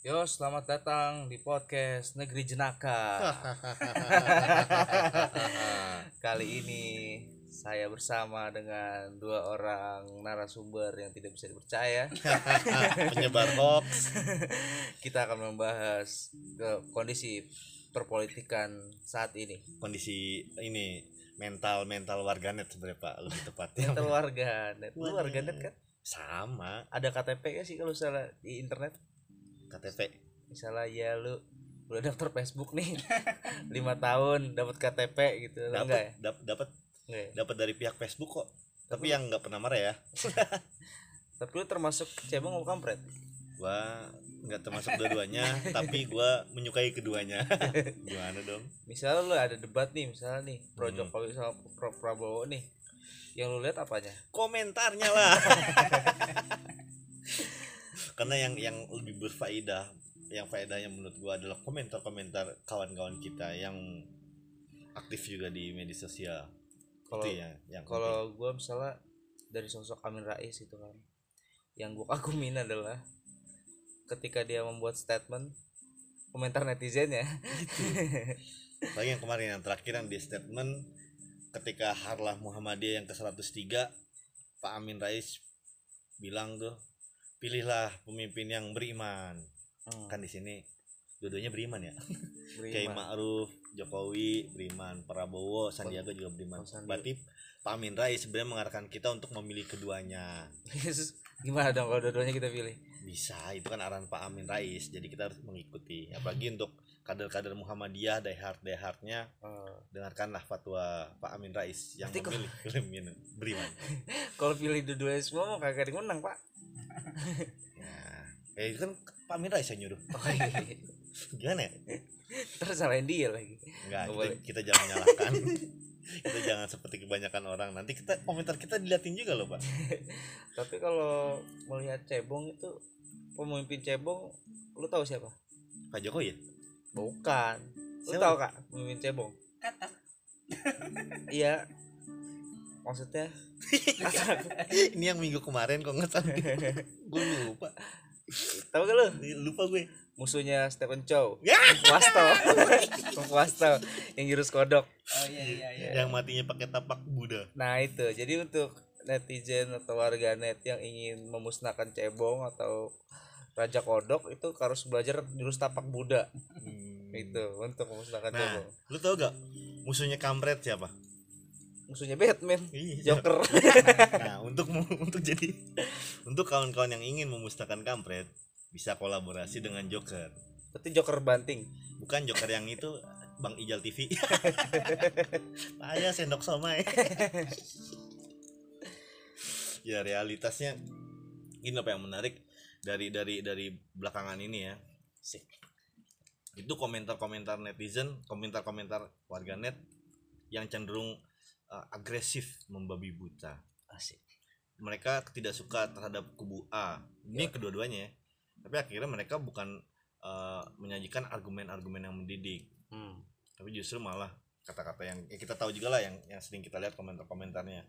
Yo, selamat datang di podcast Negeri Jenaka. Kali ini saya bersama dengan dua orang narasumber yang tidak bisa dipercaya. penyebar hoax Kita akan membahas ke kondisi perpolitikan saat ini. kondisi ini mental mental warganet sebenarnya pak lebih tepatnya Mental warganet. Lu warganet kan? sama Ada KTP gak sih kalau salah di internet? KTP Misalnya ya lu udah daftar Facebook nih lima tahun dapat KTP gitu Lu enggak ya? dapat dap- dapat Enggak ya? dapat dari pihak Facebook kok tapi yang nggak pernah marah ya Tapi lu termasuk cebong atau kampret? gua nggak termasuk dua-duanya tapi gua menyukai keduanya gimana dong Misalnya lu ada debat nih, misalnya nih Pro Hmm. Jokowi sama Pro Prabowo nih. Yang lu lihat apanya? komentarnya lah karena yang yang lebih berfaedah yang faedahnya menurut gua adalah komentar-komentar kawan-kawan kita yang aktif juga di media sosial Kalau ya yang kalau gua misalnya dari sosok Amin Rais itu kan. Yang gua kagumin adalah ketika dia membuat statement komentar netizen ya. Lagi yang kemarin yang terakhir yang di statement ketika Harlah Muhammadiyah yang ke-103 Pak Amin Rais bilang tuh pilihlah pemimpin yang beriman. Hmm, Kan di sini dua-duanya beriman ya. beriman. Kayak Ma'ruf, Jokowi beriman, Prabowo, Sandiaga juga beriman. Sandi- Berarti Pak Amin Rais sebenarnya mengarahkan kita untuk memilih keduanya. Gimana dong kalau dua-duanya kita pilih? Bisa, itu kan arahan Pak Amin Rais. Jadi kita harus mengikuti. Apalagi untuk kader-kader Muhammadiyah, diehard diehardnya Eh, dengarkanlah fatwa Pak Amin Rais yang Berarti kok- memilih pemimpin beriman. kalau pilih dua-duanya semua mau kagak menang, Pak. Ya, itu kan Pak Amin Rais yang nyuruh. Oh, iya. Gimana ya? Terus salahin dia lagi. Enggak, Nggak kita, boleh. kita jangan nyalahkan. kita jangan seperti kebanyakan orang. Nanti kita komentar kita diliatin juga loh, Pak. Tapi kalau melihat cebong itu pemimpin cebong, lu tahu siapa? Pak Jokowi ya? Bukan. Lu tahu kak pemimpin cebong? Iya. Maksudnya Ini yang minggu kemarin kok nggak Gue lupa. tahu gak lu? Lupa gue. Musuhnya Stephen Chow. Ya. Wasto. Wasto yang jurus kodok. Oh iya iya iya. Yang matinya pakai tapak Buddha. Nah itu. Jadi untuk netizen atau warganet yang ingin memusnahkan cebong atau raja kodok itu harus belajar jurus tapak Buddha. Itu untuk memusnahkan Nah, lu tau gak musuhnya kampret siapa? Musuhnya Batman. Iya. Joker. Nah, untuk untuk jadi untuk kawan-kawan yang ingin memusnahkan kampret bisa kolaborasi dengan Joker. Berarti Joker banting. Bukan Joker yang itu Bang Ijal TV. Ayah sendok somai. ya realitasnya ini apa yang menarik dari dari dari belakangan ini ya. Itu komentar-komentar netizen, komentar-komentar warganet yang cenderung uh, agresif membabi buta. Asik. Mereka tidak suka terhadap kubu A. Ini kedua-duanya ya. Tapi akhirnya mereka bukan uh, menyajikan argumen-argumen yang mendidik Hmm. tapi justru malah kata-kata yang ya kita tahu juga lah yang yang sering kita lihat komentar-komentarnya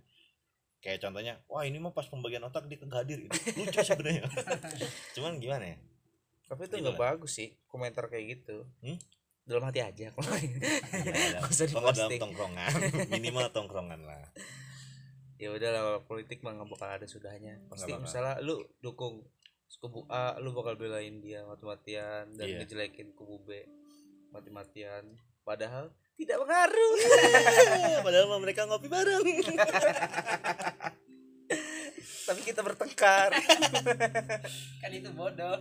kayak contohnya wah ini mah pas pembagian otak dia kagak hadir itu lucu sebenarnya cuman gimana ya Tapi itu nggak bagus sih komentar kayak gitu. Hmm? Dalam hati aja. ya, Nggak kalau nggak dalam tongkrongan minimal tongkrongan lah ya udah lah politik mah nggak bakal ada sudahnya. Pasti bakal. misalnya lu dukung kubu A, lu bakal belain dia mati-matian dan Iya. ngejelekin kubu B mati-matian. Padahal tidak pengaruh. padahal mah mereka ngopi bareng Tapi kita bertengkar. Kan itu bodoh.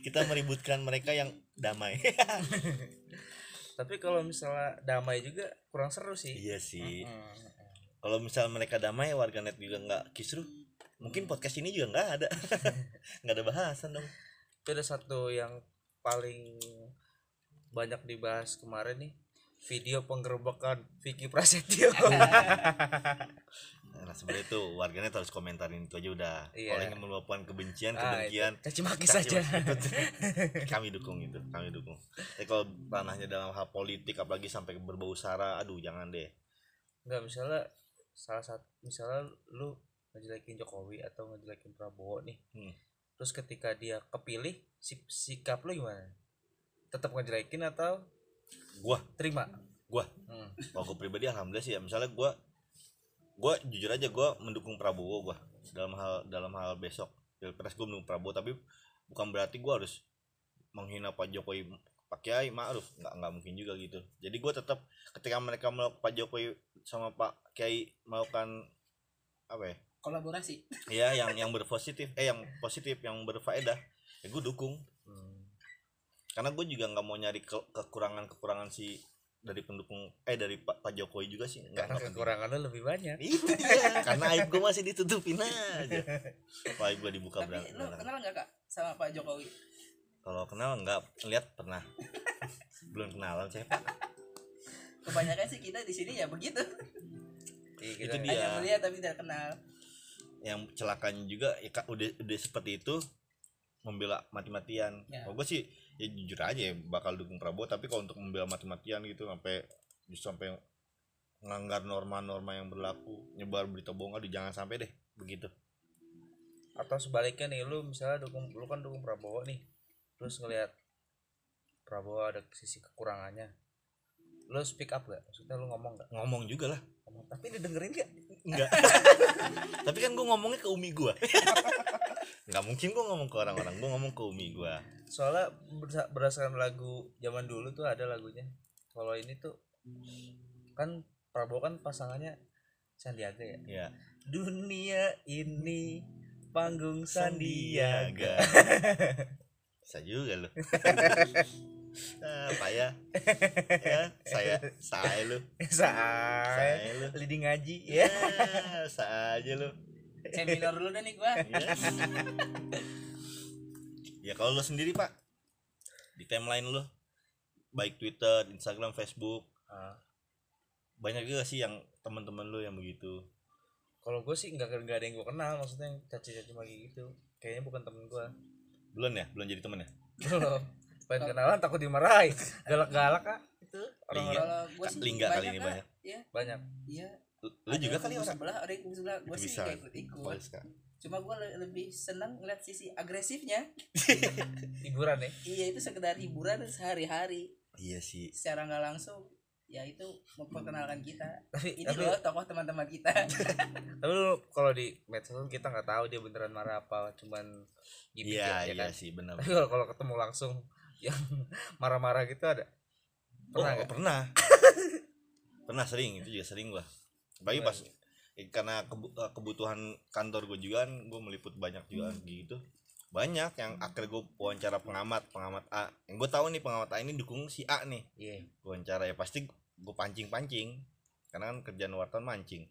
kita meributkan mereka yang damai Tapi kalau misalnya damai juga kurang seru sih. iya sih Hmm. kalau misalnya mereka damai warganet juga nggak kisruh mungkin podcast ini juga nggak ada nggak ada bahasan dong itu ada satu yang paling banyak dibahas kemarin nih video penggerbekan Vicky Prasetyo Nah sebenarnya itu warganet harus komentarin itu aja udah. Iya. Kalau ingin meluapkan kebencian, Ah, kebencian, itu. caci maki saja kami dukung itu, kami dukung. Tapi kalau ranahnya dalam hal politik, apalagi sampai berbau sara, aduh jangan deh. nggak misalnya salah satu misalnya lu ngejelekin Jokowi atau ngejelekin Prabowo nih Hmm. terus ketika dia kepilih sik- sikap lu gimana tetap ngejelekin atau gua. terima? Gua. Hmm. kalau gue pribadi alhamdulillah sih ya. Misalnya gua gua jujur aja gua mendukung Prabowo gua. Dalam hal dalam hal besok. Pilpres gue mendukung Prabowo tapi bukan berarti gua harus menghina Pak Jokowi Pak Kiai Ma'ruf. Nggak nggak mungkin juga gitu. Jadi gua tetap ketika mereka melakukan Pak Jokowi sama Pak Kiai melakukan apa ya? Kolaborasi. Ya yang yang berpositif eh yang positif yang berfaedah ya gue dukung. Karena gue juga nggak mau nyari ke- kekurangan kekurangan si dari pendukung eh dari Pak, Pak Jokowi juga sih nggak karena kekurangan lebih banyak. Itu dia karena aib gue masih ditutupin aja. Wah, aib gue dibuka tapi berang lu kenal nggak kak sama Pak Jokowi? Kalau kenal nggak lihat pernah. Belum kenalan saya kebanyakan sih kita di sini ya begitu. Iya, Itu kita- dia. hanya melihat tapi tidak kenal. Yang celakanya juga ya kak udah udah seperti itu membela mati-matian. Ya. kalau gue sih ya jujur aja ya bakal dukung Prabowo. Tapi kalau untuk membela mati-matian gitu sampai justru sampai melanggar norma-norma yang berlaku nyebar berita bohong aduh jangan sampai deh begitu. Atau sebaliknya nih lu misalnya dukung lu kan dukung Prabowo nih terus ngelihat Prabowo ada sisi kekurangannya. Lu speak up gak maksudnya lu ngomong gak ngomong juga lah. Ngomong. Tapi didengerin gak enggak tapi kan gue ngomongnya ke umi gue nggak mungkin gue ngomong ke orang-orang gue ngomong ke umi gue soalnya berdasarkan lagu zaman dulu tuh ada lagunya. Kalau ini tuh kan Prabowo kan pasangannya Sandiaga ya? Ya dunia ini panggung Sandiaga. Bisa juga lo ah, payah ya saya saya lu. Saya saya lu. leading ngaji ya. Ya saya aja lu seminar dulu dah nih gua. Ya, ya kalau lo sendiri pak di timeline lo baik Twitter Instagram Facebook Ah, banyak juga sih yang teman-teman lo yang begitu? Kalau gue sih nggak nggak ada yang gue kenal maksudnya yang caci-caci maki gitu. Kayaknya bukan temen gue belum ya? Belum jadi temen ya? Belum. Pengen kenalan takut dimarahin. Galak-galak kak. Itu orang-orang kalau gua sih Lingga kali ini banyak. iya. Banyak. Iya Lu- juga kali orang. Sebelah ada yang kubu sebelah. Gua Itu sih bisa. kayak ikut ikut. Cuma gua le- lebih senang ngeliat sisi agresifnya. Hiburan ya? Iya itu sekedar hiburan sehari-hari. Iya sih. Secara nggak langsung ya itu memperkenalkan kita. Tapi ini tapi, loh tokoh teman-teman kita. Tapi lu kalau di medsos kita nggak tahu dia beneran marah apa cuman gimmick iya ya, ya iya kan? sih benar tapi kalau kalau ketemu langsung yang marah-marah gitu ada? Oh, pernah nggak? pernah. Pernah sering itu juga sering gua Gimana pas karena eh, kebutuhan kantor gue juga kan gue meliput banyak juga Hmm. gitu. Banyak yang akhirnya gue wawancara pengamat pengamat A. Yang gue tahu nih pengamat A ini dukung si A nih. Iya. Gua wawancara ya pasti gue pancing pancing karena kan kerjaan wartawan mancing.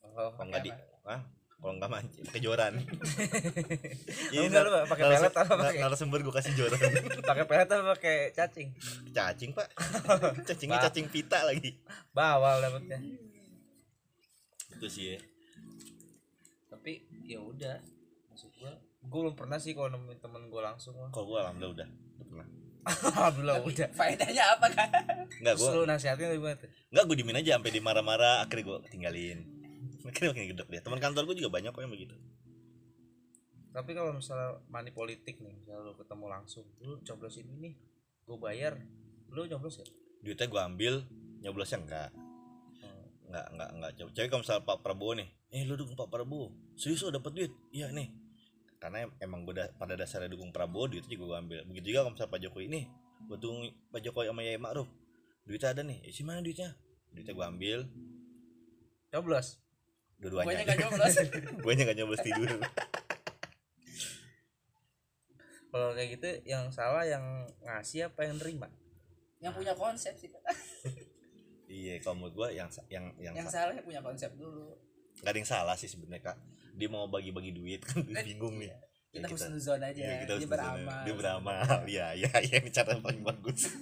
Oh, kalau nggak di ah kalau nggak mancing kejoran Oh, enggak, lu pakai pelet apa pakai? narasumber gue kasih joran pakai pelet apa pakai cacing? Cacing pak. Cacingnya cacing pita lagi. Bawal dapetnya itu sih. Ya. tapi ya udah. Maksud gua gua belum pernah sih kalau nemuin temen gua langsung mah kalau gue alhamdulillah udah. Udah pernah. Alhamdulillah Tapi udah. faedahnya apa kan Enggak gue Terus lu nasihatin lebih banget. Enggak gue dimin aja sampai dimarah-marah akhirnya gue tinggalin akhirnya makin gedek dia. Teman kantor gue juga banyak kok yang begitu. Tapi kalau misalnya money politik nih misalnya lu ketemu langsung lu coblos ini nih gua bayar lu coblos ya duitnya gue ambil nyoblosnya enggak enggak enggak enggak coba cewek kalau misalnya Pak Prabowo nih eh lu dukung Pak Prabowo? Serius lo dapet duit? Iya nih. Karena em- emang gue da- pada dasarnya dukung Prabowo duitnya juga gue ambil. Begitu juga kalau misalnya Pak Jokowi nih gue dukung Pak Jokowi sama Yai Ma'ruf. Duitnya ada nih. Eh, si mana duitnya? Duitnya gue ambil. Coblos dua-duanya. Nggak nyoblos. Gue nya gak nyoblos tidur. Kalau kayak gitu yang salah yang ngasih apa yang nerima yang punya konsep sih iya kalau menurut gue yang sa- yang yang, yang sa- salah yang punya konsep dulu. Nggak ada yang salah sih sebenarnya kak. Dia mau bagi-bagi duit kan bingung nih. kita Ya, kita- husnuzon aja Iya, kita dia harus beramal. Dia beramal. Iya iya iya. Ini cara paling bagus.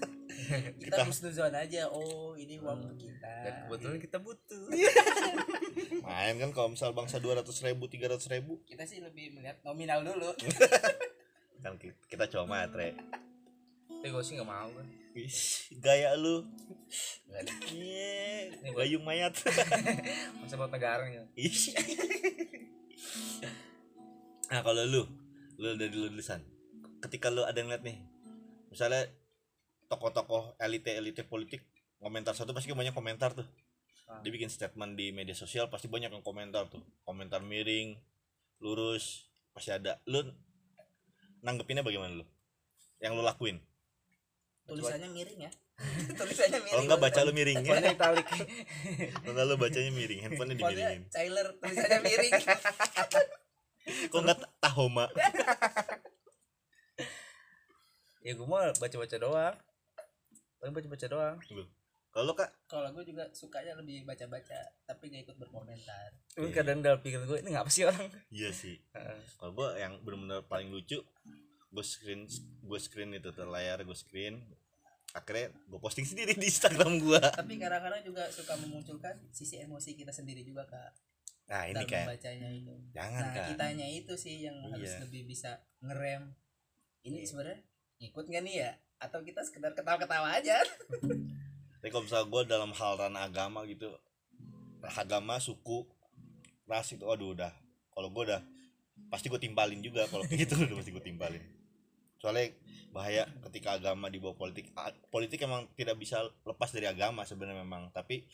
Kita kita- husnuzon aja. Oh ini uang untuk kita. Dan kebetulan kita butuh. Main kan kalau misal bangsa dua ratus ribu tiga ratus ribu. Kita sih lebih melihat nominal dulu. Kan ki- kita coba matre tapi gue sih nggak mau kan gaya lu. Iya gayung mayat. Masa buat negara Ih. nah kalau lu lu dari lu lulusan ketika lu ada yang lihat nih misalnya tokoh-tokoh elite-elite politik komentar satu pasti banyak komentar tuh. Ah. dia bikin statement di media sosial pasti banyak yang komentar tuh. Komentar miring lurus pasti ada. Lu nanggepinnya bagaimana lu? Yang lu lakuin tulisannya miring ya. Tulisannya miring. Kalau nggak baca lu miring ya. Italik kalau lu bacanya miring handphonenya dimiringin Tyler tulisannya miring. Kok nggak tahoma? Ya gue mau baca baca doang. Paling baca baca doang. Lu. kalau lu, kak? Kalau gue juga sukanya lebih baca-baca tapi gak ikut berkomentar. Iya. kadang dalam pikiran gue ini ngapa sih orang? Iya sih. Heeh. kalau gua yang benar-benar paling lucu gue screen gue screen itu tuh layar gue screen. Akhirnya gue posting sendiri di Instagram gua. Tapi kadang-kadang juga suka memunculkan sisi emosi kita sendiri juga kak. Nah ini kayak membacanya itu. Jangan nah kak. kitanya itu sih yang harus Iya. lebih bisa ngerem. Ini Iya. sebenarnya ikut nggak nih ya? Atau kita sekedar ketawa-ketawa aja? Tapi kalau misalnya gue dalam hal ranah agama gitu agama suku ras itu aduh udah. Kalau gue udah pasti gue timpalin juga. Kalau kayak gitu udah pasti gue timpalin soalnya bahaya ketika agama dibawa politik. Politik emang tidak bisa lepas dari agama sebenarnya memang tapi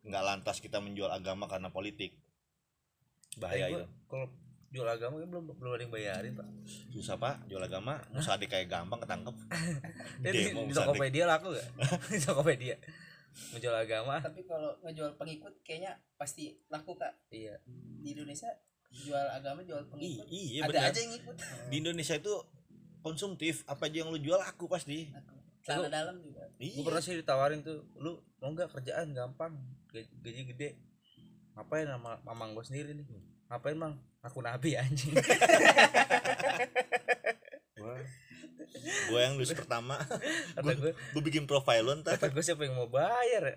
nggak lantas kita menjual agama karena politik. Bahaya Eh, itu. kalau jual agama kan belum belum ada yang bayarin pak. Susah pak jual agama. Musadek kayak gampang ketangkep. Eh, di, Demo di musadek. Tokopedia laku gak di Tokopedia. Menjual agama. Tapi kalau ngejual pengikut kayaknya pasti laku kak. Iya. Di Indonesia jual agama jual I- pengikut iya ada benar. aja yang ikut di Indonesia itu konsumtif apa aja yang lu jual aku pasti. Celana dalam juga. Iya. Gue pernah sih ditawarin tuh lu mau nggak kerjaan? Gampang. Gaji, gaji gede. Ngapain sama mamang gue sendiri nih? Ngapain mang? Aku nabi anjing. Gue yang lulus pertama. Gue gue bikin profile lo ntar. gue siapa yang mau bayar ya?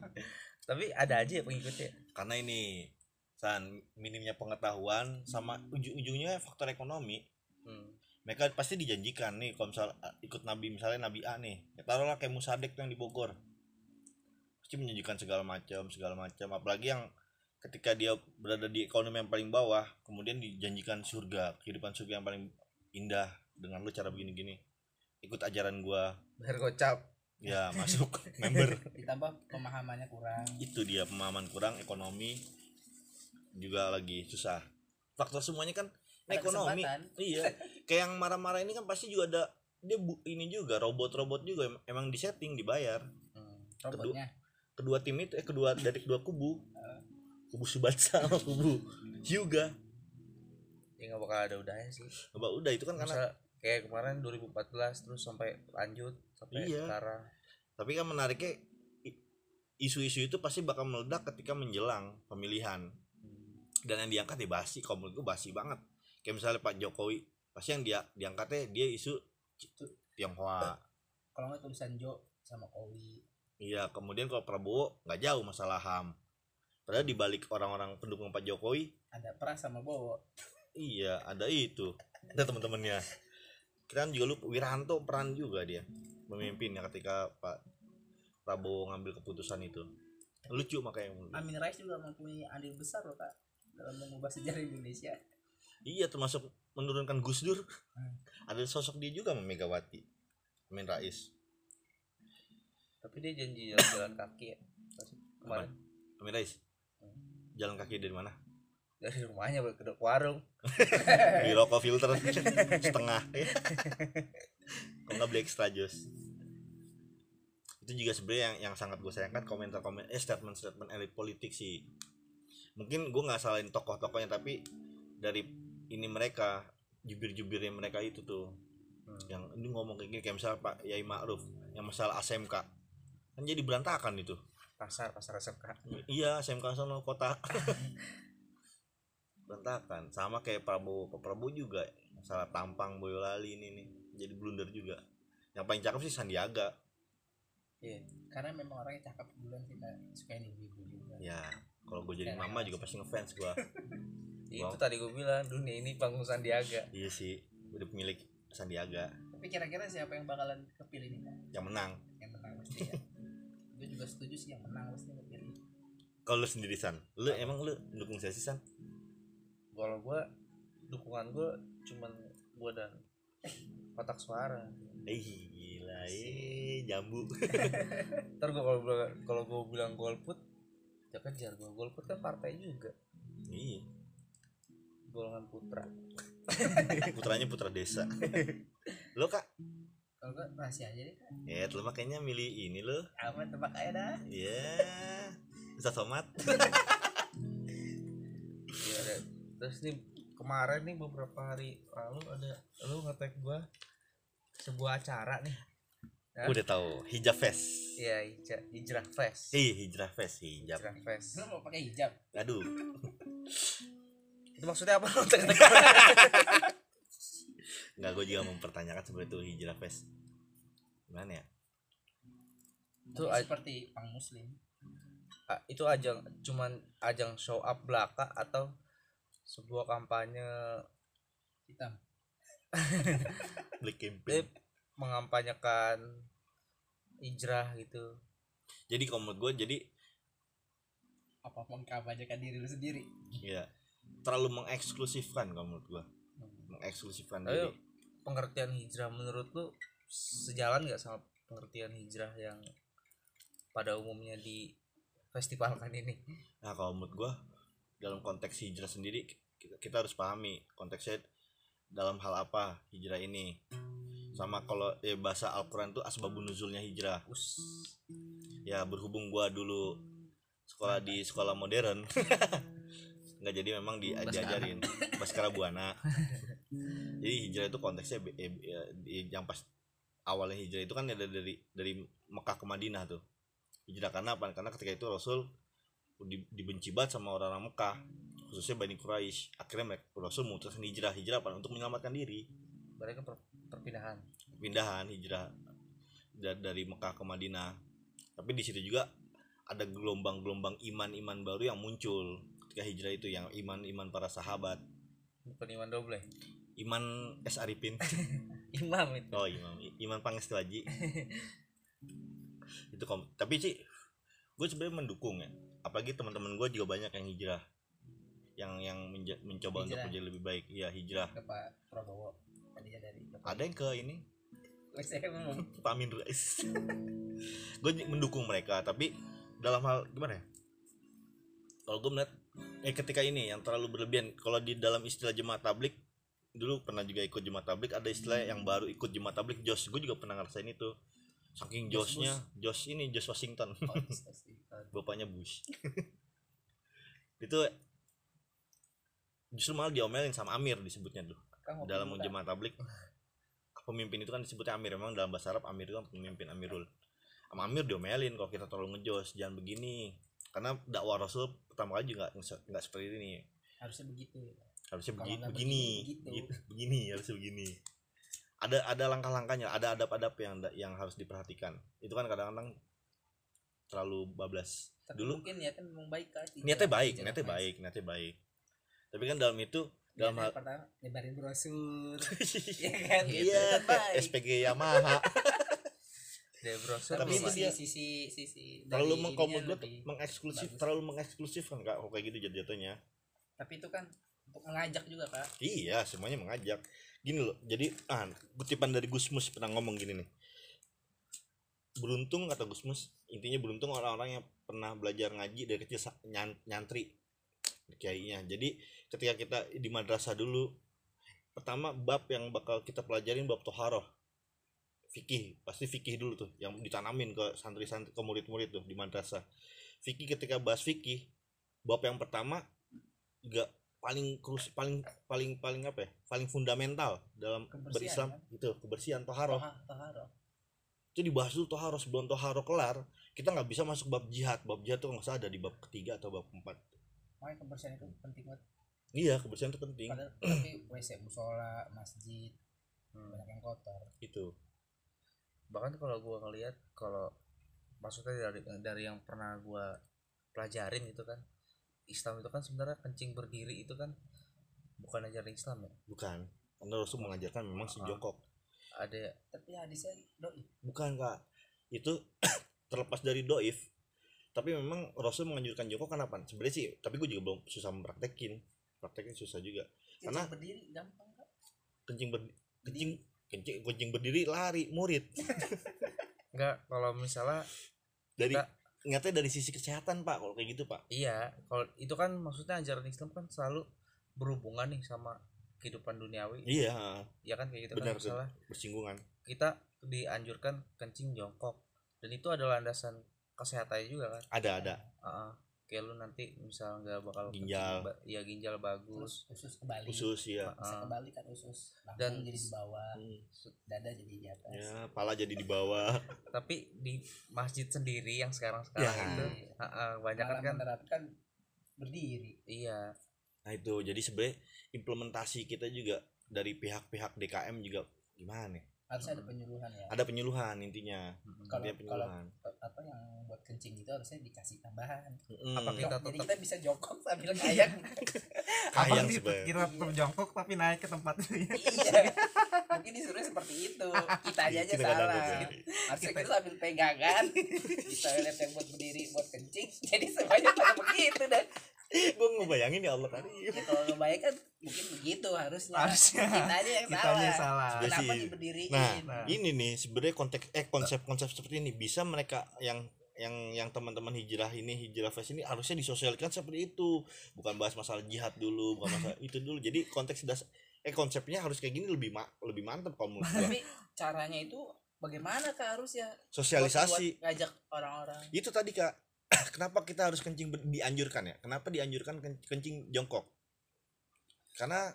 Tapi ada aja ya pengikutnya. Karena ini san minimnya pengetahuan sama ujung-ujungnya faktor ekonomi. Hmm. Mereka pasti dijanjikan nih kalau misal uh, ikut nabi misalnya nabi A nih ya taruhlah kayak Musadek tuh yang di Bogor. Pasti menjanjikan segala macam segala macam. Apalagi yang ketika dia berada di ekonomi yang paling bawah kemudian dijanjikan surga kehidupan surga yang paling indah dengan lu cara begini-gini. Ikut ajaran gua. Bayar gocap. Ya masuk member. Ditambah pemahamannya kurang. Itu dia pemahaman kurang ekonomi juga lagi susah. Faktor semuanya kan Ada ekonomi. iya. Kayak yang marah-marah ini kan pasti juga ada dia bu, ini juga robot-robot juga em- emang disetting dibayar. Hmm. robotnya. kedua tim itu eh kedua dari kedua kubu. Kubu Subatsa sama kubu Hyuga. Ya nggak bakal ada udahnya sih. Coba udah itu kan karena Masa kayak kemarin 2014 terus sampai lanjut sampai Iya. sekarang. Tapi kan menariknya isu-isu itu pasti bakal meledak ketika menjelang pemilihan. Dan yang diangkat ya basi kalau menurut gue basi banget kayak misalnya Pak Jokowi pasti yang dia diangkatnya dia isu Tionghoa. Kalau nggak tulisan Jo sama Owi. Iya kemudian kalau Prabowo nggak jauh masalah ham. Padahal dibalik orang-orang pendukung Pak Jokowi ada Pras sama Bowo. iya ada itu. Ada teman-temannya. Kita kan juga lupa Wiranto peran juga dia memimpinnya ketika Pak Prabowo ngambil keputusan itu. Lucu makanya. Amin Rais juga mempunyai andil besar loh kak dalam mengubah sejarah Indonesia Iya termasuk menurunkan Gus Dur. Hmm. Ada sosok dia juga sama Megawati. Amin Rais. tapi dia janji jalan-jalan kaki ya kemarin Amin Rais. Jalan kaki dari mana? dari rumahnya ke ke warung Di rokok filter setengah. ya. Kok nggak beli extra jos? Itu juga sebenarnya yang yang sangat gue sayangkan komentar-komentar eh statement-statement elit politik sih. Mungkin gue nggak salahin tokoh-tokohnya tapi dari ini mereka jubir-jubirnya mereka itu tuh. Hmm. yang ini ngomong kayak gini kayak misalnya Pak Yai Ma'ruf yang masalah ASMK kan jadi berantakan itu. Pasar pasar SMK iya SMK sono kota. Berantakan. Sama kayak Prabowo. Pak Prabowo juga masalah tampang Boyolali ini nih jadi blunder juga. Yang paling cakep sih Sandiaga. Iya karena memang orangnya cakep duluan kita sukain ibu-ibu juga. Ya kalau gue jadi mama juga pasti ngefans gue itu Wow. tadi gue bilang dunia ini panggung Sandiaga. Iya sih udah pemilik Sandiaga. Tapi kira-kira siapa yang bakalan kepilih nih kak yang menang. Yang menang pasti ya. Gue juga setuju sih yang menang pasti kepilih. Kalau lu sendiri San? Lu emang lu dukung saya sih San? Kalau gue dukungan gue cuman gue dan kotak suara. Ih, gila eh jambu. Ntar gua kalau kalau gua bilang golput ya kejar gua golput kan partai juga. Iya golongan putra. Putranya putra desa. Lo kak? Kalau gua rahasia aja deh kan ya lo makanya milih ini lo. Apa tebak aja dah. Ya Ustaz Somad. Iya, ada. terus nih kemarin nih beberapa hari lalu ada lu ngetek gua sebuah acara nih. Hah? udah tahu hijab fest. Iya hijrah, hijrah fest. Ih, hijrah fest hijab. Hijrah fest. Lu mau pakai hijab? Aduh itu maksudnya apa? Nggak gue juga mempertanyakan seperti itu hijrah fest gimana ya? Itu seperti pang muslim. Ah, itu ajang cuman ajang show up belaka atau sebuah kampanye? Hitam. Black campaign. Dia mengampanyekan hijrah gitu. Jadi kalau menurut gue jadi apa mengkampanyekan diri lu sendiri. Ya terlalu mengeksklusifkan kalau menurut gue mengeksklusifkan Ayo. diri. pengertian hijrah menurut lu sejalan nggak sama pengertian hijrah yang pada umumnya di festivalkan ini? Nah kalau menurut gue dalam konteks hijrah sendiri kita, kita harus pahami konteksnya dalam hal apa hijrah ini. Sama kalau ya bahasa Al-Quran itu asbabun nuzulnya hijrah. Us. Ya berhubung gua dulu sekolah di sekolah modern nggak jadi memang diajarin. Baskara Buana jadi hijrah itu konteksnya eh, di- yang pas awalnya hijrah itu kan ada dari dari Mekah ke Madinah tuh. Hijrah karena apa? Karena ketika itu Rasul di- dibenci banget sama orang-orang Mekah khususnya Bani Quraisy. Akhirnya mereka Rasul memutuskan hijrah. Hijrah apa? Untuk menyelamatkan diri. Mereka per- perpindahan. Pindahan hijrah da- dari Mekah ke Madinah. Tapi di situ juga ada gelombang-gelombang iman-iman baru yang muncul ketika hijrah itu yang iman-iman para sahabat. Bukan iman doble. Iman S. Arifin. Imam itu. Oh imam. Iman Pangestu itu kom tapi sih gue sebenarnya mendukung ya. Apalagi teman-teman gue juga banyak yang hijrah. Yang yang menja- mencoba untuk Hijrah. menjadi lebih baik. Iya hijrah. Ke Pak Prabowo. Tadinya dari ada yang ke ini? Pak Amin Rais. Gue mendukung mereka tapi dalam hal gimana ya kalau gue melihat eh ketika ini yang terlalu berlebihan kalau di dalam istilah jemaat tablik dulu pernah juga ikut jemaat tablik ada istilah yang baru ikut jemaat tablik Jos. Gue juga pernah ngerasain itu. Saking Jos Josnya Jos ini Jos Washington. Oh, bapaknya Bush. Itu justru malah diomelin sama Amir disebutnya dulu dalam jemaat tablik. Pemimpin itu kan disebutnya Amir. Memang dalam bahasa Arab Amir itu kan pemimpin Amirul. Sama Amir diomelin kalau kita terlalu ngejos jangan begini karena dakwah Rasul pertama kali juga nggak se- nggak seperti ini. Harusnya begitu. Harusnya begini begini, begitu. gitu, begini harusnya begini. Ada ada langkah-langkahnya ada adab-adab yang yang harus diperhatikan. Itu kan kadang-kadang terlalu bablas. Tapi dulu mungkin niatnya memang baik kan niatnya baik niatnya baik niatnya baik. Tapi kan dalam itu dalam hal pertama nyebarin brosur. Ya kan? Gitu. iya baik. SPG Yamaha dari brosur Tapi itu dia- sisi sisi terlalu dari mengkomod ininya banget lebih- mengeksklusif bagus. terlalu mengeksklusif kan kak? Kalau kayak gitu jatuhnya tapi itu kan untuk mengajak juga kak. Iya semuanya mengajak. Gini loh jadi ah kutipan dari Gusmus pernah ngomong gini nih. Beruntung kata Gusmus intinya beruntung orang-orang yang pernah belajar ngaji dari kecil nyantri kiainya. Jadi ketika kita di madrasah dulu pertama bab yang bakal kita pelajarin bab toharoh fikih pasti fikih dulu tuh yang ditanamin ke santri-santri ke murid-murid tuh di madrasah. Fikih ketika bahas fikih bab yang pertama juga paling krus paling paling paling apa ya paling fundamental dalam Kebersihan, berislam itu kebersihan toharoh. Toha- toharoh. itu dibahas dulu toharoh sebelum toharoh kelar kita nggak bisa masuk bab jihad. Bab jihad tuh nggak usah ada di bab ketiga atau bab keempat. Makanya kebersihan itu penting banget. Iya kebersihan itu penting. Padahal tapi WC musola masjid Hmm. banyak yang kotor. Itu bahkan kalau gua ngelihat kalau maksudnya dari dari yang pernah gua pelajarin gitu kan Islam itu kan sebenarnya kencing berdiri itu kan bukan ajaran Islam ya? Bukan. Karena Rasul mengajarkan memang Ah. sejongkok ada tapi hadisnya doi. Bukan kak. Itu terlepas dari doif tapi memang Rasul menganjurkan jongkok kenapa? Sebenarnya sih tapi gue juga belum susah mempraktekin. Praktekin susah juga. Kencing Karena- berdiri gampang kak. Kencing ber kencing kencing kencing berdiri lari murid. Enggak kalau misalnya dari Kita- ingatnya dari sisi kesehatan pak kalau kayak gitu pak. Iya kalau itu kan maksudnya ajaran Islam kan selalu berhubungan nih sama kehidupan duniawi. Iya. Ya kan kayak gitu benar kan misalnya bersinggungan. Kita dianjurkan kencing jongkok. Dan itu adalah landasan kesehatannya juga kan? Ada ada. Heeh. Kayak lu nanti misal nggak bakal Ginjal. ya ginjal bagus. Terus usus kebalik khusus ya bisa kebalik kan usus. Dan- dan jadi di bawah. Hmm. dada jadi di atas. Ya pala jadi di bawah. Tapi di masjid sendiri yang sekarang sekarang Ya. itu heeh, banyak kan menerapkan berdiri. Iya. Nah itu. Jadi sebenarnya implementasi kita juga dari pihak-pihak DKM juga gimana nih harus ada penyuluhan ya. Ada penyuluhan intinya. Kalau- penyuluhan. apa yang buat kencing itu harusnya dikasih tambahan. Mm-mm. apa kita jadi tetap kita bisa jongkok sambil kayak sebenarnya. kita tetap jongkok tapi naik ke tempat itu ya? Iya. Mungkin disuruh seperti itu. Kita aja aja Kita salah. harusnya kita sambil pegangan. Bisa lihat yang buat berdiri buat kencing. Jadi semuanya pada begitu dan gue ngebayangin ya Allah tadi. Ya, kalau ngebayangkan mungkin begitu harusnya. Harusnya. kita aja yang kita salah. salah. Kenapa diberdiriin? Nah, Nah. ini nih sebenarnya konteks eh konsep-konsep seperti ini. Bisa mereka yang yang yang teman-teman hijrah ini hijrah fest ini harusnya disosialkan seperti itu. Bukan bahas masalah jihad dulu bukan masalah itu dulu. Jadi konteks das eh konsepnya harus kayak gini lebih ma lebih mantep kalau menurut tapi caranya itu bagaimana kak harusnya? Buat- sosialisasi buat ngajak orang-orang. Itu tadi kak kenapa kita harus kencing dianjurkan ya? Kenapa dianjurkan ken- kencing jongkok? Karena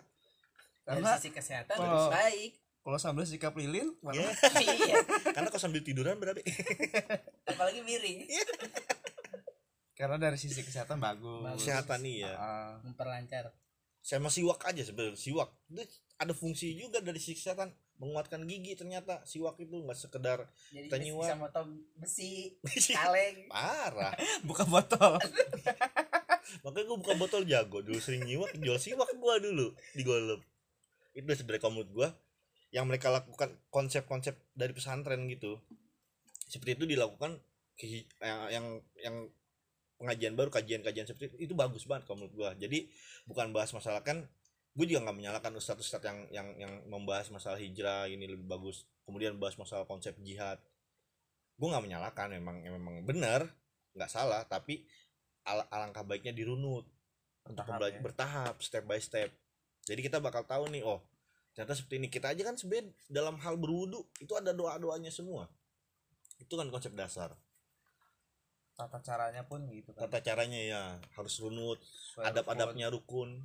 dari Karena sisi kesehatan kalau- lebih baik. kalau sambil sikap lilin ya iya. Karena kalau sambil tiduran berarti. Apalagi miring. Karena dari sisi kesehatan bagus. Bagus. kesehatan nih ya Heeh. memperlancar. Sama siwak aja sebenarnya siwak. Itu ada fungsi juga dari sisi kesehatan menguatkan gigi ternyata siwak itu nggak sekedar jadi Kita bisa motong besi kaleng. Parah. Buka botol. Makanya gue buka botol jago dulu sering nyiwak jual siwak gue dulu di golep itu sebenarnya kalau menurut gue yang mereka lakukan konsep-konsep dari pesantren gitu. Seperti itu dilakukan ke- yang yang, yang pengajian baru kajian-kajian seperti itu itu bagus banget kalau menurut gue jadi bukan bahas masalah kan gue juga nggak menyalahkan ustadz-ustadz yang yang yang membahas masalah hijrah ini lebih bagus kemudian bahas masalah konsep jihad. Gue nggak menyalahkan memang memang benar nggak salah tapi al- alangkah baiknya dirunut untuk ya. bertahap step by step. Jadi kita bakal tahu nih oh ternyata seperti ini. Kita aja kan sebenarnya dalam hal berwudu itu ada doa doanya semua. Itu kan konsep dasar. Tata caranya pun gitu kan. Tata caranya ya harus runut Sesuai adab-adabnya rukun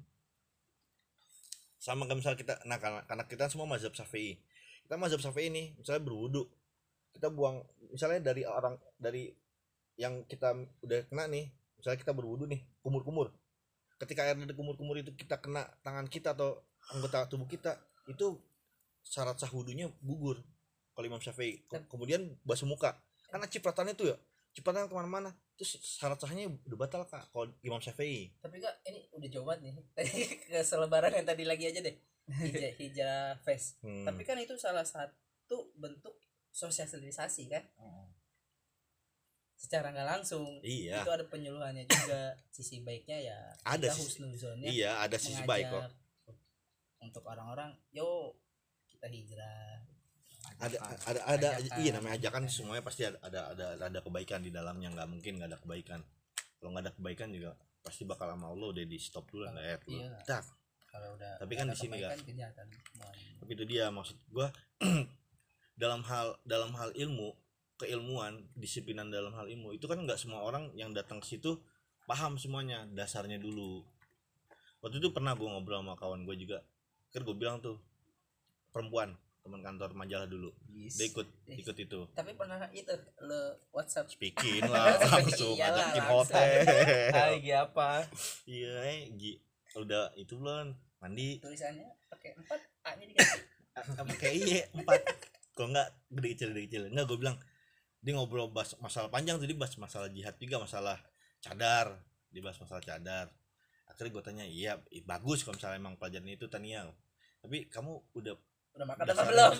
sama kayak misalnya kita nah karena, karena kita semua mazhab syafi'i. Kita mazhab syafi'i nih misalnya berwudu kita buang misalnya dari orang dari yang kita udah kena nih misalnya kita berwudu nih kumur-kumur. Ketika air dari kumur-kumur itu kita kena tangan kita atau anggota tubuh kita itu syarat sah wudunya gugur. Kalau Imam Syafi'i. Ke- kemudian basuh muka. Karena cipratannya tuh ya cipratan ke mana-mana. Terus syarat sahnya udah batal kak kalau Imam Syafi'i. Tapi kak ini udah jawab nih. Tadi ke selebaran yang tadi lagi aja deh. Hijrah hijrah face Hmm. tapi kan itu salah satu bentuk sosialisasi kan? Heeh. secara nggak langsung. Iya. Itu ada penyuluhannya juga. Sisi baiknya ya Ada sisi- iya ada sisi baik kok. untuk orang-orang yo kita hijrah ada ada ada Ajakan. iya namanya ajakan semuanya pasti ada ada ada, ada kebaikan di dalamnya. Nggak mungkin nggak ada kebaikan. Kalau nggak ada kebaikan juga pasti bakal sama Allah udah di stop dulu lah ya Iya. Tak. kalau udah Tapi kan di sini, semuanya. tapi itu dia maksud gua. Dalam hal dalam hal ilmu keilmuan disiplinan dalam hal ilmu itu kan nggak semua orang yang datang ke situ paham semuanya dasarnya dulu. Waktu itu pernah gua ngobrol sama kawan gue juga. Kan gue bilang tuh perempuan teman kantor majalah dulu. Yes. dia ikut Yes. ikut itu. Tapi pernah itu lo WhatsApp. Speaking lah langsung ngajakin hotel. Hai, Gi apa? Iya eh, Gi. Udah itu belum. Mandi. Tulisannya pakai empat a nya diganti apa kayak iya empat. Kalau enggak gede kecil gede kecil enggak gue bilang dia ngobrol bahas masalah panjang tadi bahas masalah jihad juga masalah cadar. Dia bahas masalah cadar. Akhirnya gue tanya iya i- bagus kalau misalnya emang pelajaran itu Tania. Tapi kamu udah udah makan apa belum?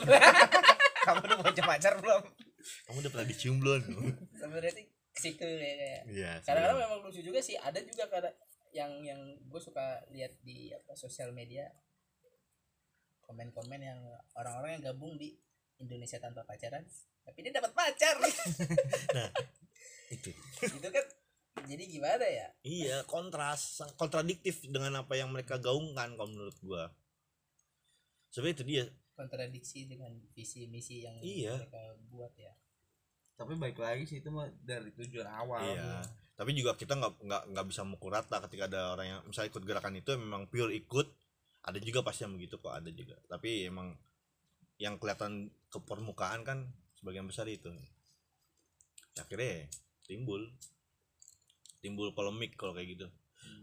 kamu udah punya pacar belum? Kamu udah pernah dicium belum? Sebenarnya sih ke situ kayak kayak iya kadang-kadang memang lucu juga sih. Ada juga kadang yang yang gue suka lihat di apa sosial media. Komen-komen yang orang-orang yang gabung di Indonesia tanpa pacaran tapi dia dapat pacar. Itu. Itu kan jadi gimana ya? Iya kontras kontradiktif dengan apa yang mereka gaungkan kalau menurut gua. Sebenarnya itu dia kontradiksi dengan visi misi yang Iya. mereka buat ya tapi baik lagi sih itu mah dari tujuan awal Iya. Tapi juga kita nggak nggak nggak bisa mukul rata ketika ada orang yang misalnya ikut gerakan itu memang pure ikut. Ada juga pasti yang begitu kok ada juga. Tapi emang yang kelihatan ke permukaan kan sebagian besar itu. Akhirnya timbul timbul polemik kalau kayak gitu.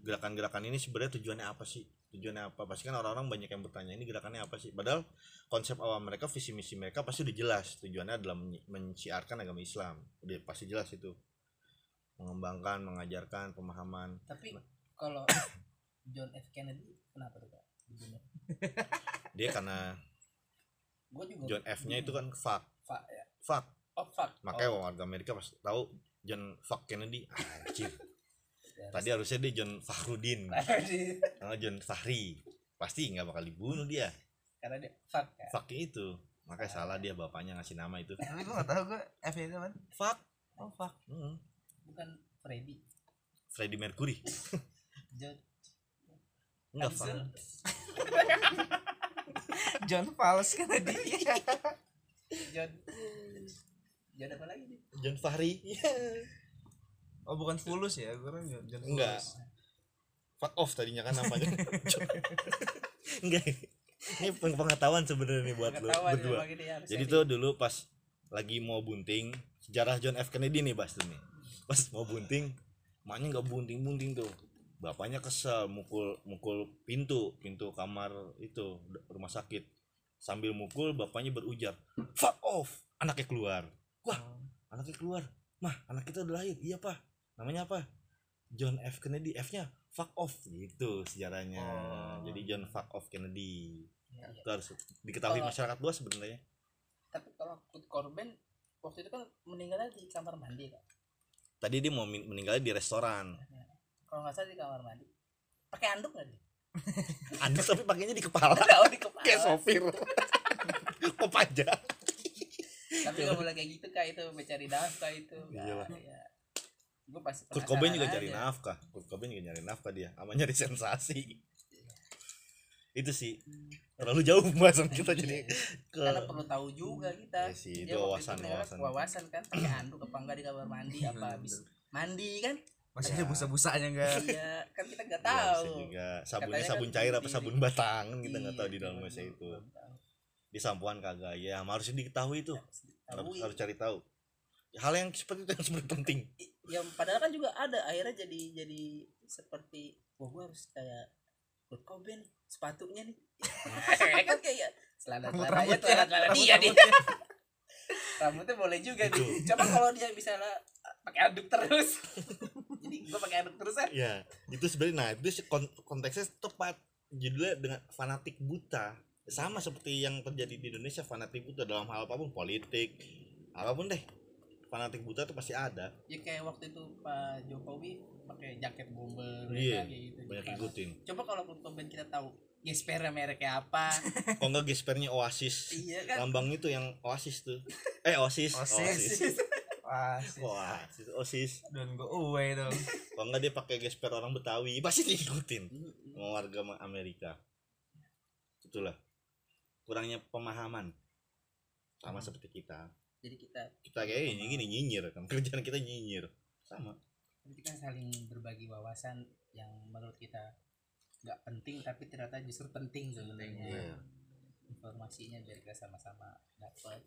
Gerakan-gerakan ini sebenarnya tujuannya apa sih? Tujuannya apa? Pasti kan orang-orang banyak yang bertanya ini gerakannya apa sih? Padahal konsep awal mereka, visi misi mereka pasti udah jelas. Tujuannya adalah menciarkan agama Islam. Udah pasti jelas itu. Mengembangkan mengajarkan pemahaman. Tapi kalau John F. Kennedy kenapa tuh kak dia karena juga John F-nya itu kan fuck. Fuck ya. Fuck. Oh fuck. Makanya oh, warga Amerika pas tahu John fuck Kennedy. Anjir ya, tadi harusnya dia John Fakhrudin di- karena John Fahri. Pasti nggak bakal dibunuh dia. Karena dia fuck ya? Fucknya itu. Makanya salah dia bapaknya ngasih nama itu. Tapi gue gak tahu gue F itu kan? Fuck. Oh fuck. Hmm. bukan Freddy. Freddie Mercury. John enggak fuck. John Fals kan tadi John John apa lagi nih John Fahri oh bukan Fulus ya gue kan John Fulus. enggak fuck off tadinya kan namanya enggak ini pengetahuan sebenarnya nih buat lo Pengetahuan berdua Jadi tuh dulu pas lagi mau bunting sejarah John F Kennedy nih tuh nih. Pas mau bunting, maknya nggak bunting-bunting tuh. Bapaknya kesel mukul mukul pintu pintu kamar itu rumah sakit. Sambil mukul bapaknya berujar, "Fuck off!" Anaknya keluar. Wah, anaknya keluar. Mah, anak kita udah lahir. Iya, Pak. Namanya apa? John F Kennedy. F-nya fuck off gitu sejarahnya. Oh. Jadi John fuck off Kennedy. Iya, iya. Itu harus diketahui Kalau- masyarakat luas sebenarnya. tapi kalau Kurt Cobain waktu itu kan meninggalnya di kamar mandi kan tadi dia mau meninggalnya di restoran kalau nggak salah di kamar mandi pakai anduk nggak dia anduk tapi pakainya di kepala Ada di kepala kayak sopir kok panjang tapi nggak boleh kayak gitu kak itu mencari nafkah itu Iyalah. ya. Gue pasti Kurt Cobain juga penasaran cari aja. nafkah. Kurt Cobain juga nyari nafkah dia sama nyari sensasi. Itu sih. Terlalu jauh pembahasan kita jadi ke karena perlu tahu juga kita. Iya sih, itu wawasan- wawasan. wawasan kan pakai anduk apa enggak di kamar mandi apa habis mandi kan? Masih Ya. ada busa-busanya enggak iya kan kita nggak Ya, tahu. bisa juga sabunnya Katanya sabun kan cair apa sabun batang kita nggak tahu Iya, di dalam WC itu. di sampuan kagak ya harusnya diketahui itu harus, harus cari tahu. Hal yang seperti itu yang sebenarnya penting yang padahal kan juga ada akhirnya jadi jadi seperti wah gue harus kayak Kurt Cobain sepatunya nih. Kan kayak selada Rambut- seladanya rambutnya, celana celana dia dia. Rambutnya boleh juga Itu. nih. Coba kalau dia misalnya pakai anduk terus. Jadi gue pakai anduk terus kan ya itu sebenarnya nah itu konteksnya tepat. Judulnya dengan fanatik buta. Sama seperti yang terjadi di Indonesia fanatik buta dalam hal apa pun politik apa pun deh fanatik buta itu pasti ada. Ya kayak waktu itu Pak Jokowi pakai jaket bomber Iya, kayak gitu. banyak ikutin coba kalau Cobain kita tahu gespernya mereknya apa? Kok enggak gespernya Oasis. Iya kan? Lambang itu yang Oasis tuh. Eh Oasis. Oasis. wah sih. Oasis Oasis. Don't go away dong. Kok enggak dia pakai gesper orang Betawi pasti diikutin. Sama warga Amerika. Itulah. Kurangnya pemahaman. Sama Hmm. seperti kita jadi kita kita kayak ini gini nyinyir kan kerjaan kita nyinyir. Sama. Kita saling berbagi wawasan yang menurut kita nggak penting tapi ternyata justru penting sebenarnya. Iya. informasinya biar kita sama-sama dapat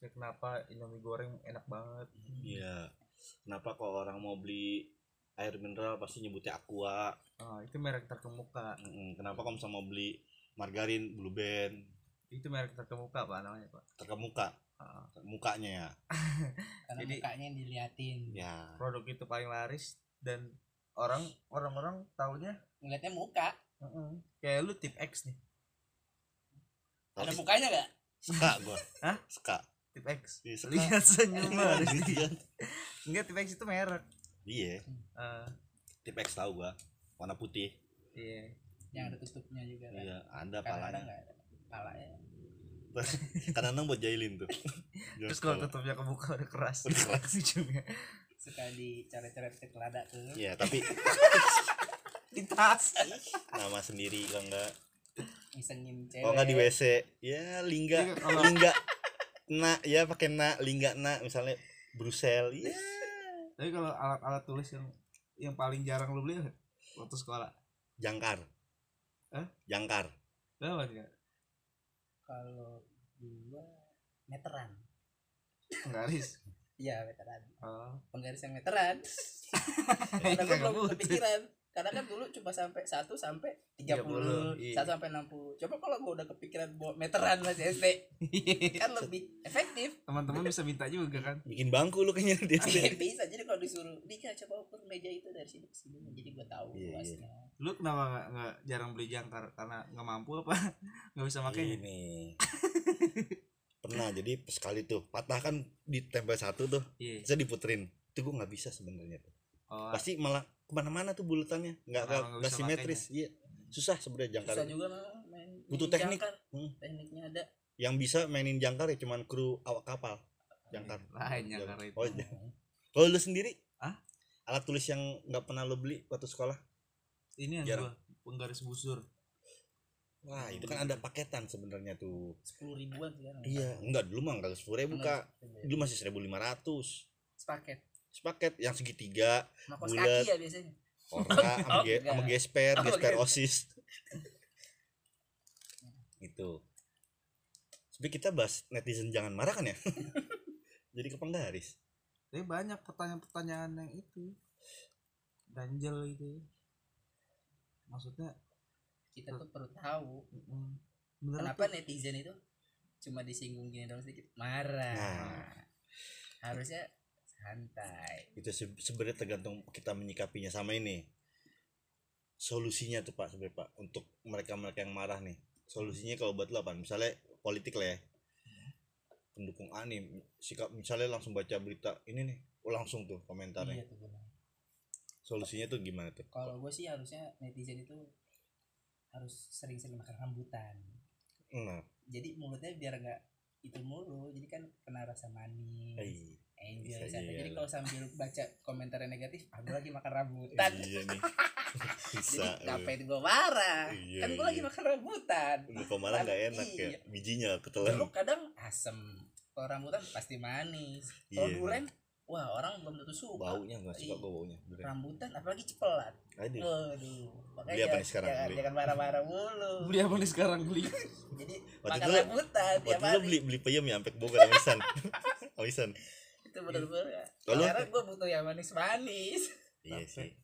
Ya, kenapa Indomie goreng enak banget? Iya. Kenapa kalau orang mau beli air mineral pasti nyebutnya aqua. Oh, itu merek terkemuka. Mm, kenapa kalau misalnya mau beli margarin blue band? Itu merek terkemuka pak namanya pak. Terkemuka Mukanya ya. Karena Jadi- mukanya yang diliatin. Ya. Produk itu paling laris dan orang orang-orang taunya ngeliatnya muka. Kayak lu tip X nih. Ada mukanya nggak? Suka gua. Hah? suka. Tip X. Iya, suka. lihat senyum harus Iya. enggak tip X itu merek. Iya. Ah, tip X tahu gua. Warna putih. Iya. Yang ada tutupnya juga kan. Iya ada palanya. ada. Palanya karena nang buat jailin tuh. Terus kalau tutupnya kebuka udah keras. Udah keras. ujungnya. Suka dicoret-coret ke kelada tuh. Ya tapi di tas. Nama sendiri kalau enggak. Ngisengin cewek. Kalau enggak di WC ya lingga Iya, kalau- lingga. Na ya pakai na lingga na misalnya Brusel ya tapi kalau alat-alat tulis yang yang paling jarang lu beli apa? waktu sekolah? Jangkar. Hah? jangkar. Apa enggak kalau gua meteran. Garis iya meteran. Oh. Penggaris yang meteran. Iya, karena gua belum kepikiran karena kan dulu cuma sampai 1 sampai 30, 30, iya. 1 sampai 60 coba kalau gua udah kepikiran buat meteran masih SD kan lebih efektif. Teman-teman bisa minta juga kan? Bikin bangku lu kayaknya di SD bisa. Jadi kalau disuruh Dika coba ukur meja itu dari sini ke sini. Jadi gua tahu Iya, iya. lu kenapa nggak nggak jarang beli jangkar karena nggak mampu apa? Nggak bisa makainya ini. Pernah. Jadi sekali tuh patah kan ditempel satu tuh. Iya. Bisa diputerin. Itu gue nggak bisa sebenarnya tuh oh, pasti malah ke mana-mana tuh bulatannya nggak Karena nggak simetris. iya. Susah sebenarnya jangkar susah juga nah, main Butuh main teknik. jangkar. Hmm. tekniknya ada. Yang bisa mainin jangkar ya cuman kru awak kapal. Jangkar. Lain jangkar itu. Oh, iya. kalau lu sendiri? Hah? alat tulis yang nggak pernah lo beli waktu sekolah? Ini yang Jarang. gua penggaris busur. Wah itu kan ada paketan sebenarnya tuh. Sepuluh ribuan sekarang. Iya enggak dulu mah enggak sepuluh ribu kak. dulu masih seribu lima ratus. Sepaket sepaket yang segitiga Bulat. kaki ya biasanya. Ora sama, Oh, ge- sama gesper Oh, gesper gitu. osis. Gitu. Tapi kita bahas netizen jangan marah kan ya? Jadi ke penggaris tapi banyak pertanyaan-pertanyaan yang itu. Ganjel itu. Maksudnya kita tuh perlu tahu. Mm, kenapa tuh. netizen itu cuma disinggung gini dong sedikit marah. Nah. harusnya santai. Itu se- sebenarnya tergantung kita menyikapinya. Sama ini. Solusinya tuh pak sebenarnya pak untuk mereka mereka yang marah nih. Solusinya kalau buat lo apa? Misalnya politik lah ya. Pendukung A nih sikap misalnya langsung baca berita ini nih oh, langsung tuh komentarnya. Iya tuh benar. solusinya tuh gimana tuh? Kalau gue sih harusnya netizen itu harus sering-sering makan rambutan. Nah. Jadi mulutnya biar nggak itu mulu jadi kan kena rasa manis. Eh, enjoy bisa santai. jadi kalau sambil baca komentar yang negatif aku lagi makan rambutan iya nih bisa jadi ngapain gue marah Iya, kan gue lagi iya. makan rambutan kok malah nggak enak ya Iya. bijinya ketelan Jeruk kadang asem kalau rambutan pasti manis kalau Iya. durian wah orang belum tentu suka baunya nggak suka Iya. gue baunya Beneran. rambutan apalagi cepelat Aduh. waduh makanya Beli apa nih sekarang? jangan, Beli? jangan marah-marah mulu beli apa nih sekarang beli jadi Waktu makan itu- rambutan Waktu itu beli beli peyem ya sampai Bogor amisan. amisan. Itu bener-bener ya Kalau- karena gue butuh yang manis-manis Iya sih.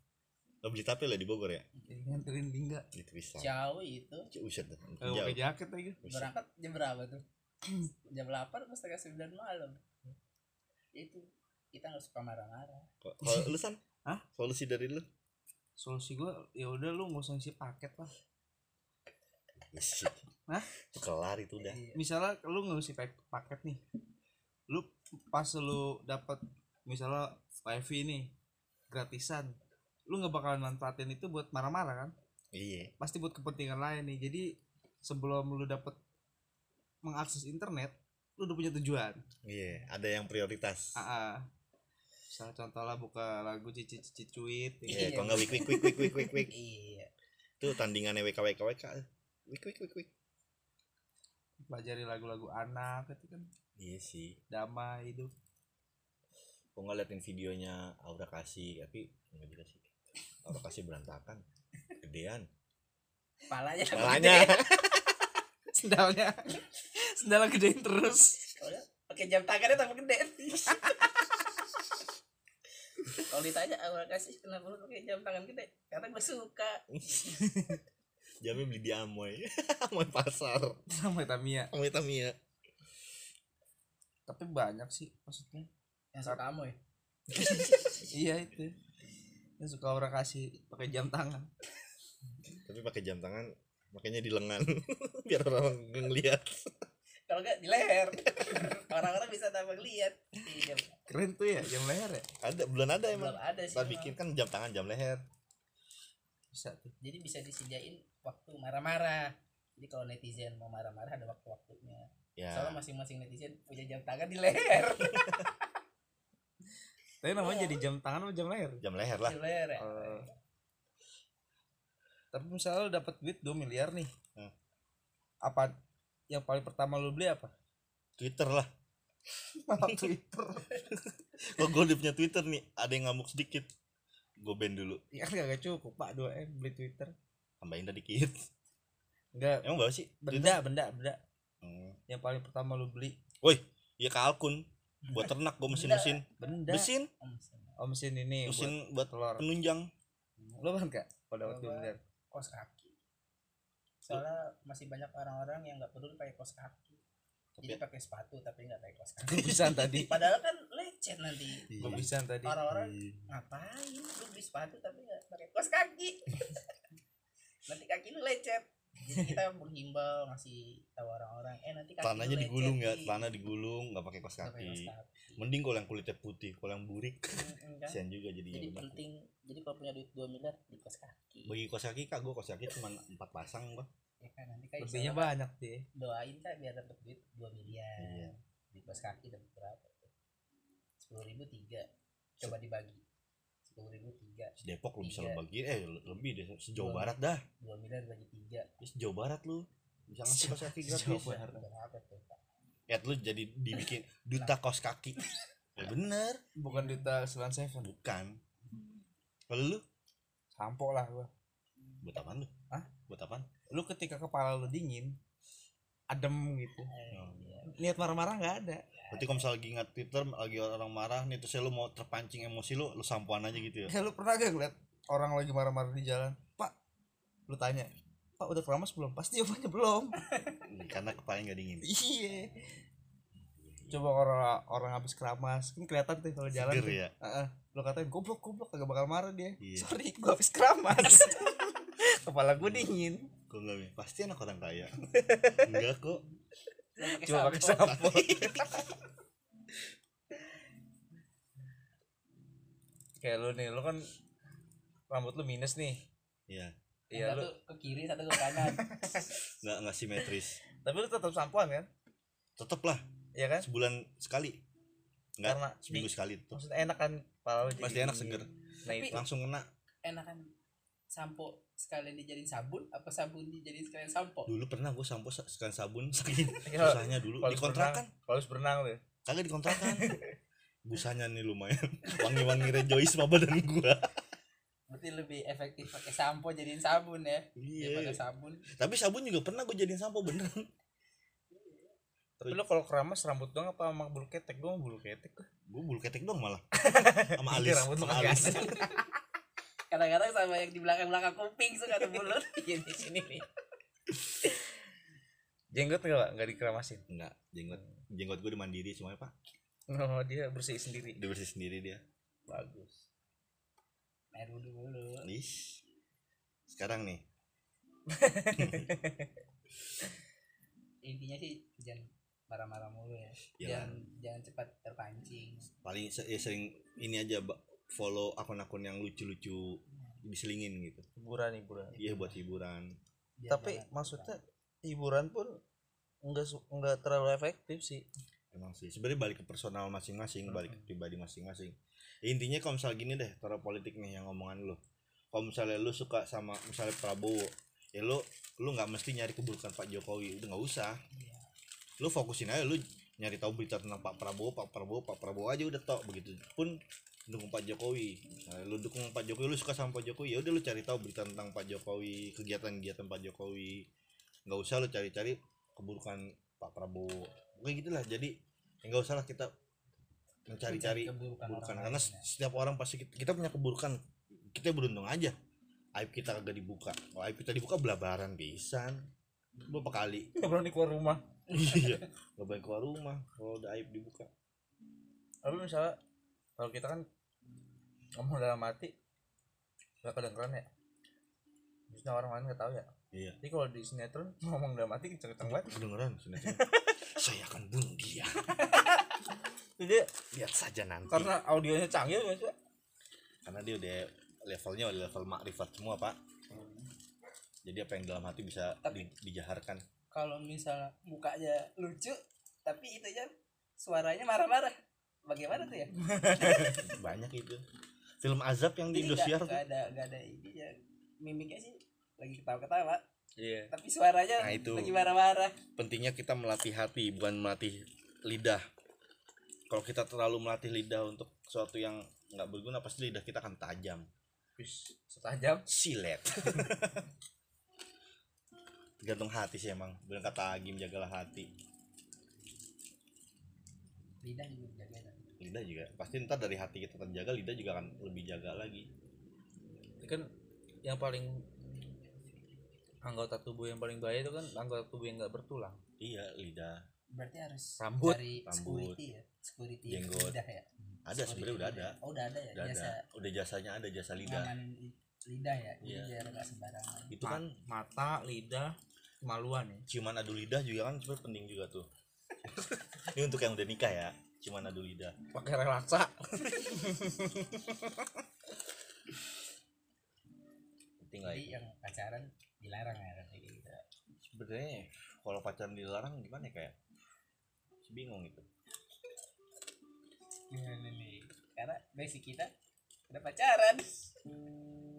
Lo beli tape lah di Bogor ya? nganterin dingga Itu bisa. jauh itu Uset. eh, Jauh. pakai jaket lagi Buset. berangkat jam berapa tuh jam 8 atau setengah 9 malam itu kita nggak suka marah-marah Kok- Kalau lu san? Hah? Solusi dari lu? solusi gua ya udah lu nggak usah isi paket lah Isi. Hah? Itu kelar itu udah. Misalnya lu nggak pak- paket nih lu pas lu dapat misalnya wifi nih gratisan lu nggak bakalan manfaatin itu buat marah-marah kan Iya. pasti buat kepentingan lain nih jadi sebelum lu dapat mengakses internet lu udah punya tujuan Iya, ada yang prioritas. ah ah. misalnya contoh lah buka lagu cici cici cuit Iya, Iya, kalau nggak wik wik wik wik wik wik wik. iya Itu tandingannya WK WK WK. Wik wik wik wik. pelajari lagu-lagu anak itu kan Iya sih. damai hidup Kok nggak liatin videonya Aura kasih tapi nggak juga sih. Aura kasih berantakan. Gedean. palanya Salahnya. sendalnya sendalnya gedein terus pakai jam tangannya tambah gede kalau ditanya awal kasih kenapa lu pakai jam tangan gede karena gue suka Jamnya beli di Amoy. Amoy pasar. sama Tamiya Amoy Tamiya. Tapi banyak sih maksudnya. Yang suka kamu ya? Iya itu. Yang suka orang kasih pakai jam tangan. Tapi pakai jam tangan makanya di lengan. Biar orang ngeliat. kalau enggak di leher. Orang-orang bisa tambah lihat iya keren tuh ya jam leher ya? Ada belum ada emang. belum ada sih bikin kan jam tangan jam leher. bisa tuh. Jadi bisa disediain waktu marah-marah. Jadi kalau netizen mau marah-marah ada waktu-waktunya ya. Soalnya masing-masing netizen punya jam tangan di leher. Tapi namanya jadi jam tangan atau jam leher. Jam leher lah. Di leher ya. Oh. tapi misalnya lu dapat duit 2 miliar nih. Hmm. apa yang paling pertama lu beli apa? Twitter lah. Malah Twitter. Kok gue udah punya Twitter nih? Ada yang ngamuk sedikit. Gue ban dulu. Ya kan gak cukup pak. 2 m beli Twitter. Tambahin dah dikit. Enggak. Emang berapa sih? Benda benda benda Hmm. yang paling pertama lu beli? Woi ya kalkun buat ternak gue mesin mesin benda. Mesin. Oh, mesin. oh mesin ini mesin buat buat telur. penunjang. Lu kan kak kalau dapat 2 Gua- miliar kos kaki. Soalnya masih banyak orang-orang yang nggak peduli pakai kos kaki. Tapi- jadi pakai sepatu tapi nggak pakai kos kaki. Bisa tadi. Padahal kan lecet nanti. Iya. bisa tadi. Orang-orang ngapain lu beli sepatu tapi nggak pakai kos kaki? Nanti kaki lu lecet jadi kita menghimbau ngasih tahu orang-orang eh nanti lu digulung ya celana digulung nggak pakai kaos kaki. mending kalau yang kulitnya putih kalau yang burik. Mm, kan? kasian juga jadi jadinya benar. penting jadi kalau punya duit 2 miliar di kos kaki. Bagi kaos kaki kak gue kaos kaki cuma empat pasang gua ya kan nanti lebihnya banyak sih. doain kan biar dapat duit 2 miliar. Iya. di kos kaki dapat berapa tuh? Sepuluh ribu tiga. Coba dibagi sepuluh ribu tiga. Depok lu bisa lu bagi eh le- lebih deh sejauh Dua. barat dah. dua miliar bagi tiga. Di sejauh barat lu bisa ngasih kaos kaki Sejauh gratis. barat. berapa tuh Pak? ya lu jadi dibikin duta kaos kaki. Ya bener. Bukan duta selan seven. Bukan. Kalau lu? Sampo lah gua. Buat apaan lu? Hah? buat apaan? Lu ketika kepala lu dingin adem gitu. Oh. iya. niat marah-marah nggak ada. Berarti kalau misalnya lagi ngat Twitter lagi orang marah nih terus lu mau terpancing emosi lu lu sampoan aja gitu ya? Ya lu pernah gak ngeliat orang lagi marah-marah di jalan? Pak lu tanya pak udah keramas belum? Pasti jawabannya belum. Karena kepalanya nggak dingin. Iya. Coba orang orang habis keramas kan kelihatan tuh kalau jalan Seger tuh. ya? Heeh. lu katain goblok goblok kagak bakal marah dia. Iya. sorry gua habis keramas. Kepala gua dingin kok nggak Mi? pasti anak orang kaya. Enggak kok. Cuma pakai sampo. kayak lu nih lu kan rambut lu minus nih. Iya. Iya lu ke kiri satu ke kanan. Nggak nggak simetris. Tapi lu tetap sampoan kan? Tetep lah. Iya kan? Sebulan sekali. Nggak Karena seminggu di- sekali tuh maksudnya enak kan kepala lu jadi Pasti enak, seger. nah itu. Langsung kena. enakan sampo sekalian dijadiin sabun? Apa sabun dijadiin sekalian sampo? Dulu pernah gue sampo sa- sekalian sabun saking Iya. susahnya dulu. Kalau di kontrakan kalau harus berenang tuh kagak di kontrakan busanya nih lumayan. Wangi-wangi rejoice mah badan gua. Berarti lebih efektif pakai sampo jadiin sabun ya? Iya. Daripada sabun. Tapi sabun juga pernah gue jadiin sampo beneran. Tapi lu kalau keramas rambut doang apa sama bulu ketek? Doang bulu ketek gue bulu ketek dong malah. Sama Iya, alis. rambut sama pakai alis. Kadang-kadang sama yang di belakang belakang kuping suka ada mulut. Iya di sini nih. Jenggot nggak Pak? nggak dikeramasin? Enggak jenggot jenggot gue dimandiri semuanya pak. Oh dia bersih sendiri. Dia bersih sendiri dia. Bagus. Air wudhu dulu. Ish. sekarang nih. Intinya sih jangan marah-marah mulu ya. Ya. jangan jangan cepat terpancing. Paling ya sering ini aja Mbak, follow akun-akun yang lucu-lucu diselingin gitu. Hiburan hiburan. Iya buat hiburan. Biar tapi jangan- maksudnya hiburan. pun enggak enggak terlalu efektif sih. Emang sih sebenarnya balik ke personal masing-masing balik ke pribadi masing-masing. Ya, intinya kalau misalnya gini deh taruh politik nih yang omongan lu. Kalau misalnya lu suka sama misalnya Prabowo ya lu lu nggak mesti nyari keburukan Pak Jokowi udah nggak usah. Iya. lu fokusin aja lu nyari tahu berita tentang Pak Prabowo Pak Prabowo Pak Prabowo aja udah tok begitu pun dukung Pak Jokowi. Nah, lu dukung Pak Jokowi lu suka sama Pak Jokowi ya udah lu cari tahu berita tentang Pak Jokowi kegiatan-kegiatan Pak Jokowi. Nggak usah lu cari-cari keburukan Pak Prabowo. Kayak gitulah jadi ya nggak usah lah kita mencari-cari keburukan keburukan orang karena lain ya. setiap orang pasti kita, kita punya keburukan. Kita beruntung aja. Aib kita kagak dibuka. Kalau aib kita dibuka belabaran pisan. Berapa kali? Nggak berani keluar rumah. Iya gak boleh keluar rumah kalau udah aib dibuka. Tapi misalnya kalau kita kan ngomong dalam hati nggak kedengeran ya? Maksudnya orang lain nggak tahu ya? Iya. Jadi kalau di sinetron ngomong dalam hati kenceng-kenceng banget. Kedengeran sinetron. Saya akan bunuh dia. Jadi lihat saja nanti. karena audionya canggih maksudnya karena dia udah levelnya udah level makrifat semua pak. Jadi apa yang dalam hati bisa Tapi- di- dijaharkan. kalau misalnya mukanya lucu tapi itunya suaranya marah-marah. Bagaimana tuh ya? Banyak itu film azab yang di Indosiar nggak ada nggak ada ini ya mimiknya sih lagi ketawa-ketawa. Iya. Tapi suaranya Nah, itu. lagi marah-marah. Pentingnya kita melatih hati bukan melatih lidah. Kalau kita terlalu melatih lidah untuk sesuatu yang nggak berguna pasti lidah kita akan tajam. Wis, setajam. Silet. Tergantung hati sih emang. Bener kata Agim jagalah hati. Lidah juga jaga lidah juga. Pasti ntar dari hati kita terjaga lidah juga akan lebih jaga lagi. Itu kan yang paling anggota tubuh yang paling bahaya itu kan anggota tubuh yang nggak bertulang. Iya lidah berarti harus Rambut. cari Rambut. security ya? Security Jenggot. lidah ya? Ada Security sebenarnya udah ada. Oh udah ada ya? Udah biasa ada udah jasanya ada jasa lidah lidah ya? Jadi Iya. biar nggak sembarangan. Itu kan mata lidah kemaluan ya? Ciuman adu lidah juga kan sebenarnya penting juga tuh. Ini untuk yang udah nikah ya ciuman adu lidah. Pakai relaksa penting lah jadi itu. yang pacaran dilarang ya kayak gitu. Sebenarnya kalau pacaran dilarang gimana ya kayak bingung gitu. Gimana nih? Karena basic kita udah pacaran.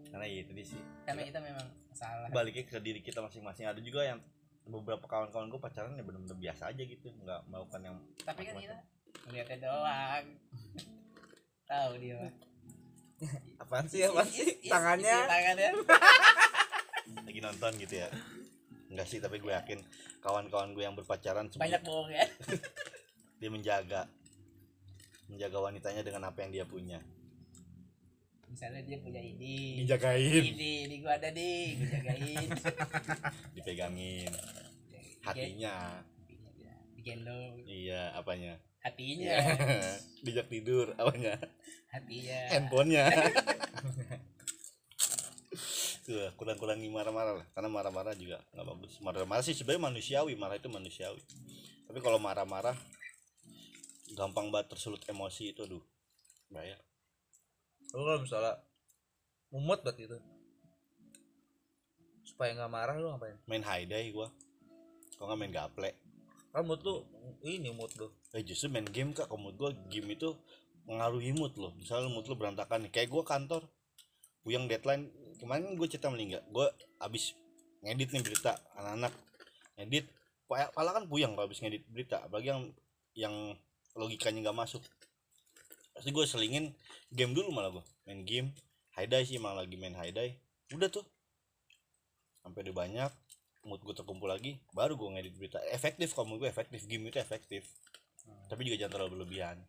Karena ya tadi sih. Karena kita memang salah. Baliknya ke diri kita masing-masing. Ada juga yang beberapa kawan-kawan gue pacaran ya bener-bener biasa aja gitu. Nggak melakukan yang tapi kan kita ngeliatnya doang. Tahu dia mah. apaan sih apaan Isi- sih? tangannya? isi tangannya. Lagi nonton gitu ya? Enggak sih tapi gue yakin kawan-kawan gue yang berpacaran banyak bohong ya. dia menjaga. Menjaga wanitanya dengan apa yang dia punya. Misalnya dia punya ini. Dijagain. Ini ini gua ada nih. Gua jagain dipegangin. Hatinya. Digendong. Iya apanya hatinya. Dijak tidur apanya hatinya. Handphonenya. Tuh kurang-kurangi marah-marah lah. Karena marah-marah juga nggak bagus. Marah-marah sih sebenarnya manusiawi marah itu manusiawi. Tapi kalau marah-marah gampang banget tersulut emosi itu aduh. Bahaya. Lu kalau misalnya mumut banget gitu. Supaya nggak marah lu ngapain? Main high day gua. Kalau nggak main gaple kan mood lu ini mood lu. Eh justru main game kak. Kalau menurut gua game itu mengaruhi mood lo misalnya mood lo berantakan nih. Kayak gua kantor puyang deadline. Kemarin gue cerita melingga gue abis ngedit nih berita anak-anak. Ngedit pa- pala kan puyang kalau abis ngedit berita. Apalagi yang yang logikanya nggak masuk. Pasti gue selingin game dulu malah gue main game high sih malah lagi main high udah tuh. Sampai udah banyak mood gue terkumpul lagi baru gue ngedit berita. Efektif kalau menurut gue efektif. Game itu efektif. Tapi juga jangan terlalu berlebihan.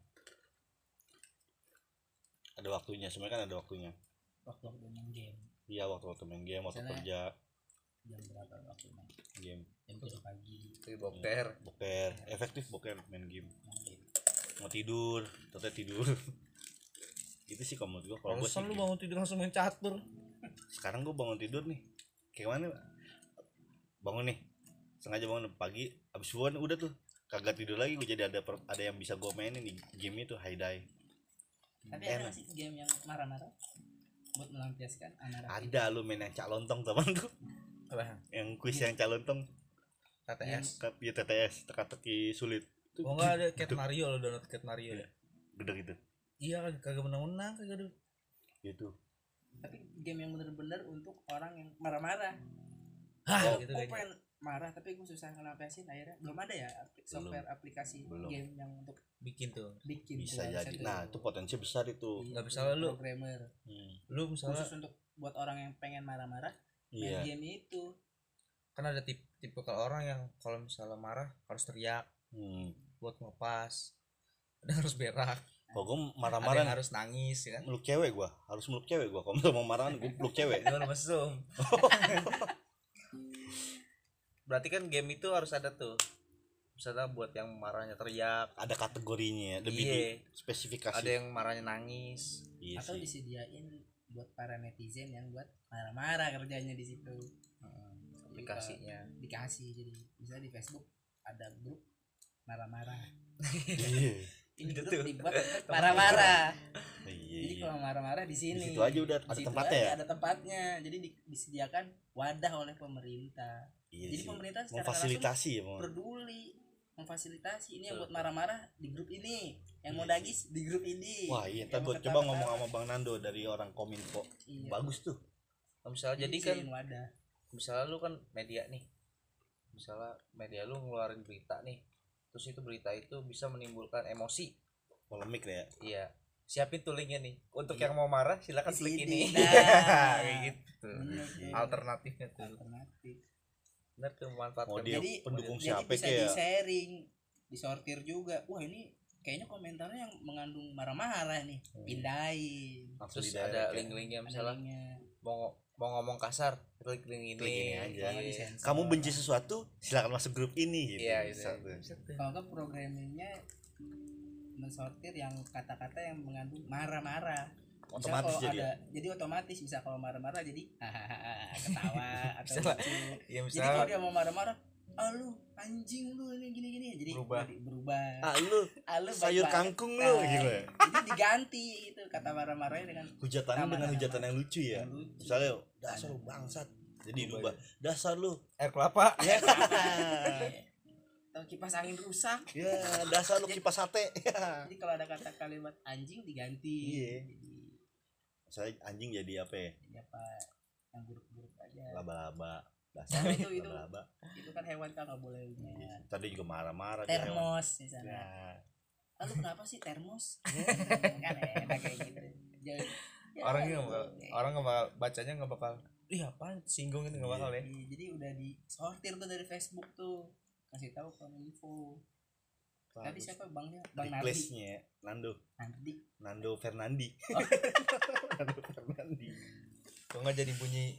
Ada waktunya sebenarnya kan ada waktunya. Waktu waktu main game. Iya waktu-waktu main game waktu Misalnya- kerja. jam berapa waktu main game. jam tujuh pagi. Lagi boker. Boker. Efektif boker main game. Main game. mau tidur tetap tidur. Itu sih kalau menurut gua kalau gua sih lu bangun tidur langsung main catur. Sekarang gua bangun tidur nih. Kayak mana bangun nih. Sengaja bangun pagi abis subuhan udah tuh. Kagak tidur lagi gue jadi ada per- ada yang bisa gue mainin di game itu high die tapi ada Enak. nggak sih game yang marah-marah? Buat melampiaskan kita? ada lu main yang cak lontong teman tuh apa? Yang kuis yang cak lontong. TTS ya TTS teka-teki sulit. Tuh, Oh enggak ada Cat Mario lo download Cat Mario. Ya gede gitu iya kan kagak menang-menang kagak ada. Gitu. Tapi game yang bener-bener untuk orang yang marah-marah Hah, oh, gitu kayaknya. pengen marah tapi gue susah ngelampiasin akhirnya belum ada ya apli- Belum. software aplikasi Belum. game yang untuk bikin tuh. bikin bisa tuh, jadi. nah itu potensi besar itu. Iya, Nggak bisa lu. programmer. Hmm, lu misalnya khusus untuk buat orang yang pengen marah-marah main iya. game itu. Kan ada tip tipe kalau orang yang kalau misalnya marah harus teriak. Hmm. buat ngepas. Ada harus berak. Kalau gue marah-marah yang harus nangis ya kan? Meluk cewek gua. Harus meluk cewek gua. Kalau mau marah gue peluk cewek. Gimana mesum berarti kan game itu harus ada tuh. Misalnya buat yang marahnya teriak. Ada kategorinya ya, lebih Iya. di spesifikasi ada yang marahnya nangis. Iya atau sih. disediain buat para netizen yang buat marah-marah kerjanya di situ. Hmm, aplikasinya. dikasih jadi misalnya di Facebook ada grup marah-marah. Iya. Ini Itu tuh. dibuat untuk marah-marah. Iya jadi iya. kalau marah-marah di sini. Di situ aja udah ada tempatnya ya? ada tempatnya. Jadi di- disediakan wadah oleh pemerintah Iya jadi sih. pemerintah secara langsung memfasilitasi ya mau peduli memfasilitasi. Ini yang buat marah-marah di grup ini yang mau Iya sih. dagis di grup ini. Wah iya. Ntar mau gue coba ngomong sama bang Nando dari orang kominfo. Iya. bagus tuh. Nah, misalnya jadi kan wadah. misalnya lu kan media nih. Misalnya media lu ngeluarin berita nih terus itu berita itu bisa menimbulkan emosi. Polemik ya. Iya. Siapin tuh linknya nih. Untuk Iya. yang mau marah silakan klik ini. Nah. kayak gitu. Bener alternatifnya tuh. Alternatif benar tuh memanfaatkan Mau dia jadi pendukung jadi siapa bisa ya? di sharing disortir juga wah ini kayaknya komentarnya yang mengandung marah-marah nih Hmm. pindahin langsung terus ada ya. link-linknya misalnya linknya. mau mau ngomong kasar klik link ini Klik ini aja. Oh, Iya. kamu benci sesuatu silakan masuk grup ini gitu iya tuh. kalau nggak programmingnya mensortir yang kata-kata yang mengandung marah-marah Otomatis jadi ya? ada, jadi otomatis bisa kalau marah-marah jadi hahaha ketawa atau lucu. ya jadi kalau misalnya dia mau marah-marah ah lu anjing lu ini gini gini jadi Berubah. jadi berubah. Ah lu ah, lu sayur baik kangkung lu Nah, gitu ya. jadi diganti itu kata marah-marahnya dengan hujatannya Nama- dengan hujatan yang lucu ya. Yang lucu. Misalnya dasar lu bangsat. Jadi Berubah. berubah. Dasar lu. Air kelapa. Ya atau kipas angin rusak. Ya dasar lu kipas sate. Ya jadi kalau ada kata kalimat anjing diganti. Iya. saya anjing jadi apa ya? Jadi apa? Yang buruk-buruk laba-laba Nah, itu itu. laba-laba. Itu kan hewan kan nggak boleh Iya. punya tadi juga marah-marah termos misalnya ya. Ah, lu kenapa sih termos? Kan enak kayak gitu. Jangan- ya, orangnya nggak lu- bakal orang nggak bakal bacanya nggak bakal ih apaan? Singgung itu nggak bakal ya. Iya, jadi udah disortir tuh dari Facebook tuh. Kasih tahu info. Tadi siapa bangnya bang Nardi. Replace-nya Nando. Nardi. Nando Fernandi. Oh. Nando Fernandi. Kok nggak jadi bunyi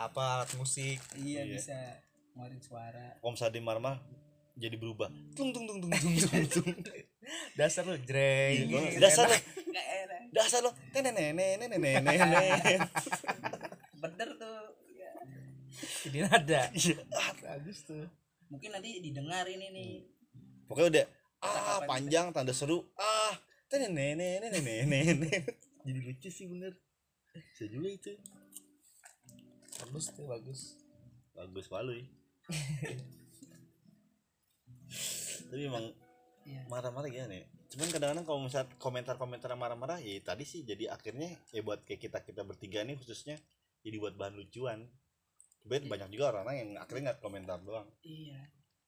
apa alat musik. Iya Iya. bisa ngeluarin suara. Om Sadi Marmah jadi berubah. Tung tung tung tung tung tung tung dasar lu jreng. Iya, dasar lo. Nggak enak. Dasar lo. Nenek bener tuh. Ya. jadi nada. Iya. bagus tuh. Mungkin nanti didengar ini nih. Pokoknya udah ah panjang tanda seru. Ah. Nenek nenek nenek nenek jadi lucu sih bener. Bisa juga itu bagus tuh bagus. Bagus walu ya tapi emang Iya. marah-marah gimana ya? Cuman kadang-kadang kalau misalnya komentar-komentar marah-marah ya tadi sih. Jadi akhirnya ya buat kayak kita kita bertiga nih khususnya jadi buat bahan lucuan. Tapi banyak juga orang-orang yang akhirnya nggak komentar doang. Iya.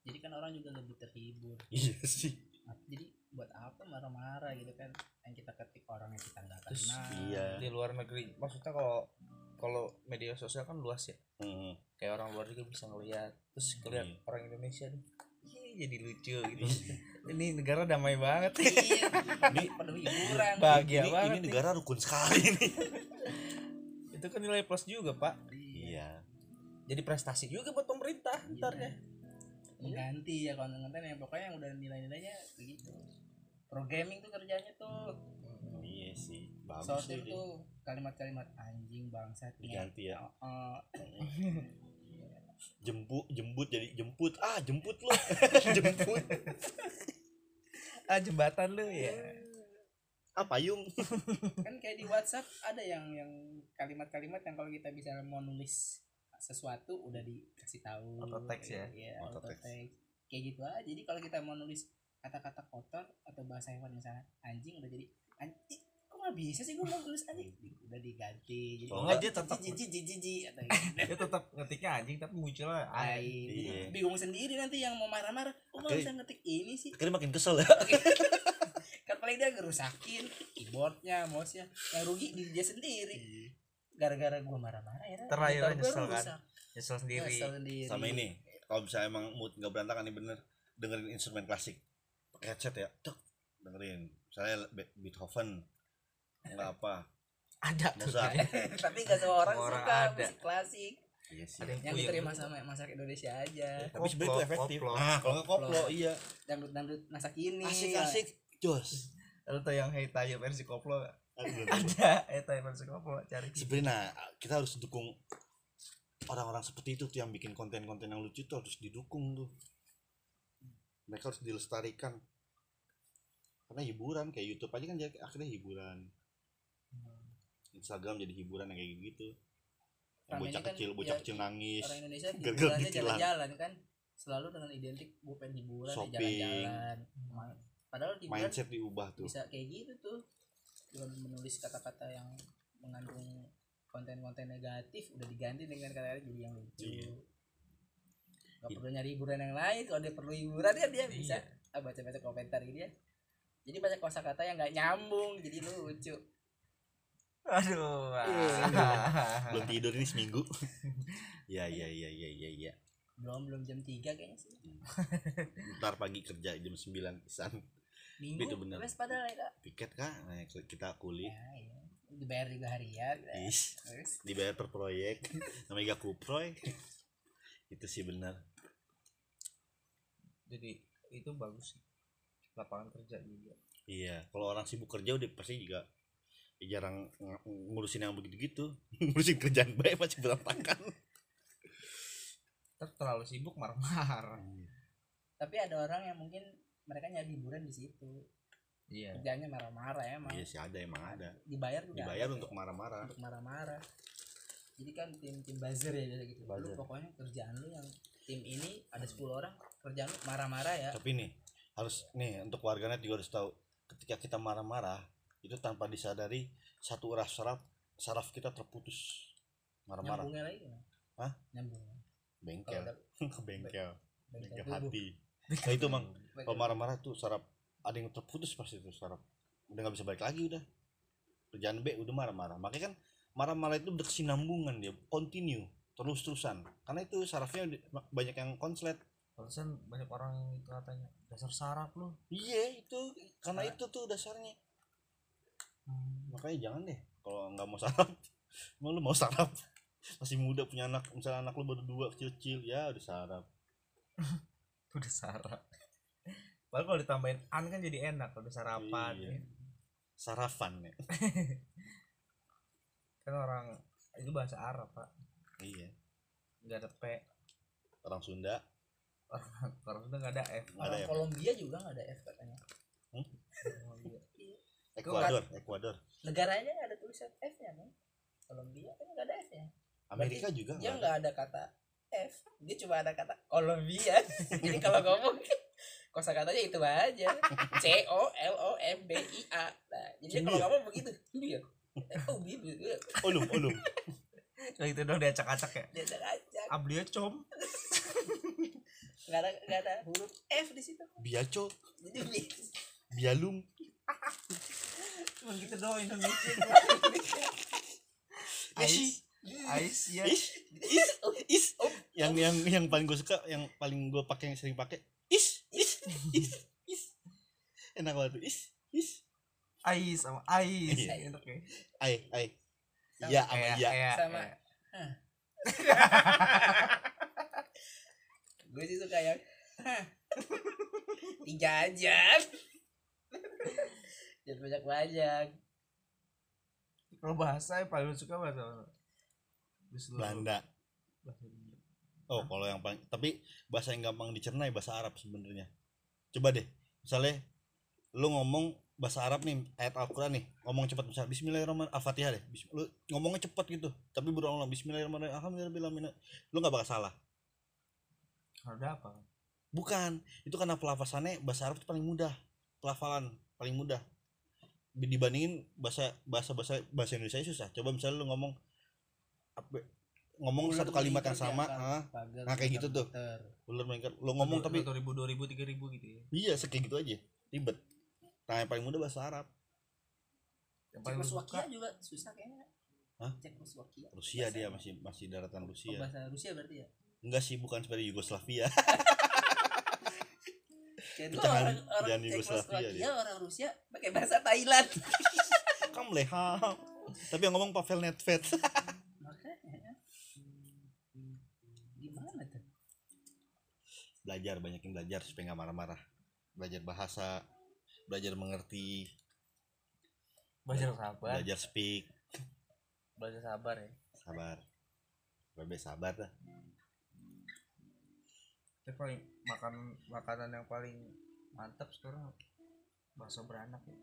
Jadi kan orang juga lebih terhibur. Iya sih. Jadi buat apa marah-marah gitu kan? Yang kita ketik orang yang kita nggak kenal. Iya. di luar negeri. Maksudnya kalau kalau media sosial kan luas ya. Hmm. kayak orang luar juga bisa ngeliat. Terus ngeliat Iya. orang Indonesia nih "Ih, jadi lucu gitu. Ini negara damai banget. Iya. Ini penuh hiburan. Bahagia ini, banget ini nih. negara rukun sekali nih itu kan nilai plus juga pak. Iya. Jadi prestasi juga buat pemerintah ntar ya. Mengganti ya konten-konten yang pokoknya yang udah nilai-nilainya begitu. Programming tuh kerjanya tuh. Iya sih bagus sih tuh kalimat-kalimat anjing bangsat diganti ya. Oh. jemput jemput jadi jemput. Ah jemput lo jemput. Ah jembatan lu ya. Ah payung. Kan kayak di WhatsApp ada yang yang kalimat-kalimat yang kalau kita bisa mau nulis sesuatu udah dikasih tahu. Auto text ya? Iya, Auto auto text. text. kayak gitu aja. Jadi kalau kita mau nulis kata-kata kotor atau bahasa hewan misalnya anjing udah jadi anjing nggak bisa sih gue mau tulis anjing udah diganti jadi Oh, enggak, dia tetap- jiji jiji jiji atau dia. Tetap ngetiknya anjing tapi munculnya Ay, anjing Iya. bingung sendiri nanti yang mau marah-marah kok nggak Oke. bisa ngetik ini sih. akhirnya makin kesel ya. Kan paling dia ngerusakin keyboardnya mouse-nya yang rugi di dia sendiri. Gara-gara gua marah-marah ya. Terakhir nyesel kan? nyesel sendiri. Nyesel sendiri. Sama ini kalau misalnya emang mood nggak berantakan nih bener dengerin instrumen klasik. Pakai headset ya Tuk, dengerin. Misalnya Be- Beethoven nggak apa. Ada tuh Mozart tapi gak semua orang Semua suka ada. musik klasik. Iya sih. Ada yang diterima gitu. sama masyarakat Indonesia aja. Tapi sebenarnya itu Koplo, efektif. koplo. nah kalau nggak koplo Koplo. iya. Dangdut dangdut masa kini asik asik. Jos. Lu tau yang Hey Tayo versi koplo ada Tayo versi koplo cari. Sebenarnya nah, kita harus dukung orang-orang seperti itu tuh yang bikin konten-konten yang lucu tuh harus didukung tuh. Mereka harus dilestarikan. Karena hiburan kayak YouTube aja kan jadi akhirnya hiburan Instagram jadi hiburan yang kayak gitu yang bocah kan kecil bocah ya, kecil nangis orang Indonesia hiburannya jalan-jalan kan. Selalu dengan identik gue pengen hiburan ya Shopping. jalan-jalan. Padahal hiburan mindset diubah tuh. bisa kayak gitu tuh. Dengan menulis kata-kata yang mengandung konten-konten negatif udah diganti dengan kata-kata jadi yang lucu. Iya. Gak Iya. perlu nyari hiburan yang lain kalau dia perlu hiburan kan dia bisa. Iya. ah, baca-baca komentar gitu ya. Jadi banyak kosakata yang nggak nyambung jadi lucu aduh belum tidur ini seminggu. Ya ya ya ya ya ya. Belum belum jam 3 kayaknya sih. Ntar pagi kerja jam 9 pisan. Minggu? Itu bener. terus padahal ya kak. Piket kak. Nah, kita kuliah. Ya, iya. dibayar juga harian ya. Is, terus? Dibayar per proyek. Namanya gak kuproy itu sih benar jadi itu bagus sih. Lapangan kerja juga. Iya. Kalau orang sibuk kerja udah pasti juga ya jarang ng- ngurusin yang begitu gitu ngurusin kerjaan baik pasti berantakan. Terlalu sibuk marah-marah. Tapi ada orang yang mungkin mereka nyari hiburan di situ. Iya. Kerjanya marah-marah ya emang. Iya sih ada emang ada. Dibayar juga dibayar ada, untuk marah-marah. Untuk marah-marah. Jadi kan tim tim buzzer ya biasa gitu. Lu Buzzer. pokoknya kerjaan lu yang tim ini ada 10 orang kerjaan lu marah-marah ya. Tapi nih harus nih untuk warganet juga harus tahu ketika kita marah-marah itu tanpa disadari satu uras saraf saraf kita terputus. Marah-marah. Nyambungnya lagi? Hah? nyambung. Bengkel. Ke bengkel. Bengkel hati. Nah itu mang. kalau marah-marah tuh saraf ada yang terputus pasti tuh saraf. Udah nggak bisa balik lagi udah. Kerjaan B udah marah-marah. Makanya kan marah-marah itu berkesinambungan dia continue terus-terusan. Karena itu sarafnya banyak yang konslet. Banyak orang itu katanya dasar saraf lu. Iya itu. Karena Saraf. itu tuh dasarnya Hmm. makanya jangan deh. Kalau nggak mau saraf mau lu mau saraf masih muda punya anak misalnya anak lu baru dua kecil-kecil ya udah saraf udah saraf Padahal kalau ditambahin an kan jadi enak kalau udah sarapan Iya. ya. sarafan ya. Kan orang itu bahasa Arab pak. Iya. Nggak ada p. Orang Sunda. Orang udah nggak ada f. Ada orang ya Kolombia juga nggak ada F katanya. Iya. Ekuador Ekuador negaranya ada tulisan F nya kan Kolombia kan nggak ada F nya Amerika juga dia nggak ada. kata F dia cuma ada kata Kolombia. Jadi kalau ngomong kosakatanya itu aja. C O L O M B I A. Nah jadi kalau ngomong begitu dia oh gitu olum olum Nah, itu dong diacak-acak ya? Dia acak ablia com. Nggak ada nggak ada huruf F di situ. Biaco. Jadi bialum cuma gitu doang Indonesia Ais. Ais ya is is is yang yang yang paling gue suka yang paling gue pakai yang sering pakai. Is is is is enak banget. Is is Ais sama Ais. Iya. enak ya. Ai ai. Sama iya sama iya. kayak- Sama. gue sih suka yang "Hah, tiga aja jangan banyak banyak kalau bahasa yang paling suka bahasa apa? Belanda. Oh kalau yang paling tapi bahasa yang gampang dicerna ya bahasa Arab sebenarnya. Coba deh misalnya lu ngomong bahasa Arab nih ayat Al-Quran nih ngomong cepat misalnya Bismillahirrahmanirrahim Al-Fatihah deh Bis- lu ngomongnya cepat gitu tapi berulang-ulang Bismillahirrahmanirrahim Alhamdulillah lu nggak bakal salah. Ada apa? Bukan itu karena pelafasannya bahasa Arab itu paling mudah pelafalan paling mudah dibandingin bahasa bahasa bahasa bahasa Indonesia susah. Coba misalnya lu ngomong apa ngomong Ular satu kalimat yang melingkar di sama ah pagar nah, kayak gitu tuh. ular melingkar lu ngomong tapi dua ribu dua ribu tiga ribu gitu ya. Iya kayak gitu aja. Ribet. Nah yang paling mudah bahasa Arab. Yang paling suka? juga susah kayaknya. Hah? Cekoslovakia. Rusia Bahasa- dia masih masih daratan oh, Rusia bahasa Rusia berarti ya? Enggak sih bukan seperti Yugoslavia jadi Jangan- orang orang jangan Yugoslavia Cekoslovakia dia. orang Rusia pakai bahasa Thailand. Kamu leha. Tapi yang ngomong Pavel Nedved. Gimana tuh? Belajar banyakin belajar supaya nggak marah-marah. Belajar bahasa belajar mengerti. Belajar sabar. Belajar speak. Belajar sabar ya. Sabar. Bebe sabar dah Tapi paling makan makanan yang paling mantap sekarang bakso beranak ya.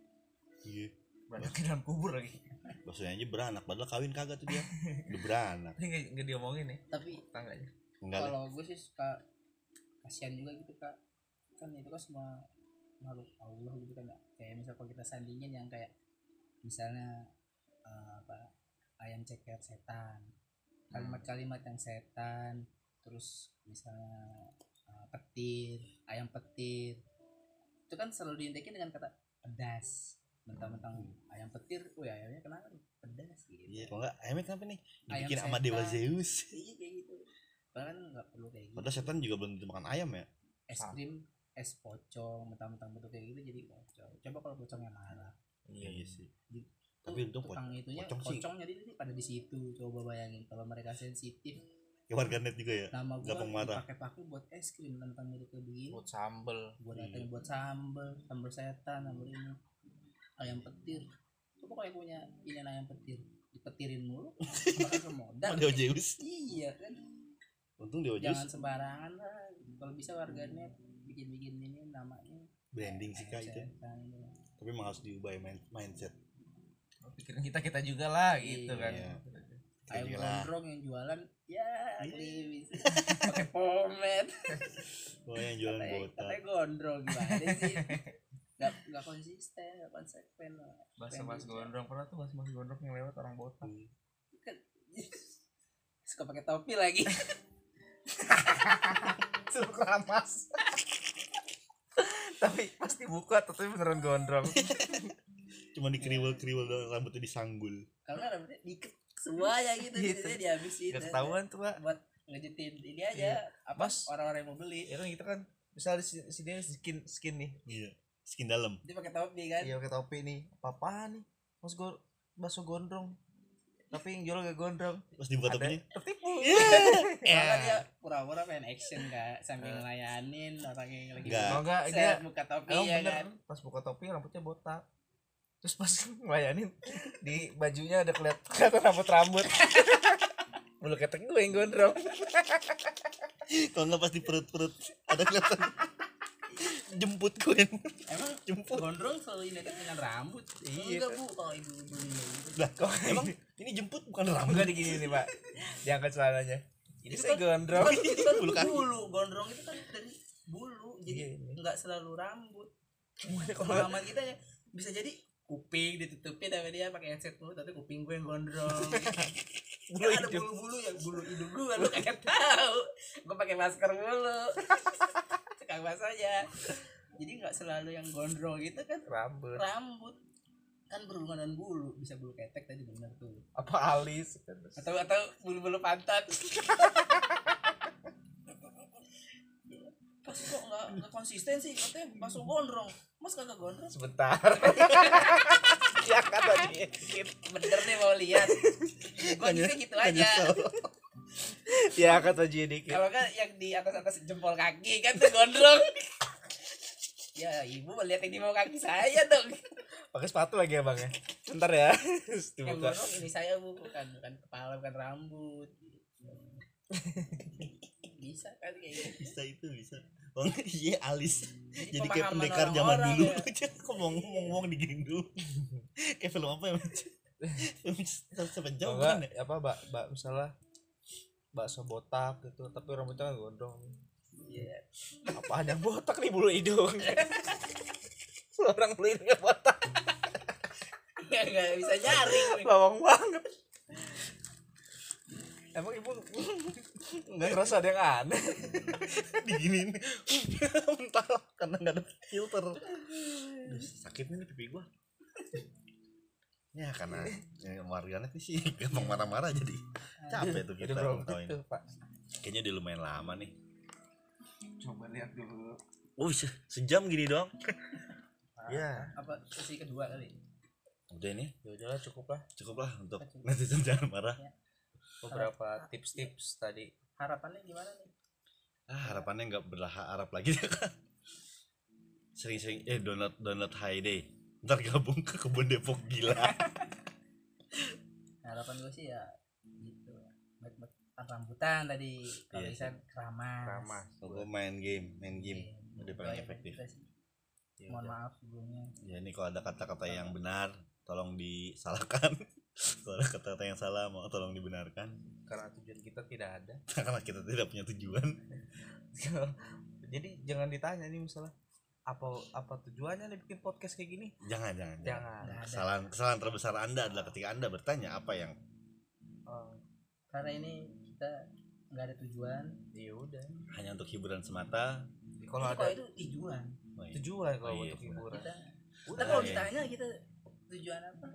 Iya. Beranak di dalam kubur lagi. Maksudnya aja beranak padahal kawin kagak tuh dia. Udah beranak. Ini nggak nggak diomongin nih tapi tangganya. Enggak lah. kalau gue sih suka kasihan juga gitu kak. Kan itu kan semua makhluk Allah gitu kan kayak misal kalau kita sandingin yang kayak misalnya eh, apa ayam ceker setan. Kalimat-kalimat yang setan terus misalnya petir ayam petir. Itu kan selalu diintekin dengan kata pedas. Mentang-mentang ayam petir wih ayamnya kenapa nih? pedas gitu. Iya kalau enggak ayamnya kenapa nih? Ayam dibikin sama dewa. Zeus. Iya kayak gitu. Bahkan nggak perlu kayak gitu. Padahal setan juga belum tentu makan ayam ya? Es krim es pocong mentang-mentang bentuk kayak gitu jadi pocong. Coba kalau pocongnya marah. Iya sih. Di- tapi untung po- tukang itunya pocong sih. pocong jadi pada di situ. Coba bayangin kalau mereka sensitif kayak warganet juga ya? Nama gua gampang marah dipakai-pakai buat es krim tentang mirip kayak begini. Buat sambel. Buat Iya. datang buat sambel sambel setan sambel ini. Ayam petir. Coba kalau yang punya ini ayam petir. Dipetirin mulu bakal modal. Dewa Zeus iya kan? Untung dewa jangan Zeus sembarangan lah. Kalau bisa warganet bikin-bikin ini namanya. Branding sih kak itu. Setan. tapi emang harus diubah ya mind- mindset. Pikiran kita kita juga lah gitu kan. Iya. ayam Kita juga lah. gondrong yang jualan ya klimis pakai pomade. Oh yang jualan katanya, botak. katanya gondrong gimana sih. Nggak nggak konsisten nggak konsekuen lah bahasa mas gondrong. pernah tuh bahasa mas gondrong yang lewat orang botak. Kan, suka pakai topi lagi. Suruh keramas. Tapi pasti buka tapi beneran gondrong. Cuma dikeriwel-keriwel doang rambutnya disanggul. Karena rambutnya diikat semuanya gitu Gitu. gitu. Dihabisin gak ketahuan tuh pak. Buat ngejutin ini aja Iya. apa orang-orang yang mau beli. Ya kan kita kan misalnya di sini skin skin nih. Iya skin dalam. Dia pakai topi kan? Iya pakai topi nih. Apa apaan nih? Mas go bakso gondrong. Tapi yang jual gak gondrong. Pas dibuka ada topinya? tertipu. Soalnya dia pura-pura main action kak. Sambil ngelayanin orang yang lagi Enggak. enggak dia buka topi ya bener. kan? Pas buka topi rambutnya botak terus pas ngelayanin di bajunya ada keliat- kelihatan rambut rambut bulu ketek gue yang gondrong. Kalau nggak pas di perut-perut ada kelihatan jemput gue. Yang emang jemput. gondrong selalu identik dengan rambut? Iya, enggak bu kalau ibu ibu lah emang ini jemput bukan rambut? Enggak digini nih pak. Diangkat celananya. Ini saya kan- gondrong. Itu kan Bulu kaki. bulu gondrong itu kan dari bulu. Iya, jadi iya. enggak selalu rambut. Pengalaman kita ya bisa jadi kuping ditutupin sama dia pakai headset mulu tapi kuping gue yang gondrong. Bulu kan ada bulu-bulu yang bulu hidung gue lu kagak tahu. Gue pakai masker mulu. Tukang aja. Jadi nggak selalu yang gondrong gitu kan. Rambut. Rambut. Kan berhubungan dengan bulu bisa bulu ketek tadi benar tuh. Apa alis? Atau atau bulu-bulu pantat pas kok nggak nggak konsisten sih katanya masuk gondrong. Mas kagak gondrong. Sebentar. Diangkat aja dikit bener nih mau lihat. Bisa gitu aja. diangkat aja dikit kalau kan yang di atas atas jempol kaki kan tuh gondrong. Ya ibu mau lihat yang di bawah kaki saya dong. Pakai sepatu lagi ya bang ya? Bentar ya. Yang gondrong ini saya bu. Bukan bukan kepala bukan rambut. Bisa kan kayak gitu. Bisa itu bisa oh iya alis. Jadi jadi kayak pendekar zaman dulu. ya. kok mau ngomong digini dulu. Kayak film apa ya film jauh Oh, kan enggak, apa mbak? Mbak misalnya bakso botak gitu tapi rambutnya kan gondrong. Iya. apaan yang botak nih bulu hidung? Orang bulu hidungnya botak. Nggak nggak bisa nyaring lawang banget emang ibu nggak ngerasa ada yang aneh? Diginiin. Entah karena nggak ada filter. Aduh, sakit nih pipi gua. Ya karena yang warganet sih gampang marah-marah jadi. Capek tuh kita pak? Kayaknya udah lumayan lama nih. Coba lihat dulu. Oh se- sejam gini dong ya. Apa sesi kedua kali? Udah nih ya udahlah cukup lah. Cukup lah untuk netizen jangan marah beberapa tips-tips tadi. Harapannya gimana nih? Ah harapannya nggak berharap lagi. Ya kan sering-sering eh download download high day. Ntar gabung ke kebun depok gila. Harapan gue sih ya gitu. Baik baik. Rambutan tadi. Kalau Iya bisa keramas. Ramah gue main game main game. Iya, udah itu paling efektif. Ya mohon udah. maaf sebelumnya. Ya ini kalau ada kata-kata yang benar tolong disalahkan kalau ada kata-kata yang salah mau tolong dibenarkan. Karena tujuan kita tidak ada. Karena kita tidak punya tujuan. Jadi jangan ditanya nih misalnya apa apa tujuannya nih bikin podcast kayak gini? Jangan jangan jangan. Jangan. Kesalahan kesalahan terbesar anda adalah ketika anda bertanya apa yang oh, karena ini kita nggak ada tujuan. Ya udah. Hanya untuk hiburan semata. Kalau ada kalau itu tujuan? Oh, iya. tujuan kalau Oh, iya, untuk hiburan. Kita kita kalau iya. ditanya kita tujuan apa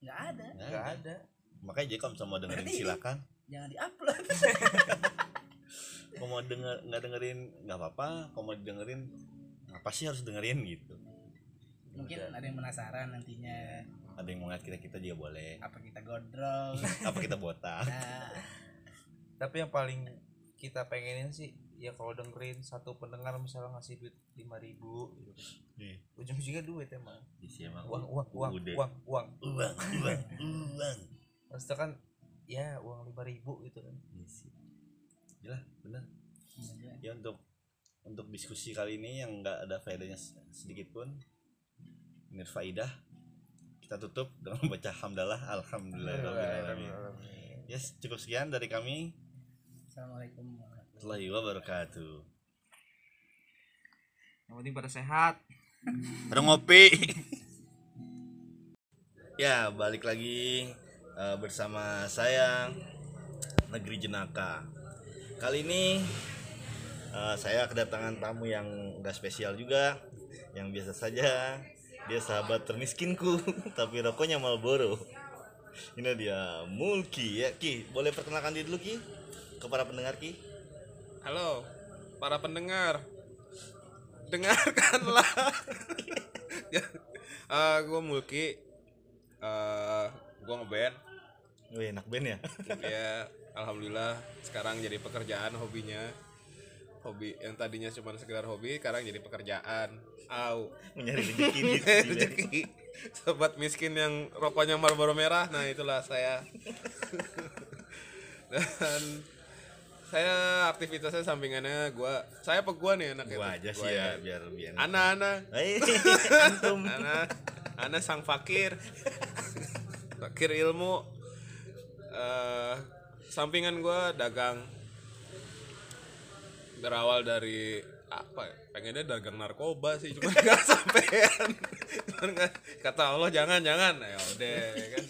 nggak ada. Nggak nggak ada. ada. Makanya jadi kalau mau dengerin Berarti- silakan. jangan diupload. Kalau mau denger nggak dengerin nggak apa-apa. Kalau mau dengerin apa sih harus dengerin gitu. Mungkin Udah. ada yang penasaran nantinya. Ada yang mau ngeliat kita kita juga boleh. Apa kita gondrong apa kita botak? Nah, tapi yang paling kita pengenin sih ya kalau dengerin satu pendengar misalnya ngasih duit lima ribu gitu. Iya. ujung-ujungnya duit emang. Isi emang uang uang uang udah. uang uang. Uang uang uang. Maksudnya kan ya uang lima ribu gitu kan. Isi. Yalah, bener. Iya. ya untuk untuk diskusi kali ini yang nggak ada faedahnya sedikit pun ini faidah kita tutup dengan membaca hamdalah. Alhamdulillah yes cukup sekian dari kami. Assalamualaikum warahmatullahi warahmatullahi wabarakatuh. Yang penting pada sehat Ada ngopi. ya, balik lagi eh, bersama saya Negeri Jenaka. Kali ini eh, saya kedatangan tamu yang enggak spesial juga, yang biasa saja. Dia sahabat termiskinku, tapi rokoknya Marlboro. Ini dia Mulki ya Ki. Boleh perkenalkan diri dulu Ki ke para pendengar Ki. Halo, para pendengar. Dengarkanlah. ya, gue Mulki. eh gue ngeband. Wih, enak band ya. ya, alhamdulillah sekarang jadi pekerjaan hobinya. Hobi yang tadinya cuma sekedar hobi, sekarang jadi pekerjaan. Au. Mencari rezeki di band. Rezeki. Sobat miskin yang rokoknya Marlboro merah, nah itulah saya. Dan saya aktivitasnya sampingannya gua saya apa gua nih anaknya Gua tuh? aja sih Gua ya biar biar. Ana-ana, Hai, antum. ana, ana sang fakir, fakir ilmu. eh sampingan gua dagang berawal dari apa ya? pengennya dagang narkoba sih cuma nggak sampean kata Allah jangan jangan ya udah ya kan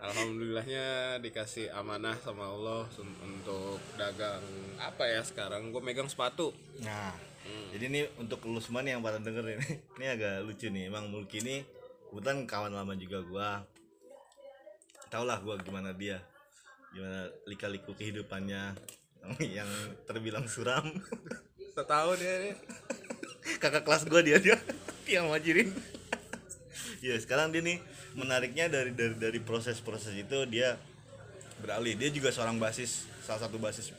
alhamdulillahnya dikasih amanah sama Allah untuk dagang. Apa ya sekarang? Gue megang sepatu. Nah, jadi ini untuk lu semua nih yang pada denger ini, ini agak lucu nih. Emang Mulki ini kebetulan kawan lama juga gua. Tau lah gua gimana dia, gimana lika-liku kehidupannya. Yang terbilang suram. setahun ya ini. Kakak kelas gua dia dia. Yang majirin. Ya sekarang dia nih menariknya dari dari dari proses-proses itu dia beralih. Dia juga seorang basis, salah satu basis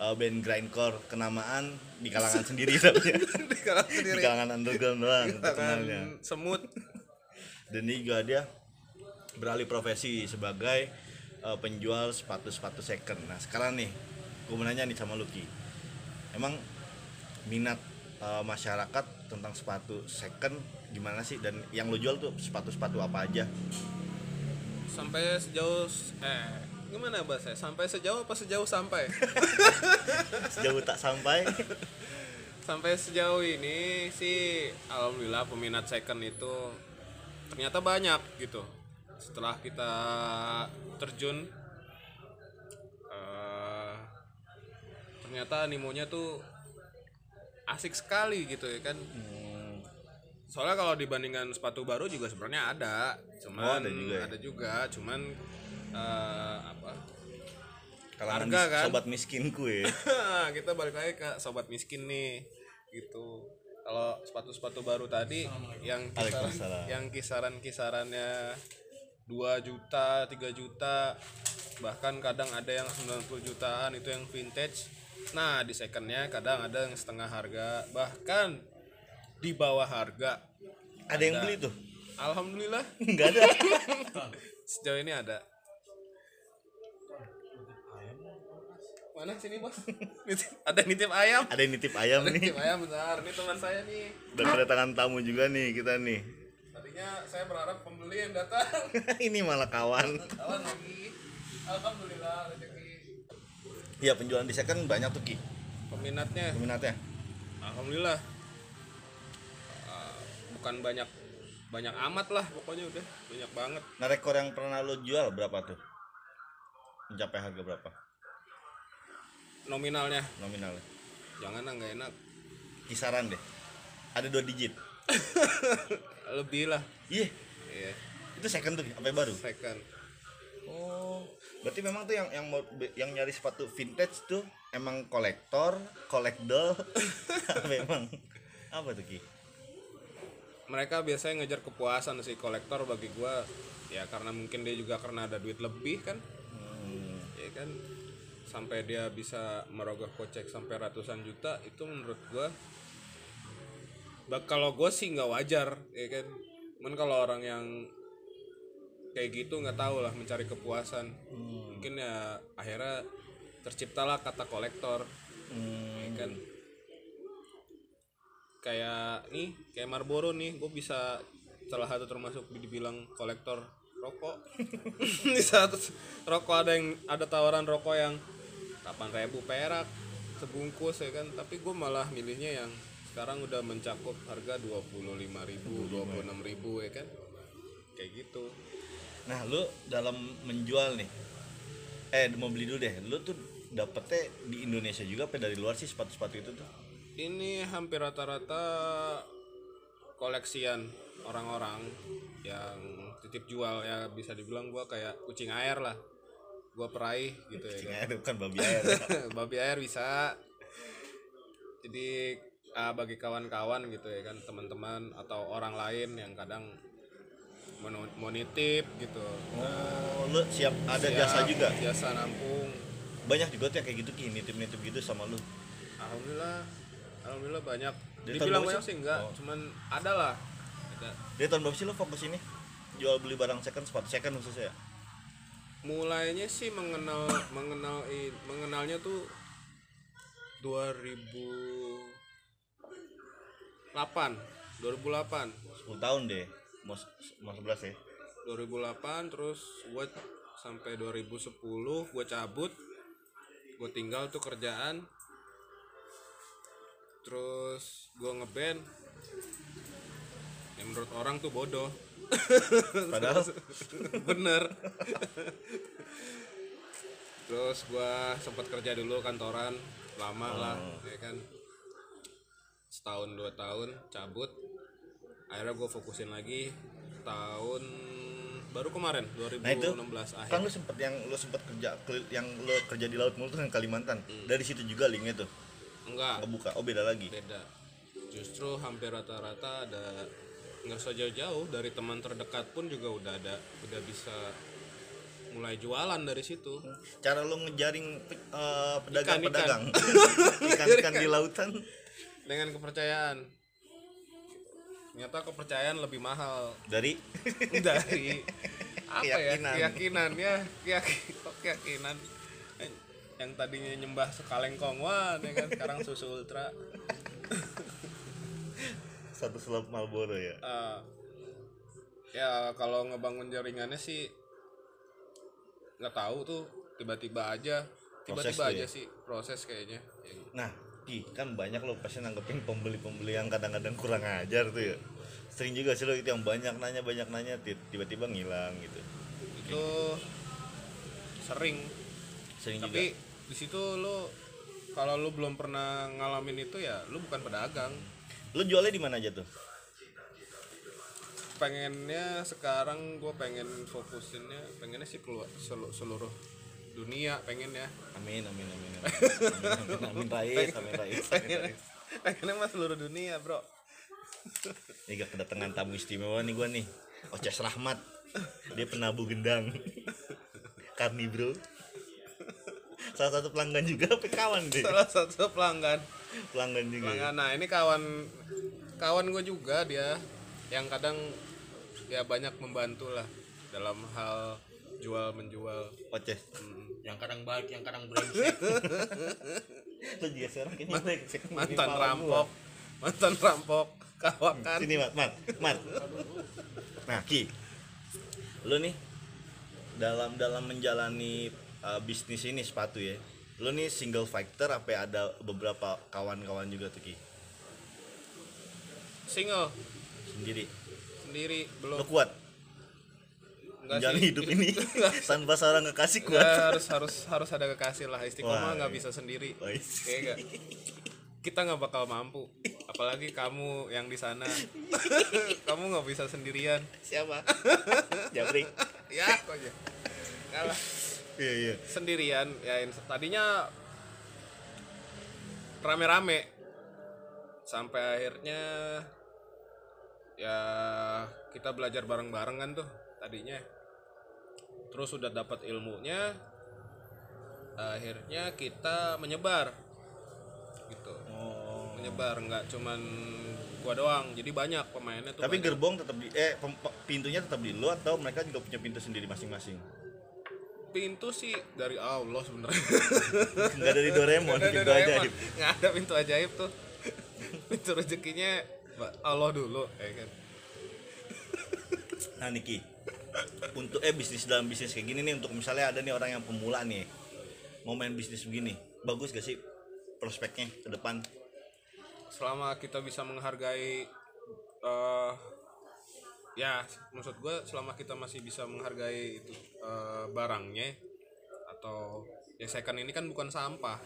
uh, band grindcore kenamaan di kalangan sendiri. Tapi di kalangan di sendiri. kalangan underground doang terkenalnya. semut. Dan juga dia beralih profesi sebagai uh, penjual sepatu-sepatu second. Nah sekarang nih gue mau nanya nih sama Lucky. Emang minat uh, masyarakat tentang sepatu second gimana sih? Dan yang lo jual tuh sepatu-sepatu apa aja? Sampai sejauh eh gimana bahasa sampai sejauh apa sejauh sampai? Sejauh tak sampai. Sampai sejauh ini sih alhamdulillah peminat second itu ternyata banyak gitu. Setelah kita terjun eh, ternyata animonya tuh asik sekali gitu ya kan. Hmm, soalnya kalau dibandingkan sepatu baru juga sebenarnya ada cuman Oh, ada juga ya? ada juga cuman eh, apa? Kalangan Harga, mis- kan? sobat miskinku ya kita balik lagi ke sobat miskin nih gitu. Kalau sepatu-sepatu baru tadi yang kisaran yang kisaran kisarannya 2 juta 3 juta bahkan kadang ada yang 90 jutaan itu yang vintage nah di secondnya kadang ada yang setengah harga bahkan di bawah harga. Ada yang beli tuh? Alhamdulillah. Nggak ada. Sejauh ini ada. Mana sini bos? Ada nitip ayam? Ada yang nitip ayam ada nih. nitip ayam bentar. Ini teman saya nih. Udah kedatangan tamu juga nih kita nih. Tadi tadinya saya berharap pembeli yang datang. Ini malah kawan. Kawan lagi. Alhamdulillah rezeki ya penjualan di second banyak tuh ki. Peminatnya. Peminatnya. Alhamdulillah. Uh, bukan banyak banyak amat lah pokoknya udah banyak banget. Nah rekor yang pernah lo jual berapa tuh? Mencapai harga berapa? Nominalnya. Nominalnya. Jangan lah nggak enak. Kisaran deh. Ada dua digit. Lebih lah. Iya. Iya. Itu second tuh apa baru? Second oh. Berarti memang tuh yang yang mau yang nyari sepatu vintage tuh emang kolektor kolekdol apa emang apa tuh ki? Mereka biasanya ngejar kepuasan sih kolektor bagi gua. Ya karena mungkin dia juga karena ada duit lebih kan? Hmm, ya kan? Sampai dia bisa merogoh kocek sampai ratusan juta itu menurut gua bak kalau gue sih nggak wajar ya kan? Cuman kalau orang yang kayak gitu nggak tahu lah mencari kepuasan. Mungkin ya akhirnya terciptalah kata kolektor. Hmm, ya kan? Kayak nih kayak Marlboro nih gue bisa salah satu termasuk dibilang kolektor rokok. Di saat rokok ada yang ada tawaran rokok yang 8000 perak sebungkus ya kan? Tapi gue malah milihnya yang sekarang udah mencakup harga 25.000 26.000 ya kan? Kayak gitu nah lu dalam menjual nih eh mau beli dulu deh lu tuh dapetnya di Indonesia juga apa dari luar sih sepatu-sepatu itu tuh? Ini hampir rata-rata koleksian orang-orang yang titip jual ya bisa dibilang gua kayak kucing air lah. Gua peraih gitu ya Kucing kan. air bukan babi air. Babi air bisa. Jadi ah, bagi kawan-kawan gitu ya kan teman-teman atau orang lain yang kadang mau nitip gitu. Oh lu siap ada Siap, jasa juga? jasa nampung. Banyak juga tuh yang kayak gitu ki nitip-nitip gitu sama lu. Alhamdulillah alhamdulillah banyak. Dari dibilang banyak sih? enggak Oh. cuman ada lah. Ada. Dari tahun berapa sih lu fokus ini? Jual beli barang second sepatu second khususnya ya? mulainya sih mengenal mengenal mengenalnya tuh 2008 2008 10 tahun deh mau mau 11 ya? 2008 terus gue sampai 2010 gue cabut. Gue tinggal tuh kerjaan. Terus gue ngeband yang menurut orang tuh bodoh. Padahal? Bener. Terus gua sempat kerja dulu kantoran lama lah ya kan. Setahun dua tahun cabut akhirnya gue fokusin lagi tahun baru kemarin 2016 Nah, itu akhir. kan lu sempet yang lu sempet kerja yang lu kerja di laut mulu tuh yang Kalimantan. Dari situ juga linknya tuh? Enggak. Kebuka? Oh beda lagi? Beda. Justru hampir rata-rata ada nggak usah jauh-jauh dari teman terdekat pun juga udah ada udah bisa mulai jualan dari situ. Cara lu ngejaring eh, Ikan, pedagang-pedagang. Ikan ikan. Di lautan. Dengan kepercayaan ternyata kepercayaan lebih mahal. Dari? Dari. Apa Keyakinan. ya? Keyakinan. Ya. Keyakinan kok keyakinan. Eh, yang tadinya nyembah sekalengkong wah ya kan sekarang susu ultra. Satu selop Marlboro ya? Eh, ya kalau ngebangun jaringannya sih nggak tahu tuh tiba-tiba aja. Tiba-tiba aja ya? sih proses kayaknya. Ya, nah Ki, kan banyak lo pasti nanggepin pembeli-pembeli yang kadang-kadang kurang ajar tuh ya. Sering juga sih lo itu yang banyak nanya banyak nanya ti- tiba-tiba ngilang gitu. Itu sering. Sering tapi juga. di situ lo kalau lo belum pernah ngalamin itu ya lo bukan pedagang. Lo jualnya di mana aja tuh? Pengennya sekarang gue pengen fokusinnya pengennya sih keluar selu- seluruh dunia pengen ya. Amin amin amin. Amin amin, amin, amin rais amin rais amin rais. pengennya mah seluruh dunia bro. Ini gak kedatangan tamu istimewa nih gua nih. Oces Rahmat. Dia penabuh gendang. Karni bro. Salah satu pelanggan juga apa kawan deh salah satu pelanggan. Pelanggan juga ya? pelanggan. Nah ini kawan kawan gue juga dia yang kadang ya banyak membantu lah dalam hal jual menjual. Oces Hmm. yang kadang baik yang kadang brengsek. Lo juga sekarang kayaknya mantan gua. rampok. mantan rampok. Kawakan. Sini mat, mat, mat. Nah, Ki, lu nih dalam dalam menjalani uh, bisnis ini sepatu ya, lu nih single fighter apa ada beberapa kawan-kawan juga tuh Ki? Single. Sendiri. sendiri Lu belum kuat? enggak menjalani sih hidup ini tanpa seorang kekasih Nggak, kuat. harus harus harus ada kekasih lah istiqomah nggak iya. bisa sendiri. Kayak nggak. kita nggak bakal mampu apalagi kamu yang di sana kamu nggak bisa sendirian Siapa? Jabrik. ya kok aja Nggak lah Iya iya. sendirian ya in- tadinya rame-rame sampai akhirnya ya kita belajar bareng-bareng kan tuh tadinya terus udah dapat ilmunya akhirnya kita menyebar gitu Oh. menyebar nggak cuman gua doang jadi banyak pemainnya tuh Tapi banyak. gerbong tetap di eh pintunya tetap di lu atau mereka juga punya pintu sendiri masing-masing? pintu sih dari Allah sebenarnya Enggak dari Doraemon, Nggak pintu Doraemon. ajaib. nggak ada pintu ajaib tuh pintu rezekinya Allah dulu ya kan Nah Niki, untuk eh bisnis dalam bisnis kayak gini nih untuk misalnya ada nih orang yang pemula nih mau main bisnis begini, bagus gak sih prospeknya ke depan? selama kita bisa menghargai eh ya maksud gue selama kita masih bisa menghargai itu eh, barangnya atau ya second ini kan bukan sampah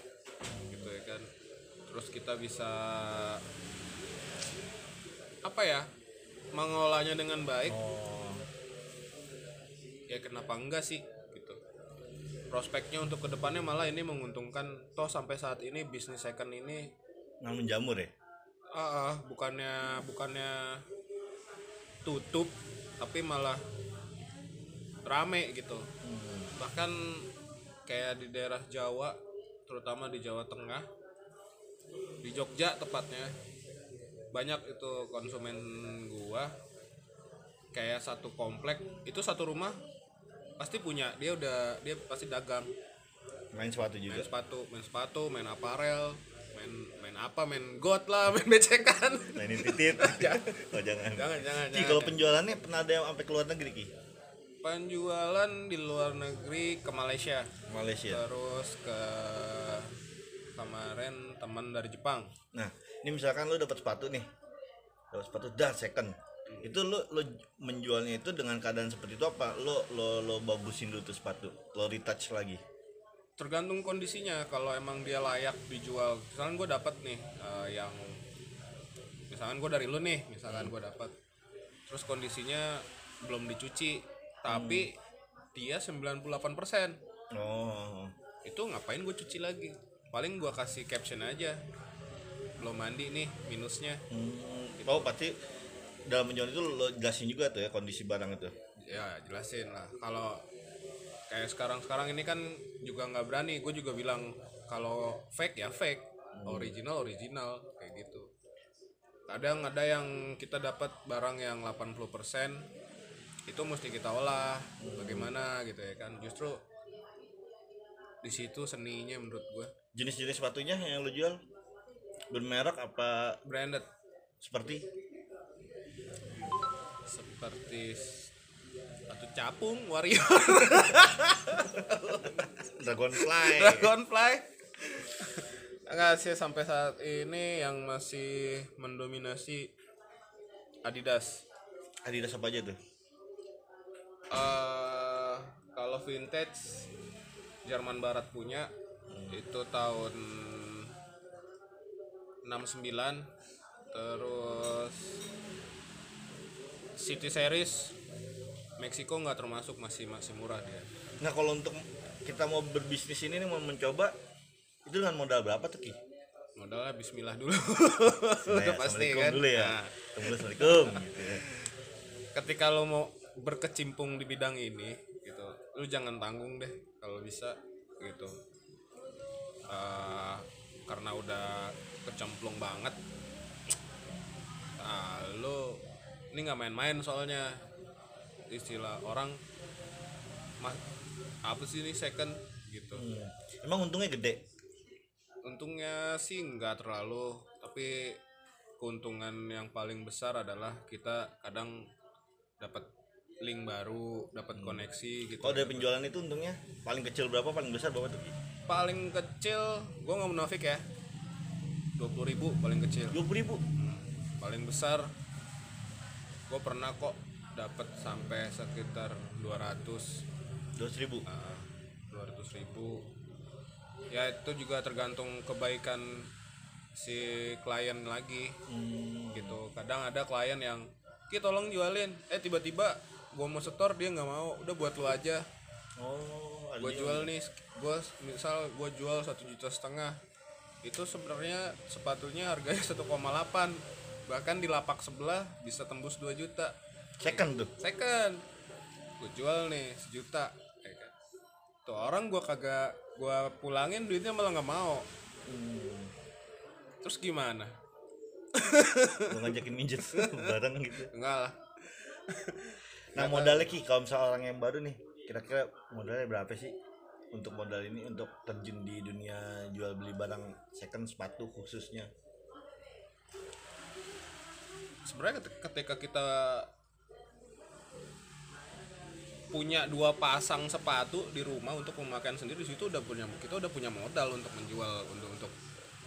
gitu ya kan. Terus kita bisa apa ya mengolahnya dengan baik. Oh, ya kenapa enggak sih? Gitu. Prospeknya untuk ke depannya malah ini menguntungkan. Toh sampai saat ini bisnis second ini namun jamur ya? ah, ah, bukannya bukannya tutup tapi malah rame gitu. Bahkan kayak di daerah Jawa terutama di Jawa Tengah di Jogja tepatnya banyak itu konsumen gua kayak satu komplek itu satu rumah pasti punya dia udah dia pasti dagang Main sepatu main juga. sepatu main sepatu main aparel main main apa main got lah main becekan Mainin titit. oh jangan. jangan jangan Ki jangan kalau penjualannya pernah ada yang sampai ke luar negeri Ki? penjualan di luar negeri ke Malaysia Malaysia. terus ke kemarin teman dari Jepang Nah, ini misalkan lu dapat sepatu nih. Dapat sepatu dar second. Itu lu lu menjualnya itu dengan keadaan seperti itu apa? Lu lo lo bagusin dulu tuh sepatu. Lo retouch lagi. tergantung kondisinya kalau emang dia layak dijual misalkan gue dapat nih eh, yang misalkan gue dari lu nih misalkan gue dapat terus kondisinya belum dicuci tapi dia 98% Oh. itu ngapain gue cuci lagi paling gue kasih caption aja belum mandi nih minusnya Hmm. Oh, pasti dalam menjual itu lo jelasin juga tuh ya kondisi barang itu. ya jelasin lah. Kalau kayak sekarang sekarang ini kan juga nggak berani. Gue juga bilang kalau fake ya fake. Original original kayak gitu. Kadang ada yang kita dapat barang yang 80% itu mesti kita olah. Bagaimana gitu ya kan? Justru di situ seninya menurut gue Jenis-jenis sepatunya yang lo jual? Bermerek apa branded. seperti seperti satu capung warrior. Dragonfly. Dragonfly enggak sih sampai saat ini yang masih mendominasi Adidas. Adidas apa aja tuh? eh kalau vintage Jerman Barat punya. Itu tahun 69 terus City Series Meksiko nggak termasuk masih masih murah dia Nah, kalau untuk kita mau berbisnis ini nih mau mencoba itu dengan modal berapa tuh Ki? modalnya Bismillah dulu Nah, udah pasti Assalamualaikum kan dulu ya. Nah, Assalamualaikum gitu ya. ketika lo mau berkecimpung di bidang ini gitu lu jangan tanggung deh kalau bisa gitu Eh, karena udah kecemplung banget ah lu ini nggak main-main soalnya istilah orang mas apa sih ini second gitu Hmm. Emang untungnya gede. untungnya sih nggak terlalu tapi keuntungan yang paling besar adalah kita kadang dapat link baru dapat koneksi gitu Kalau dari penjualan itu untungnya paling kecil berapa, paling besar berapa tuh? paling kecil gue nggak munafik ya 20.000 ribu paling kecil Dua puluh ribu. paling besar gue pernah kok dapat sampai sekitar 200 Dua ribu. dua ratus ribu. Ya itu juga tergantung kebaikan si klien lagi. Hmm. gitu. Kadang ada klien yang ki tolong jualin. Eh tiba-tiba gue mau setor dia nggak mau. Udah buat lu aja. Oh, gue jual nih gue misal gue jual satu juta setengah. Itu sebenarnya sepatunya harganya 1,8 bahkan di lapak sebelah bisa tembus 2 juta second tuh. second gue jual nih sejuta ya kan. tuh orang gue kagak gue pulangin duitnya malah nggak mau terus gimana Gue ngajakin minjet barang gitu. enggak lah Nah modalnya ki kalau misalnya orang yang baru nih, kira-kira modalnya berapa sih untuk modal ini untuk terjun di dunia jual beli barang second sepatu khususnya? Sebenarnya ket- ketika kita punya dua pasang sepatu di rumah untuk pemakaian sendiri di situ udah punya kita udah punya modal untuk menjual untuk untuk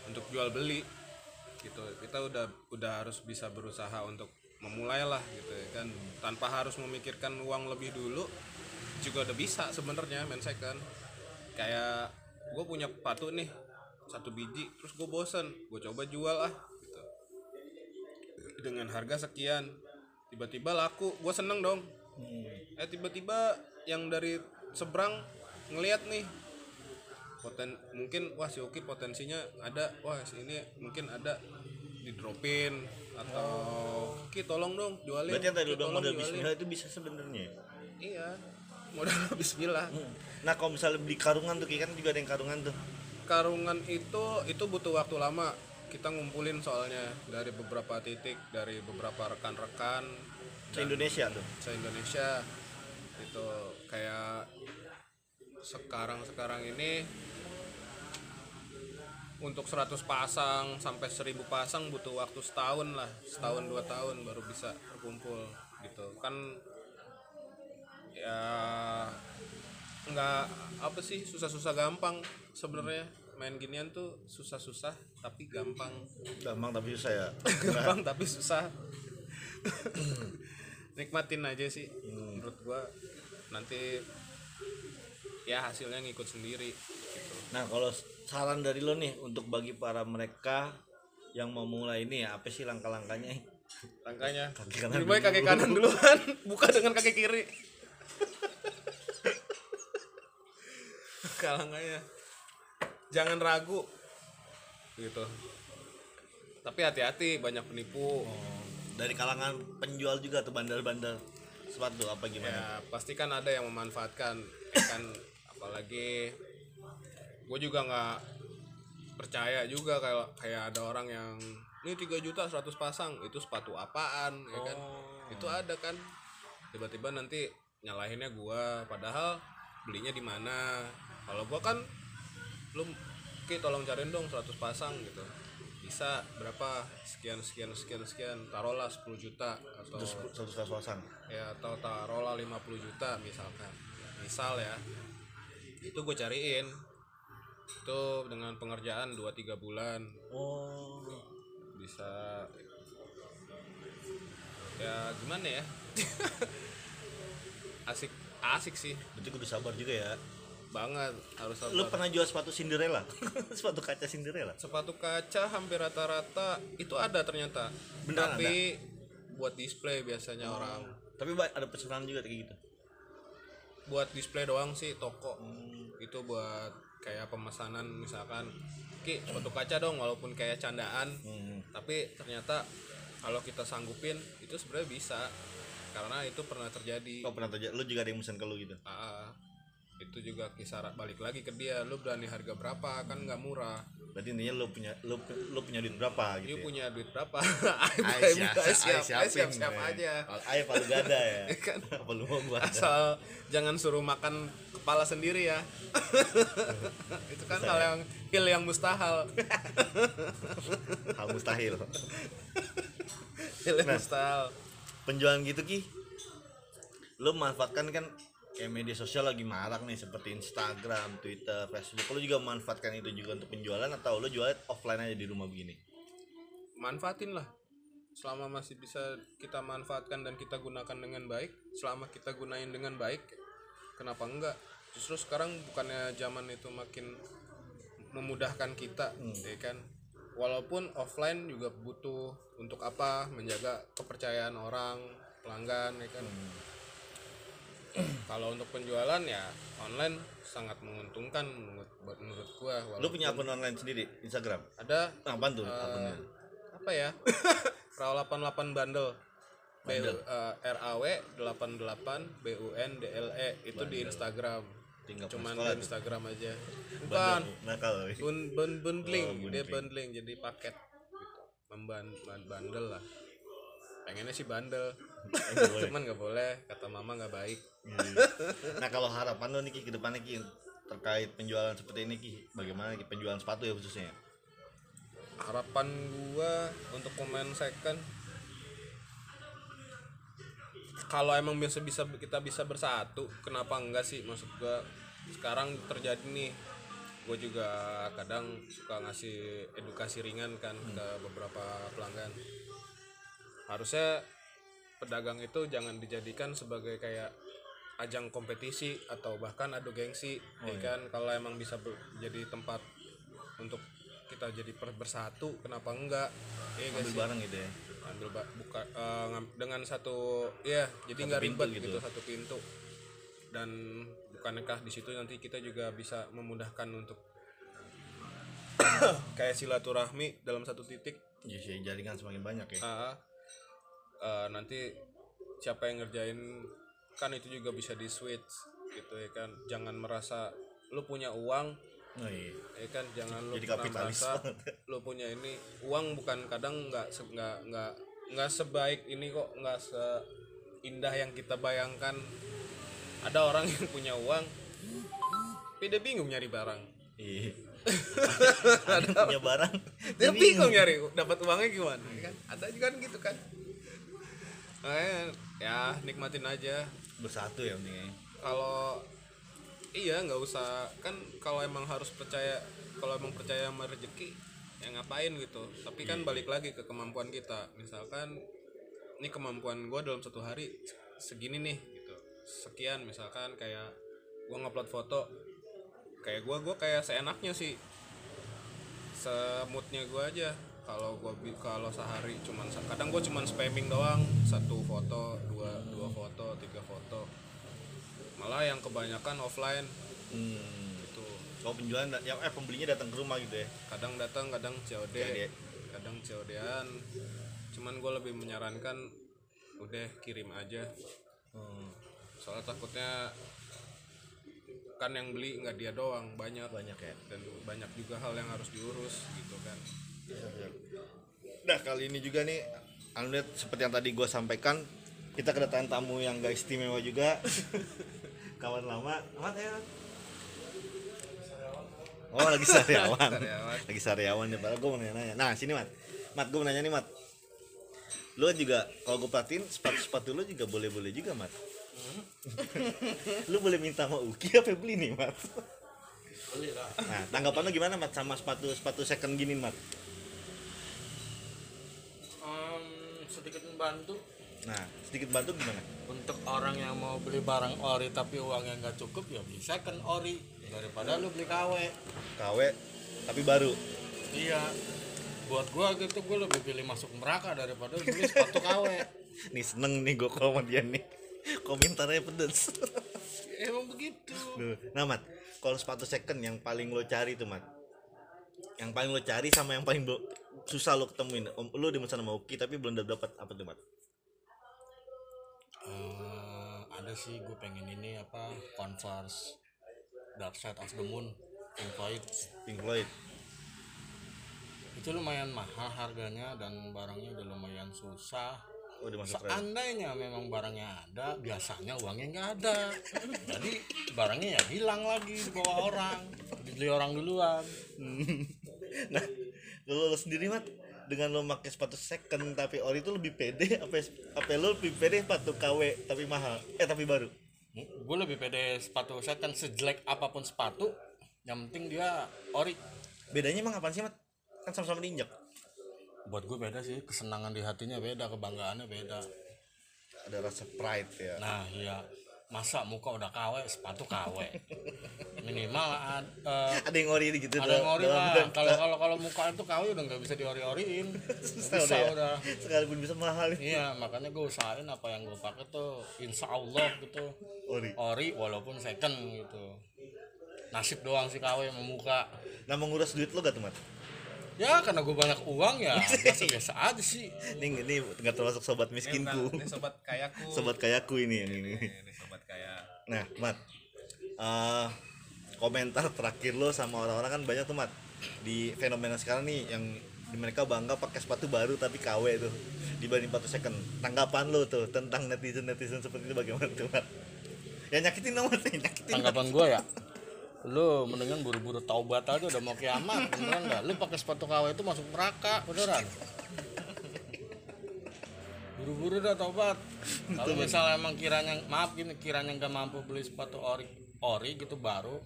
untuk jual beli gitu. Kita udah udah harus bisa berusaha untuk memulai lah gitu ya kan. Tanpa harus memikirkan uang lebih dulu juga udah bisa sebenarnya main second. Kayak gue punya sepatu nih satu biji terus gue bosen gue coba jual ah dengan harga sekian tiba-tiba laku gue seneng dong eh tiba-tiba yang dari seberang ngelihat nih poten mungkin wah si Oki potensinya ada wah si ini mungkin ada di dropin atau Ki tolong dong jualin Berarti yang tadi tolong modal jualin." bismillah itu bisa sebenarnya. ya? iya modal bismillah Nah kalau misalnya beli karungan tuh Ki, kan juga ada yang karungan tuh. karungan itu itu butuh waktu lama kita ngumpulin soalnya dari beberapa titik dari beberapa rekan-rekan. Se Indonesia tuh. se Indonesia itu kayak sekarang sekarang ini untuk 100 pasang sampai 1000 pasang butuh waktu setahun lah setahun dua tahun baru bisa terkumpul gitu. Kan ya nggak apa sih susah-susah gampang sebenarnya. Main ginian tuh susah-susah tapi gampang. Gampang tapi susah ya. gampang tapi susah. Nikmatin aja sih menurut gua. Nanti ya hasilnya ngikut sendiri gitu. Nah kalau saran dari lo nih untuk bagi para mereka yang mau mulai ini ya apa sih langkah-langkahnya? langkahnya? Kaki kanan lebih baik kaki kanan duluan. Buka dengan kaki kiri. Langkahnya. Jangan ragu gitu. Tapi hati-hati banyak penipu. Oh, dari kalangan penjual juga tuh bandar-bandar sepatu apa gimana? ya pasti kan ada yang memanfaatkan ya kan? Apalagi gue juga nggak percaya juga kayak kayak ada orang yang ini 3 juta 100 pasang itu sepatu apaan? Ya kan? Itu ada kan? Tiba-tiba nanti nyalahinnya gua padahal belinya di mana? Kalau gua kan lu Ki tolong cariin dong 100 pasang gitu. Bisa berapa? Sekian sekian sekian sekian. Taruhlah 10 juta atau Terus satu satu pasang. ya atau taruhlah 50 juta misalkan. Misal ya itu gue cariin. Itu dengan pengerjaan 2-3 bulan. Oh, bisa. Ya gimana ya? Asik asik sih. Berarti kudu sabar juga ya. Banget harus Lu sabar. pernah jual sepatu Cinderella? sepatu kaca Cinderella? sepatu kaca hampir rata-rata itu ada ternyata Beneran tapi buat display biasanya orang Tapi ada pesanan juga kayak gitu. buat display doang sih toko itu buat kayak pemesanan misalkan ki sepatu kaca dong walaupun kayak candaan Hmm. tapi ternyata kalau kita sanggupin itu sebenarnya bisa karena itu pernah terjadi Oh pernah terjadi, lu juga ada yang pesan ke lu gitu. Ah, itu juga kisaran balik lagi ke dia lu berani harga berapa kan nggak murah berarti intinya lu punya lu lu punya duit berapa gitu ya? punya duit berapa Ay, siap siap, siap siap siap men. aja Ayo palu gada ya. Kan. Apa lu mau gua? ada? asal jangan suruh makan kepala sendiri ya itu kan hal yang hil yang mustahil Hal mustahil. hil yang Nah. mustahil Penjualan gitu ki. Lu manfaatkan kan kayak media sosial lagi marak nih seperti Instagram, Twitter, Facebook. Lu juga manfaatkan itu juga untuk penjualan atau lu jual offline aja di rumah begini? manfaatin lah. Selama masih bisa kita manfaatkan dan kita gunakan dengan baik selama kita gunain dengan baik kenapa enggak? Justru sekarang bukannya zaman itu makin memudahkan kita ya kan? Walaupun offline juga butuh untuk apa? Menjaga kepercayaan orang pelanggan ya kan kalau untuk penjualan ya online sangat menguntungkan menurut menurut gua Lu punya akun online sendiri Instagram? ada Apaan tuh Eh, akunnya? apa ya Raw 88 bundle B Bundle. uh, RAW 88 BUN DLE E. itu di Instagram Tinggal cuman di tuh. Instagram aja bukan Bandel, nakal. bun, bun, bundling Oh, dia bundling. jadi paket gitu. Memban ban- bandel lah pengennya sih bandel. Cuman nggak boleh kata mama nggak baik. Nah kalau harapan lo nih Ki ke depannya Ki terkait penjualan seperti ini Ki bagaimana Ki penjualan sepatu ya khususnya? Harapan gua untuk pemain second kalau emang bisa bisa kita bisa bersatu kenapa enggak sih? Maksud gua sekarang terjadi nih gue juga kadang suka ngasih edukasi ringan kan ke beberapa pelanggan. Harusnya pedagang itu jangan dijadikan sebagai kayak ajang kompetisi atau bahkan adu gengsi ya kan kalau emang bisa jadi tempat untuk kita jadi bersatu kenapa enggak Iya nggak ambil sih? barang gitu ya ambil ba- buka ngam- dengan satu ya jadi nggak ribet gitu. gitu. satu pintu dan bukankah di situ nanti kita juga bisa memudahkan untuk kayak silaturahmi dalam satu titik ya sih jaringan semakin banyak ya Ah, eh, nanti siapa yang ngerjain kan itu juga bisa di switch gitu ya kan. Jangan merasa lu punya uang oh iya. ya kan. Jangan lu Jadi merasa lu punya ini. Uang bukan kadang nggak nggak nggak nggak sebaik ini kok nggak seindah yang kita bayangkan. Ada orang yang punya uang tapi dia bingung nyari barang. Iya. Ada punya barang dia bingung. nyari dapat uangnya gimana ya kan? Ada juga kan gitu kan Makanya, ya nikmatin aja. Bersatu ya pentingnya kalau iya nggak usah. Kan kalau emang harus percaya kalau emang percaya sama rezeki ya ngapain gitu. Tapi kan balik lagi ke kemampuan kita. Misalkan ini kemampuan gue dalam satu hari segini nih gitu. Sekian misalkan kayak gue ngupload foto. Kayak gue gue kayak seenaknya sih. Semutnya gue aja kalau gue kalau sehari cuman kadang gue cuman spamming doang. Satu foto dua dua foto tiga foto. Malah yang kebanyakan offline. Hmm. gitu. Kalau penjualan yang eh pembelinya datang ke rumah gitu ya? Kadang datang kadang COD COD. kadang COD-an cuman gue lebih menyarankan udah kirim aja. Hmm. soalnya takutnya kan yang beli nggak dia doang banyak. Banyak ya? Dan banyak juga hal yang harus diurus gitu kan Nah kali ini juga nih Alhamdulillah seperti yang tadi gue sampaikan Kita kedatangan tamu yang gak istimewa juga. Kawan lama. Amat ya Oh lagi sariawan. Sariawan. Lagi sariawan ya Padahal gue mau nanya Nah sini Mat. Mat gue mau nanya nih Mat. Lu juga Kalau gue perhatiin Sepatu-sepatu lu juga boleh-boleh juga Mat. Lu boleh minta sama Uki apa beli nih Mat? Nah tanggapan lu gimana Mat Sama sepatu sepatu second gini Mat membantu Nah sedikit bantu gimana? Untuk orang yang mau beli barang ori tapi uangnya nggak cukup ya bisa kan ori. Daripada lu beli KW KW tapi baru. Iya. Buat gua gitu gua lebih pilih masuk neraka daripada beli sepatu KW nih seneng nih gue kalau dia nih. Komentarnya pedes. Emang begitu. Duh. nah mat kalau sepatu second yang paling lo cari tuh mat? Yang paling lo cari sama yang paling lo- susah lo ketemuin. Om, lo di sana sama Uki tapi belum dapat apa tuh mat? Eh, ada sih gue pengen ini apa converse Dark Side of the Moon Pink Floyd. Pink Floyd. Itu lumayan mahal harganya dan barangnya udah lumayan susah. Oh seandainya memang barangnya ada biasanya uangnya nggak ada. Jadi barangnya ya hilang lagi di bawah orang. Dibeli orang duluan. Nah kalau lo sendiri mat dengan lo pakai sepatu second tapi ori itu lebih pede apa apa lo lebih pede sepatu KW tapi mahal? Eh tapi baru? Gue lebih pede sepatu kan sejelek apa pun sepatu yang penting dia ori. Bedanya emang apa sih mat? Kan sama-sama diinjak. Buat gue beda sih kesenangan di hatinya beda kebanggaannya beda. Ada rasa pride ya. Nah iya masa muka udah KW sepatu KW minimal ad- eh, ada yang ori gitu ada yang ori lah. kalau kalau kalau muka itu KW udah nggak bisa diori-oriin. Bisa udah ya. udah. Sekalipun bisa mahal. Iya makanya gue usahain apa yang gue pakai tuh insya Allah gitu. Ori. Ori walaupun second gitu. Nasib doang sih KW memuka nah menguras duit lo gak tuh mat? Ya karena gue banyak uang ya. Biasa biasa aja sih. Ini ini nggak termasuk sobat Ini miskinku bukan- ini sobat kayaku. Sobat kayaku ini yang ini ini sobat kaya Nah, Mat, eh, komentar terakhir lo sama orang-orang kan banyak tuh, Mat. Di fenomena sekarang nih yang di mereka bangga pakai sepatu baru tapi KW tuh dibanding sepatu second. Tanggapan lo tuh tentang netizen-netizen seperti itu bagaimana tuh, Mat? Ya nyakitin dong, Mat. Nyakitin. tanggapan gue ya lu mendingan buru-buru taubat aja udah mau kiamat beneran nggak lu pakai sepatu KW itu masuk neraka beneran buru-buru dah taubat kalau misalnya emang kiranya maaf gini kiranya nggak mampu beli sepatu ori ori gitu baru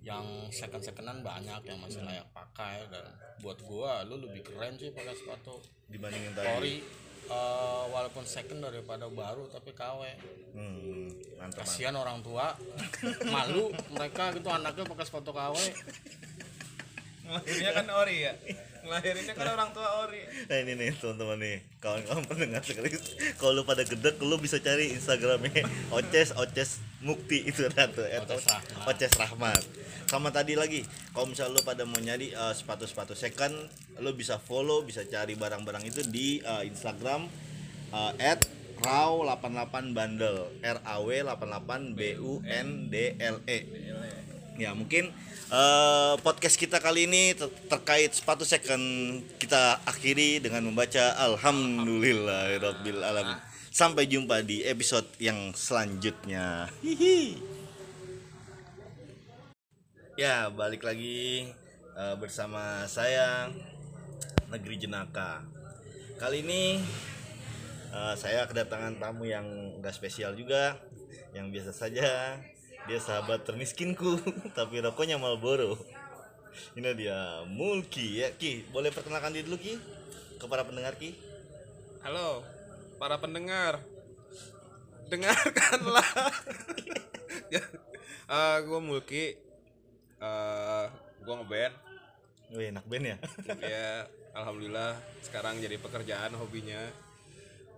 yang second secondan banyak yang masih layak pakai dan buat gua lu lebih keren sih pakai sepatu Dibandingin tadi. ori eh, walaupun second daripada baru tapi KW Hmm, mantap, mantap. kasihan orang tua. Malu mereka gitu anaknya pakai sepatu KW Ngelahirinnya kan ori ya Ngelahirinnya kan orang tua ori. Nah ini nih teman-teman nih. Kawan-kawan pendengar sekali kalau lu pada gedek lu bisa cari Instagramnya Oces Oces Mukti itu ada tuh at Oces Rahmat. Oces Rahmat. Sama tadi lagi kalau misalnya lu pada mau nyari eh, sepatu-sepatu second lu bisa follow bisa cari barang-barang itu di eh, Instagram eh, at raw 88 bundle R A W 88 B U N D L E ya mungkin eh, podcast kita kali ini ter- terkait sepatu second kita akhiri dengan membaca Alhamdulillahirabbil alamin sampai jumpa di episode yang selanjutnya. Hihi. Ya balik lagi eh, bersama saya negeri jenaka. Kali ini eh, saya kedatangan tamu yang gak spesial juga yang biasa saja dia sahabat termiskinku tapi rokoknya Marlboro. Ini dia Mulki ya Ki boleh perkenalkan diri dulu Ki? Ke para pendengar Ki. Halo para pendengar. Dengarkanlah. Ya, Gue Mulki eh Gue ngeband. Wih enak band ya. Ya Alhamdulillah sekarang jadi pekerjaan hobinya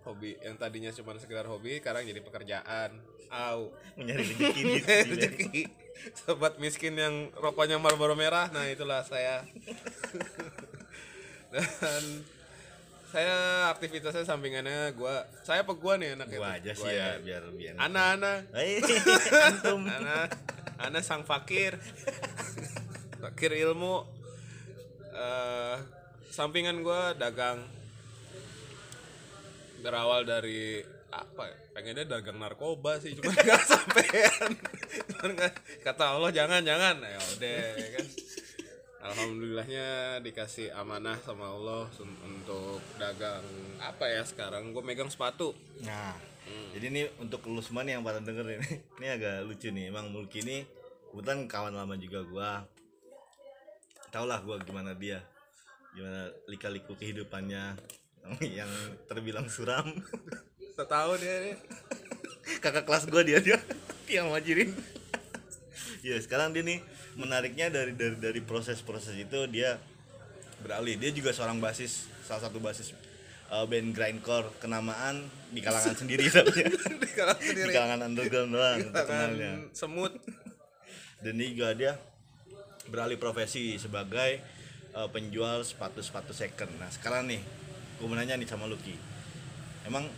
Hobi yang tadinya cuma sekedar hobi Sekarang jadi pekerjaan. Au. Mencari rezeki sobat miskin yang rokoknya Marlboro merah nah itulah saya. Dan saya aktivitasnya sampingannya gua saya apa gua nih anak gua aja sih ya biar ana-ana Hei, antum. Ana. Ana sang fakir. Fakir ilmu. Eh sampingan gua dagang berawal dari apa ya? Pengennya dagang narkoba sih cuma nggak sampean. Kata Allah jangan jangan. Ya udah ya kan. Alhamdulillahnya dikasih amanah sama Allah untuk dagang apa ya sekarang? Gue megang sepatu. Nah, jadi ini untuk lu semua nih yang pada denger ini, ini agak lucu nih. Emang Mulki ini. Kebetulan kawan lama juga gua. Tau lah gua gimana dia, gimana lika-liku kehidupannya yang terbilang suram. setahun ya nih Kakak kelas gua dia dia yang majirin. ya sekarang dia nih menariknya dari dari dari proses-proses itu dia beralih. Dia juga seorang basis, salah satu basis uh, band grindcore kenamaan di kalangan sendiri. Tapi di kalangan di sendiri kalangan underground doang terkenalnya Kalangan semut. Dan juga dia beralih profesi sebagai uh, penjual sepatu-sepatu second. Nah sekarang nih gue mau nanya nih sama Lucky emang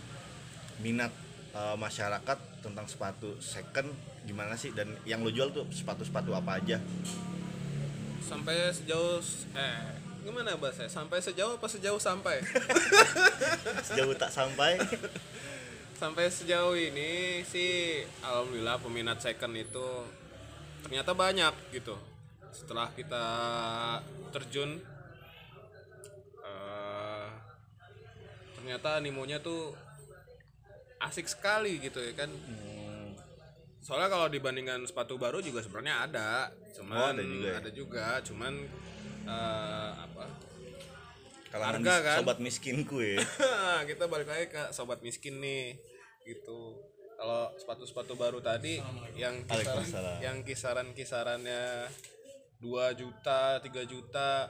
minat eh, masyarakat tentang sepatu second gimana sih? Dan yang lo jual tuh sepatu-sepatu apa aja? Sampai sejauh eh gimana bahasa sampai sejauh apa sejauh sampai? Sejauh tak sampai. Sampai sejauh ini sih alhamdulillah peminat second itu ternyata banyak gitu. Setelah kita terjun ternyata animonya tuh asik sekali gitu ya kan. Soalnya kalau dibandingkan sepatu baru juga sebenarnya ada cuman Oh, ada juga ya? ada juga cuman eh, apa? Kalangan Harga, mis- kan? sobat miskinku ya kita balik lagi ke sobat miskin nih gitu. Kalau sepatu-sepatu baru tadi yang kisaran yang kisaran kisarannya 2 juta 3 juta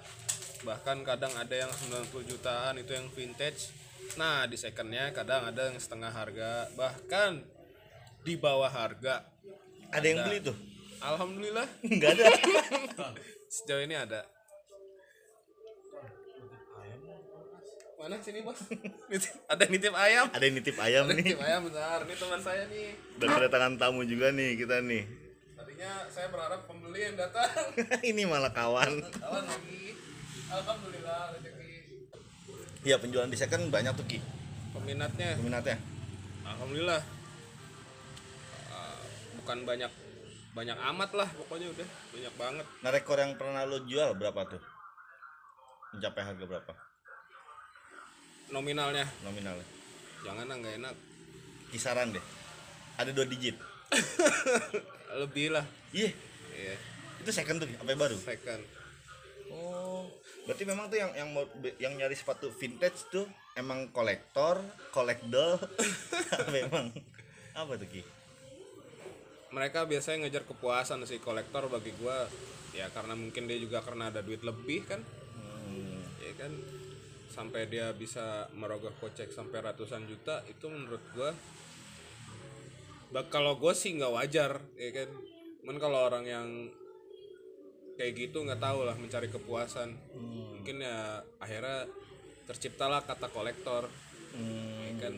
bahkan kadang ada yang 90 jutaan itu yang vintage nah di secondnya kadang ada yang setengah harga bahkan di bawah harga. Ada yang beli tuh? Alhamdulillah. Nggak ada. Sejauh ini ada. Mana sini bos? Ada nitip ayam? Ada yang nitip ayam ada nih. nitip ayam bentar. Ini teman saya nih. Udah kedatangan tamu juga nih kita nih. Tadinya saya berharap pembeli yang datang. Ini malah kawan. Kawan lagi. Alhamdulillah rezeki ya penjualan di second banyak tuh ki. Peminatnya. Peminatnya. Alhamdulillah. Uh, bukan banyak banyak amat lah pokoknya udah banyak banget. Nah rekor yang pernah lo jual berapa tuh? Mencapai harga berapa? Nominalnya. Nominalnya. Jangan lah nggak enak. Kisaran deh. Ada dua digit. Lebih lah. Iya. Iya. Itu second tuh apa yang baru? Second. Oh berarti memang tuh yang yang mau yang nyari sepatu vintage tuh emang kolektor kolekdol memang. Apa tuh ki? Mereka biasanya ngejar kepuasan sih kolektor bagi gua. Ya karena mungkin dia juga karena ada duit lebih kan? Hmm, ya kan? Sampai dia bisa merogoh kocek sampai ratusan juta itu menurut gua bak kalau gue sih nggak wajar ya kan? Cuman kalau orang yang kayak gitu nggak tahu lah mencari kepuasan. Mungkin ya akhirnya terciptalah kata kolektor. Ya kan?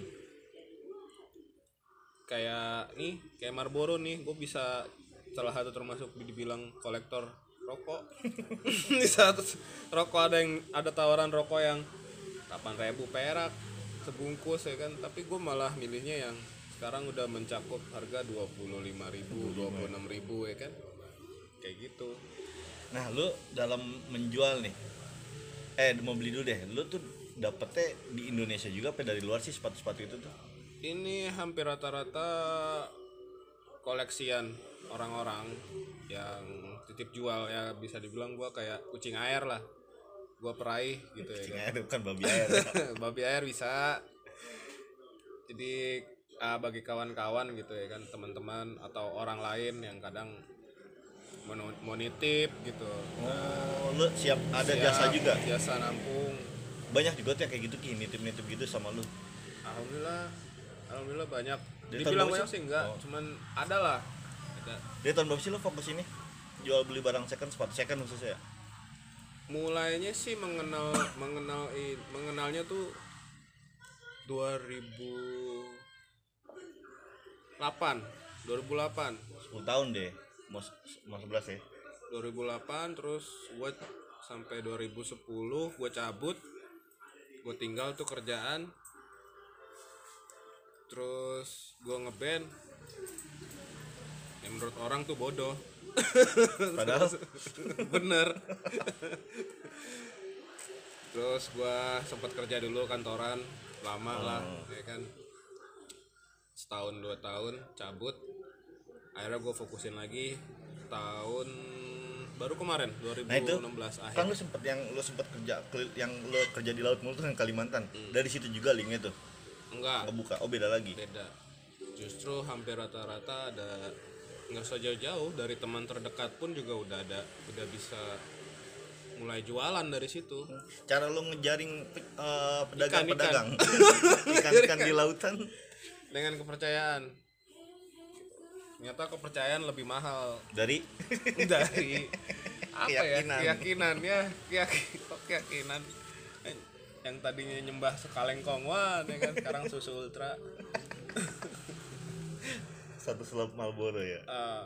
Kayak nih kayak Marlboro nih gue bisa salah satu termasuk dibilang kolektor rokok. Di saat rokok ada yang ada tawaran rokok yang 8000 perak sebungkus ya kan? Tapi gue malah milihnya yang sekarang udah mencakup harga 25.000 26.000 ya kan? Kayak gitu nah lu dalam menjual nih eh mau beli dulu deh lu tuh dapetnya di Indonesia juga apa dari luar sih sepatu-sepatu itu tuh? Ini hampir rata-rata koleksian orang-orang yang titip jual ya bisa dibilang gua kayak kucing air lah. Gua peraih gitu ya. Kan. Cing air bukan babi air. Babi air bisa. Jadi ah, bagi kawan-kawan gitu ya kan teman-teman atau orang lain yang kadang mau, nitip gitu. Oh lu siap ada Siap, jasa juga? jasa nampung. Banyak juga tuh yang kayak gitu ki nitip-nitip gitu sama lu. Alhamdulillah alhamdulillah banyak. Dari dibilang banyak sih? enggak. Oh. cuman ada lah. Ada. Dari tahun berapa sih lu fokus ini? Jual beli barang second sepatu second khususnya ya? mulainya sih mengenal mengenal mengenalnya tuh 2008 2008 10 tahun deh mau mau 11 ya 2008 terus gue sampai 2010 gue cabut. Gue tinggal tuh kerjaan. Terus gue ngeband yang menurut orang tuh bodoh. Padahal. Bener. Terus gua sempat kerja dulu kantoran lama lah ya kan. Setahun dua tahun cabut akhirnya gue fokusin lagi tahun baru kemarin 2016 Nah itu akhir kan lu sempet yang lu sempet kerja yang lu kerja di laut mulu tuh yang Kalimantan. Dari situ juga linknya tuh. enggak Ngebuka. Oh beda lagi. beda justru hampir rata-rata ada nggak usah jauh-jauh dari teman terdekat pun juga udah ada udah bisa mulai jualan dari situ Cara lu ngejaring eh, Ikan, pedagang-pedagang ikan-ikan di lautan. dengan kepercayaan ternyata kepercayaan lebih mahal. Dari? Dari apa Keyakinan. ya. Keyakinannya keyakinan kok keyakinan? Yang tadinya nyembah sekalengkong wah ya kan? Sekarang susu ultra. Satu slop Marlboro ya? Eh,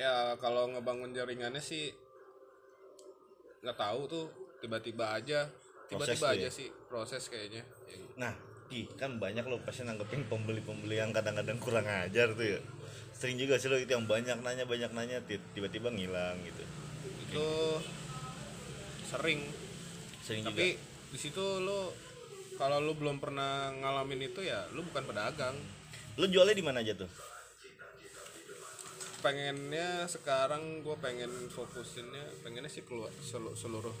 ya kalau ngebangun jaringannya sih nggak tahu tuh. Tiba-tiba aja. Tiba-tiba aja ya? sih proses kayaknya. Ya, nah Ki, kan banyak lo pasti nanggepin pembeli-pembeli yang kadang-kadang kurang ajar tuh ya. Sering juga sih lo itu yang banyak nanya banyak nanya ti- tiba-tiba ngilang gitu. Itu sering. Sering tapi juga. di situ lo kalau lo belum pernah ngalamin itu ya lo bukan pedagang. Lo jualnya di mana aja tuh? Pengennya sekarang gue pengen fokusinnya pengennya sih keluar selu- seluruh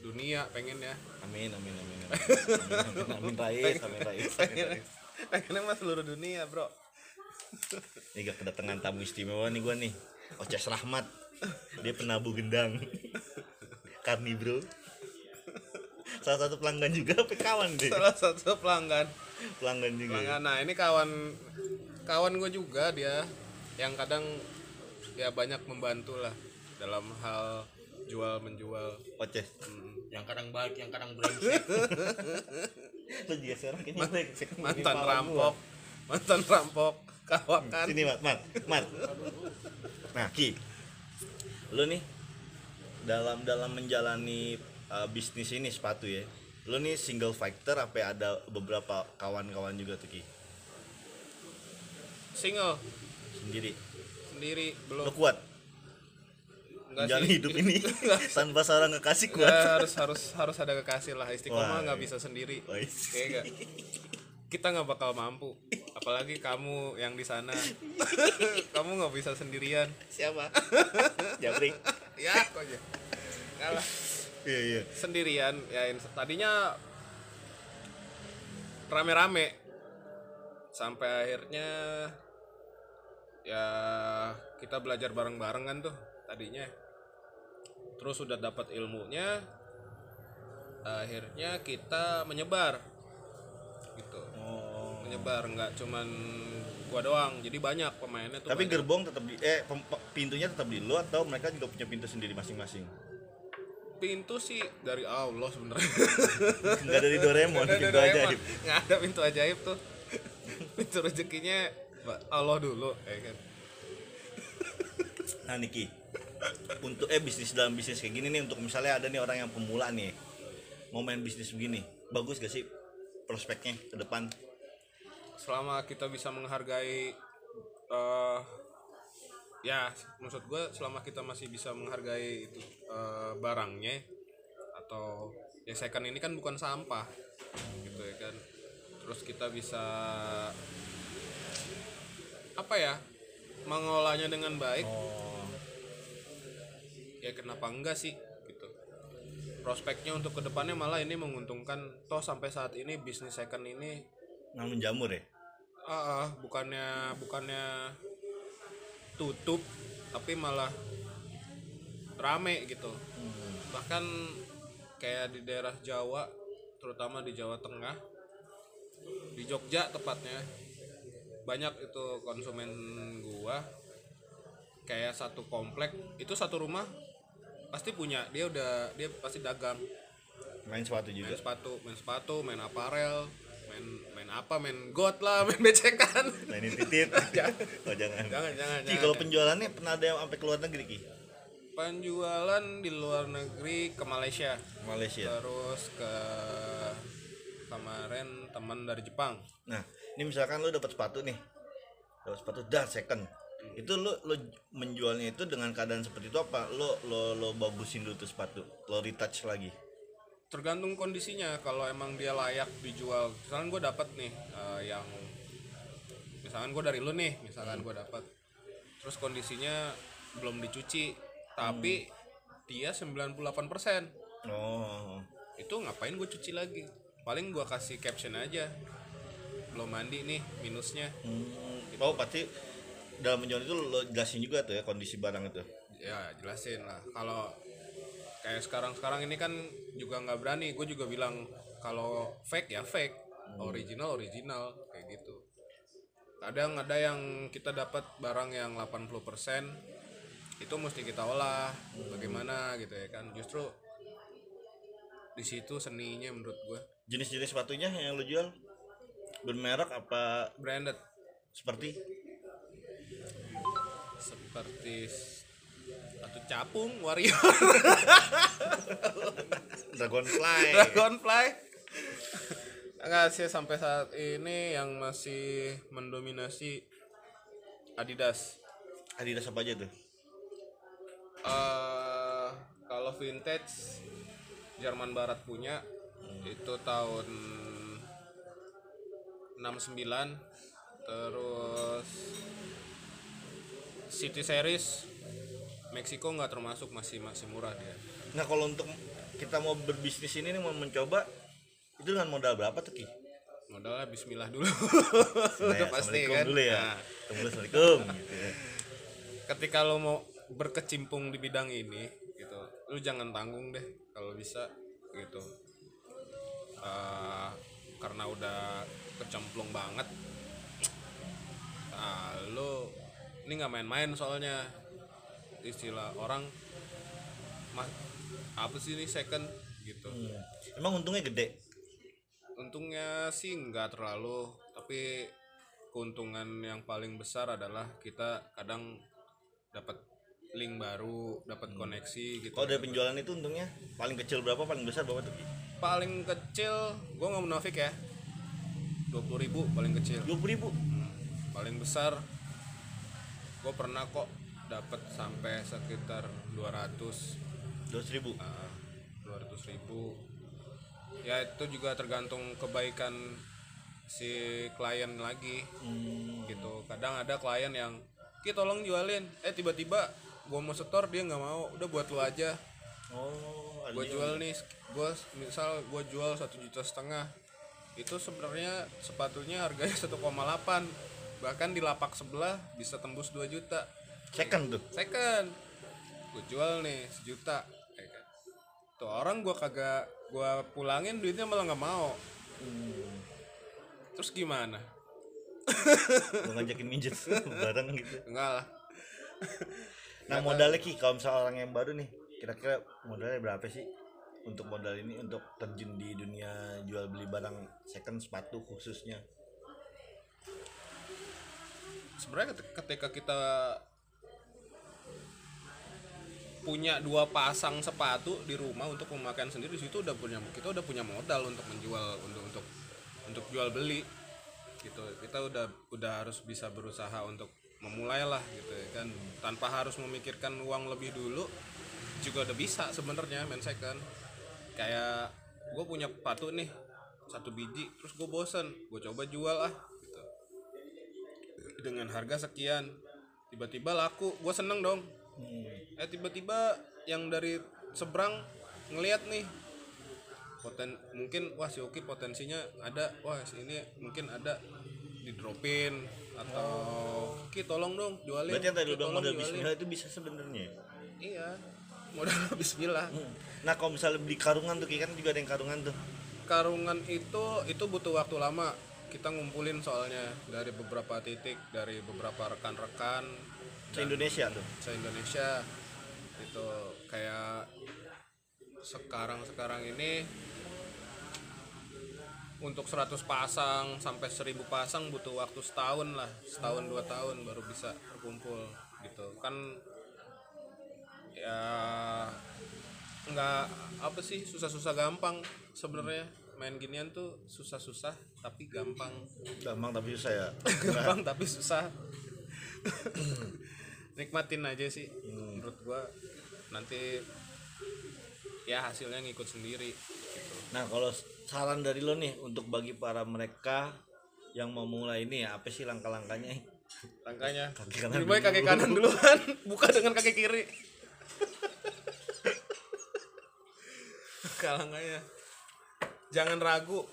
dunia pengen ya. Amin amin amin. Amin amin, amin, amin Rais amin Rais amin Rais. Pengennya mah seluruh dunia bro. Ini gak kedatangan tamu istimewa nih gua nih. Oces Rahmat. Dia penabuh gendang. Karni bro. Salah satu pelanggan juga apa kawan deh salah satu pelanggan. Pelanggan juga ya? pelanggan. Nah ini kawan kawan gue juga dia. Yang kadang ya banyak membantu lah dalam hal jual menjual. Oces Hmm, yang kadang baik yang kadang brengsek. Lo juga sekarang kayaknya. Brengsek mantan kepala gua. rampok. Mantan rampok. Kawakan. Sini Mat, Mat, Mat. Nah Ki. Lo nih Dalam dalam menjalani uh, bisnis ini sepatu ya Lo nih single fighter apa ada beberapa kawan-kawan juga tuh Ki? Single. Sendiri. Sendiri belum. Kuat sih hidup ini tanpa seorang kekasih kuat. harus harus harus ada kekasih lah istiqomah nggak iya. bisa sendiri Wah, iya. Nggak? kita nggak bakal mampu apalagi kamu yang di sana kamu nggak bisa sendirian Siapa? Jabrik. ya kok aja Nggak lah Iya iya. sendirian ya in- tadinya rame-rame sampai akhirnya ya kita belajar bareng-bareng kan tuh tadinya terus sudah dapat ilmunya akhirnya kita menyebar gitu Oh. menyebar nggak cuman gua doang jadi banyak pemainnya tuh Tapi banyak. gerbong tetap di eh pintunya tetap di lo atau mereka juga punya pintu sendiri masing-masing? pintu sih dari Allah sebenarnya Enggak dari Doraemon, Nggak pintu Doraemon. ajaib. nggak ada pintu ajaib tuh pintu rezekinya Allah dulu ya kan Nah Niki, untuk eh bisnis dalam bisnis kayak gini nih untuk misalnya ada nih orang yang pemula nih mau main bisnis begini, bagus gak sih prospeknya ke depan? selama kita bisa menghargai eh ya maksud gue selama kita masih bisa menghargai itu eh, barangnya atau ya second ini kan bukan sampah gitu ya kan. Terus kita bisa apa ya mengolahnya dengan baik. Oh, ya kenapa enggak sih gitu. Prospeknya untuk ke depannya malah ini menguntungkan toh sampai saat ini bisnis second ini namun jamur ya? ah, ah, bukannya bukannya tutup tapi malah rame gitu. Bahkan kayak di daerah Jawa terutama di Jawa Tengah di Jogja tepatnya banyak itu konsumen gua kayak satu komplek itu satu rumah pasti punya dia udah dia pasti dagang Main sepatu juga. main sepatu main sepatu main aparel main main apa main got lah main becekan Mainin titit. oh jangan. jangan jangan Ki jangan. kalau penjualannya pernah ada yang sampai ke luar negeri Ki? penjualan di luar negeri ke Malaysia Malaysia. terus ke kemarin teman dari Jepang Nah, ini misalkan lu dapat sepatu nih. Dapat sepatu dar second. Itu lu lu menjualnya itu dengan keadaan seperti itu apa? Lu lo lo bagusin dulu tuh sepatu. Lo retouch lagi. tergantung kondisinya kalau emang dia layak dijual misalkan gue dapat nih eh, yang misalkan gue dari lu nih misalkan gue dapat terus kondisinya belum dicuci tapi dia 98% Oh. itu ngapain gue cuci lagi paling gue kasih caption aja belum mandi nih minusnya Hmm. Oh, pasti dalam menjual itu lo jelasin juga tuh ya kondisi barang itu. ya jelasin lah. Kalau kayak sekarang sekarang ini kan juga nggak berani. Gue juga bilang kalau fake ya fake. Original original kayak gitu. Kadang ada yang kita dapat barang yang 80% itu mesti kita olah. Bagaimana gitu ya kan. Justru di situ seninya menurut gue Jenis-jenis sepatunya yang lo jual? Bermerek apa branded. seperti seperti s- batu capung warrior. Dragonfly dragonfly enggak sih sampai saat ini yang masih mendominasi Adidas. Adidas apa aja tuh? Eh kalau vintage Jerman Barat punya. Itu tahun 69 terus City Series Meksiko nggak termasuk masih masih murah dia. Nah kalau untuk kita mau berbisnis ini nih mau mencoba itu dengan modal berapa tuh ki? Modalnya Bismillah dulu. Nah, udah pasti kan? dulu ya. Nah, Assalamualaikum gitu ya. ketika lo mau berkecimpung di bidang ini gitu lu jangan tanggung deh kalau bisa gitu. Eh, karena udah kecemplung banget nah, lo ini nggak main-main soalnya. Istilah orang apa sih ini second? Gitu. Hmm. emang untungnya gede? Untungnya sih nggak terlalu tapi keuntungan yang paling besar adalah kita kadang dapat link baru dapat koneksi gitu. Kalau dari penjualan itu untungnya paling kecil berapa paling besar berapa tuh? Paling kecil gue nggak munafik ya. 20.000 ribu paling kecil. Dua puluh ribu? Hmm, paling besar gue pernah kok dapat sampai sekitar 200 dua ribu? Dua ratus ribu. Ya itu juga tergantung kebaikan si klien lagi. Hmm. gitu. Kadang ada klien yang ki tolong jualin. Eh tiba-tiba gue mau setor dia nggak mau. Udah buat lu aja. Oh gue jual nih gue misal gue jual satu juta setengah. Itu sebenarnya sepatunya harganya 1,8 bahkan di lapak sebelah bisa tembus 2 juta. Second tuh. Second. Gue jual nih sejuta. Ya kan. tuh orang gue kagak gue pulangin duitnya malah nggak mau. Terus gimana? Gua ngajakin minjet bareng gitu. Enggak lah. Nah modalnya ki kalau misalnya orang yang baru nih kira-kira modalnya berapa sih untuk modal ini untuk terjun di dunia jual beli barang second sepatu khususnya sebenarnya ket- ketika kita punya dua pasang sepatu di rumah untuk pemakaian sendiri di situ udah punya kita udah punya modal untuk menjual untuk untuk untuk jual beli gitu. Kita udah udah harus bisa berusaha untuk memulai lah gitu ya kan. Tanpa harus memikirkan uang lebih dulu juga udah bisa sebenarnya main second. Kayak gue punya sepatu nih satu biji terus gue bosen gue coba jual ah dengan harga sekian. Tiba-tiba laku gue seneng dong. Eh tiba-tiba yang dari seberang ngelihat nih poten mungkin wah si Oki potensinya ada. Wah si ini mungkin ada di dropin atau Ki tolong dong jualin. Berarti yang tadi tolong modal jualin." bismillah itu bisa sebenarnya? Iya modal Bismillah. Nah kalau misalnya beli karungan tuh Ki, kan juga ada yang karungan tuh. Karungan itu itu butuh waktu lama kita ngumpulin soalnya dari beberapa titik dari beberapa rekan-rekan. Se Indonesia tuh? Se Indonesia itu kayak sekarang sekarang ini untuk 100 pasang sampai 1000 pasang butuh waktu setahun lah setahun dua tahun baru bisa terkumpul gitu. Kan ya nggak apa sih susah-susah gampang sebenarnya main ginian tuh susah-susah tapi gampang. Gampang tapi susah ya? Gampang tapi susah. Nikmatin aja sih menurut gua. Nanti ya hasilnya ngikut sendiri gitu. Nah kalau saran dari lo nih untuk bagi para mereka yang mau mulai ini ya apa sih langkah-langkahnya? Langkahnya? Kaki kanan lebih baik dulu. kaki kanan duluan buka dengan kaki kiri. Langkahnya jangan ragu.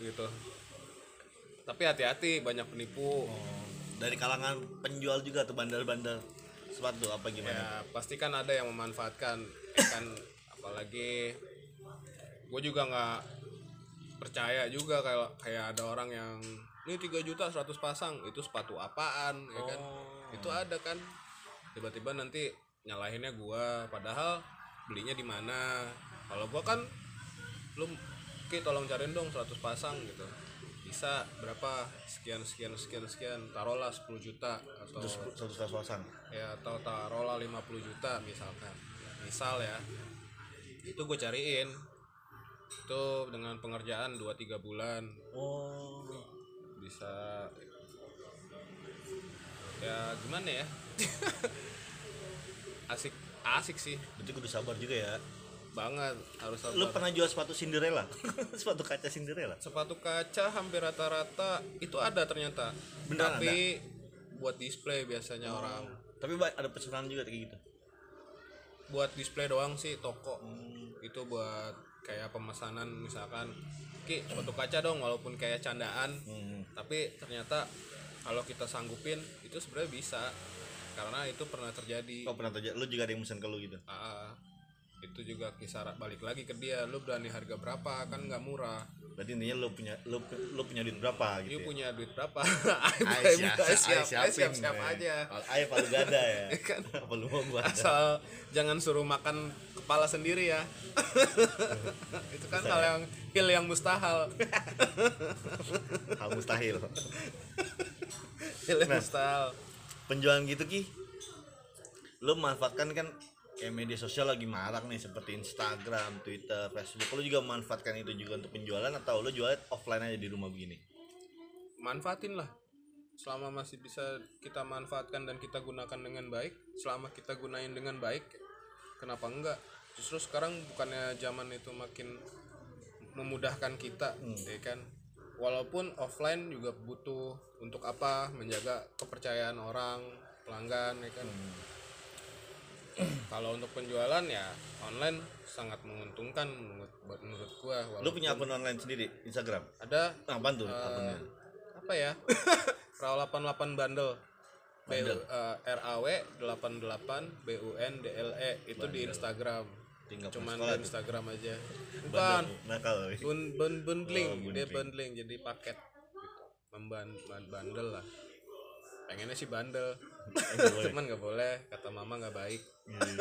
Gitu. Tapi hati-hati banyak penipu. Oh, dari kalangan penjual juga tuh bandar-bandar sepatu apa gimana? Ya pasti kan ada yang memanfaatkan kan apalagi gue juga nggak percaya juga kayak kayak ada orang yang ini 3 juta 100 pasang itu sepatu apaan? Ya kan? Itu ada kan. Tiba-tiba nanti nyalahinnya gua padahal belinya di mana. Kalau gua kan lu Ki tolong cariin dong 100 pasang gitu. Bisa berapa? Sekian sekian sekian sekian. Taruhlah 10 juta atau terus satu tas pasang? Ya atau taruhlah 50 juta misalkan. Misal ya itu gue cariin. Itu dengan pengerjaan 2-3 bulan. Oh. Bisa. Ya gimana ya? Asik asik sih. Berarti kudu sabar juga ya banget harus lu sabar. pernah jual sepatu Cinderella? Sepatu kaca Cinderella? Sepatu kaca hampir rata-rata itu ada ternyata. Beneran tapi buat display biasanya orang. Tapi ada pesanan juga kayak gitu? Buat display doang sih toko. Itu buat kayak pemesanan misalkan ki sepatu kaca dong walaupun kayak candaan. Hmm. tapi ternyata kalau kita sanggupin itu sebenarnya bisa. Karena itu pernah terjadi. Oh pernah terjadi lu juga ada yang pesan ke lu gitu? Ah, itu juga kisaran balik lagi ke dia lu berani harga berapa? Kan nggak murah. Berarti intinya lu punya lu, lu punya duit berapa gitu ya? punya duit berapa? Ay, siap siap, siap siap aja. Ayo palu gada ya. Kan. apa lu mau gua ada asal jangan suruh makan kepala sendiri ya. Itu kan hal yang hal yang mustahil. Hal mustahil. Hal yang Nah. mustahil. penjualan gitu ki lu manfaatkan kan kayak media sosial lagi marak nih seperti Instagram, Twitter, Facebook. Lu juga memanfaatkan itu juga untuk penjualan atau lu jual offline aja di rumah begini? manfaatin lah. Selama masih bisa kita manfaatkan dan kita gunakan dengan baik selama kita gunain dengan baik kenapa enggak? Justru sekarang bukannya zaman itu makin memudahkan kita ya kan? Walaupun offline juga butuh untuk apa? Menjaga kepercayaan orang pelanggan ya kan kalau untuk penjualan ya online sangat menguntungkan menurut buat- menurut gua Lu punya walaupun akun online sendiri Instagram? ada Apaan tuh Eh, akunnya? apa ya raw 88 bandel B Bandel. uh, RAW 88 BUN DLE E. itu di Instagram Tinggal cuman di. Instagram aja bukan Bandel, nakal. bun bun bundling Oh, dia bundling. bundling jadi paket gitu. memban ban- bandel lah pengennya sih bandel cuman nggak boleh kata mama nggak baik. Hmm.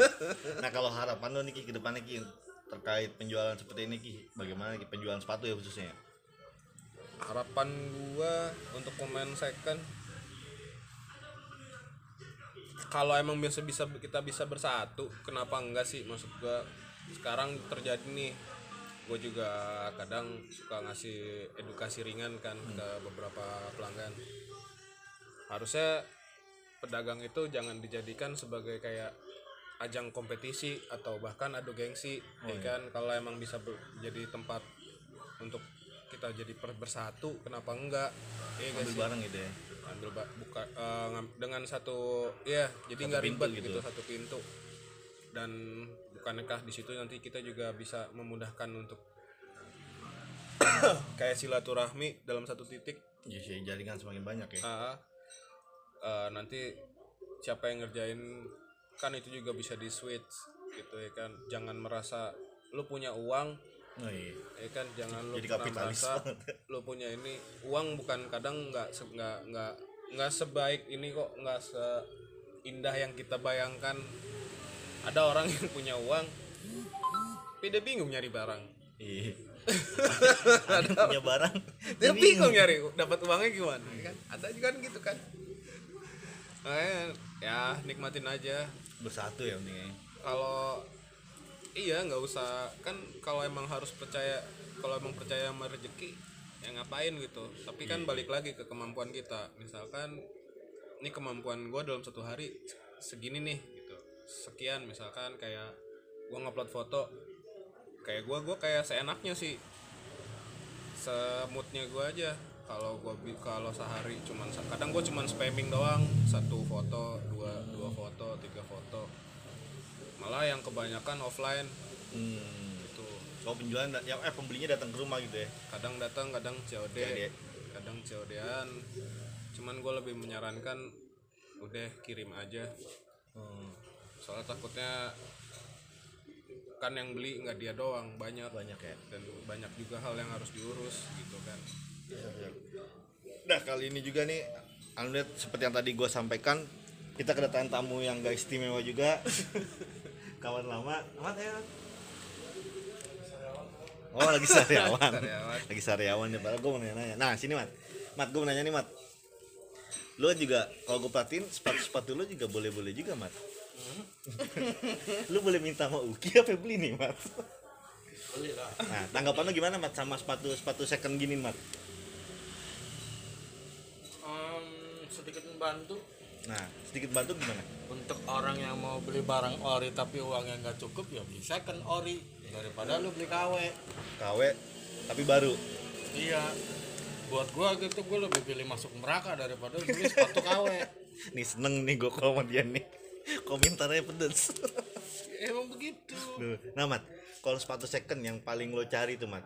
Nah kalau harapan lu nih Ki ke depannya Ki terkait penjualan seperti ini Ki, bagaimana Ki penjualan sepatu ya khususnya? harapan gua untuk pemain second kalau emang bisa bisa kita bisa bersatu kenapa enggak sih? Maksud gua sekarang terjadi nih gue juga kadang suka ngasih edukasi ringan kan ke beberapa pelanggan. Harusnya pedagang itu jangan dijadikan sebagai kayak ajang kompetisi atau bahkan adu gengsi ya kan kalau emang bisa jadi tempat untuk kita jadi bersatu kenapa enggak Iya nggak Ambil sih? barang gitu ya. ambil ba- buka ngam- dengan satu ya jadi nggak ribet gitu. gitu. satu pintu dan bukankah di situ nanti kita juga bisa memudahkan untuk kayak silaturahmi dalam satu titik Jadi sih, jaringan semakin banyak ya. Ah, eh, nanti siapa yang ngerjain kan itu juga bisa di switch gitu ya kan. Jangan merasa lu punya uang Oh iya. ya kan. Jangan lu Jadi pernah kapitalis merasa lu punya ini. Uang bukan kadang nggak nggak nggak nggak sebaik ini kok nggak seindah yang kita bayangkan. Ada orang yang punya uang tapi dia bingung nyari barang. Iya. Ada punya barang. dia bingung nyari dapat uangnya gimana ya kan? Ada juga kan gitu kan Makanya, ya nikmatin aja. Bersatu ya pentingnya. kalau iya nggak usah. Kan kalau emang harus percaya kalau emang percaya sama rezeki ya ngapain gitu. Tapi kan balik lagi ke kemampuan kita. Misalkan ini kemampuan gue dalam satu hari segini nih gitu. Sekian misalkan kayak gue ngupload foto. Kayak gue gue kayak seenaknya sih. Semutnya gue aja kalau gue kalau sehari cuman kadang gue cuman spamming doang satu foto dua dua foto tiga foto malah yang kebanyakan offline Hmm. itu Kalau penjualan yang eh pembelinya datang ke rumah gitu ya. kadang datang kadang COD COD. kadang COD-an cuman gue lebih menyarankan udah kirim aja Hmm. soalnya takutnya kan yang beli nggak dia doang banyak Banyak ya. dan banyak juga hal yang harus diurus gitu kan Nah kali ini juga nih Alhamdulillah seperti yang tadi gue sampaikan kita kedatangan tamu yang gak istimewa juga kawan lama amat ya Oh lagi sariawan. Lagi sariawan ya. Padahal gue mau nanya. Nah sini mat. Mat gue mau nanya nih mat. Lu juga kalau gue perhatiin sepatu-sepatu lu juga boleh-boleh juga mat. lu boleh minta sama Uki apa beli nih mat? beli lah Nah tanggapan lu gimana mat sama sepatu sepatu second gini mat? Sedikit membantu Nah sedikit bantu gimana? untuk orang yang mau beli barang ori tapi uangnya nggak cukup ya bisa kan ori daripada lu beli KW KW tapi baru. iya buat gua gitu gua lebih pilih masuk neraka daripada beli sepatu KW Nih seneng nih gue kalau dia nih. Komentarnya pedes. emang begitu Duh. Nah mat, kalau sepatu second yang paling lo cari tuh mat,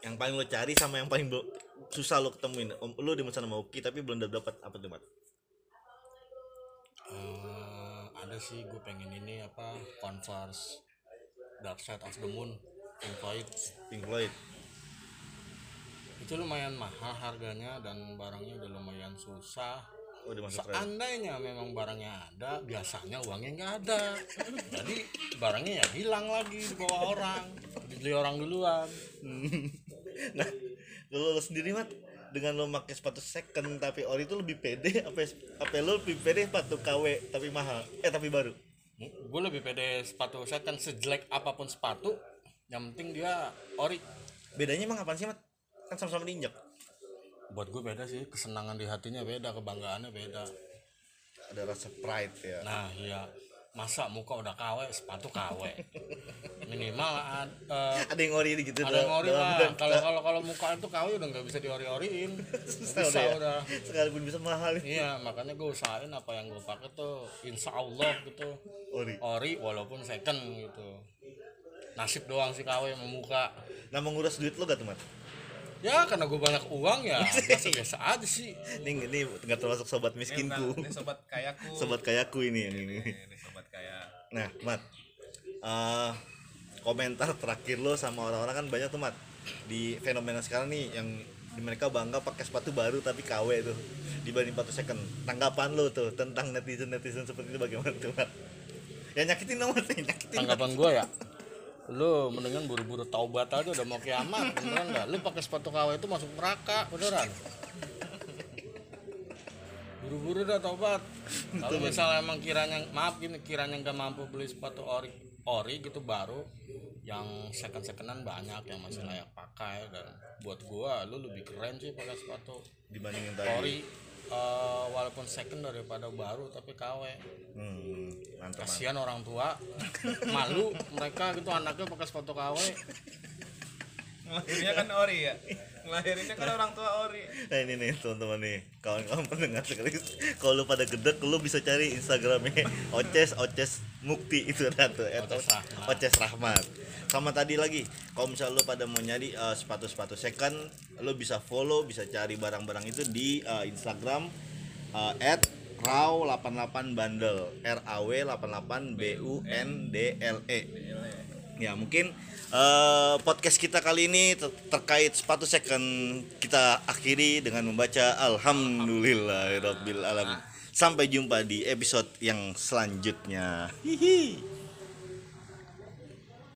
yang paling lo cari sama yang paling lo- susah lo ketemuin, Om- lo di sana sama Uki tapi belum dapat apa tuh mat? Eh, ada sih gue pengen ini apa Converse Dark Side of the Moon Pink Floyd Pink Floyd. itu lumayan mahal harganya dan barangnya udah lumayan susah udah masuk seandainya memang barangnya ada biasanya uangnya nggak ada. Jadi barangnya ya hilang lagi di bawah orang. Dibeli orang duluan. Nah, kalau lo sendiri mat, dengan lo pakai sepatu second tapi ori itu lebih pede apa apa lo lebih pede sepatu KW tapi mahal? Eh tapi baru? Gue lebih pede sepatu kan sejelek apa pun sepatu yang penting dia ori. Bedanya emang apa sih mat? Kan sama-sama diinjak buat gue beda sih kesenangan di hatinya beda kebanggaannya beda. Ada rasa pride ya. Nah iya. Masa muka udah KW sepatu KW minimal ad- eh, ada yang ori gitu ada yang ori lah. kalau kalau kalau muka itu KW udah nggak bisa diori-oriin. Susah bisa udah ya. udah. Sekalipun bisa mahal. Iya makanya gue usahain apa yang gue pakai tuh insya Allah gitu. Ori. Ori walaupun second gitu. Nasib doang sih KW sama muka. Nah menguras duit lo gak tuh mat ya karena gue banyak uang ya biasa biasa aja sih. Ini ini nggak termasuk sobat Ini miskinku ini sobat kayaku. Sobat kayaku ini yang ini. Ini sobat kaya nah mat eh, komentar terakhir lo sama orang-orang kan banyak tuh mat di fenomena sekarang nih yang di mereka bangga pakai sepatu baru tapi KW tuh dibanding sepatu second. Tanggapan lo tuh tentang netizen netizen seperti itu bagaimana tuh mat? Ya nyakitin dong mat nyakitin. Tanggapan gue ya lu mendingan buru-buru taubat aja udah mau kiamat beneran nggak lu pakai sepatu KW itu masuk neraka beneran. Buru-buru dah taubat. Kalau misalnya emang kiranya maaf gini kiranya nggak mampu beli sepatu ori ori gitu baru yang second secondan banyak yang masih layak pakai dan buat gua lu lebih keren sih pakai sepatu dibandingin tadi. ori eh, walaupun second daripada baru tapi KW hmm, mantap mantap. Kasihan orang tua. Malu mereka gitu anaknya pakai sepatu KW ngelahirinnya kan ori ya ngelahirinnya kan orang tua ori. Nah ini nih teman-teman nih kawan-kawan pendengar sekali kalau lu pada gedek lu bisa cari instagramnya Oces Oces Mukti itu ada tuh at Oces Rahmat. Oces Rahmat. Sama tadi lagi kalau misalnya lu pada mau nyari eh, sepatu-sepatu second lu bisa follow bisa cari barang-barang itu di eh, Instagram eh, at raw 88 bundle R A W 88 B U N D L E ya mungkin eh, podcast kita kali ini ter- terkait sepatu second kita akhiri dengan membaca alhamdulillahirabbil alamin. Sampai jumpa di episode yang selanjutnya. Hihi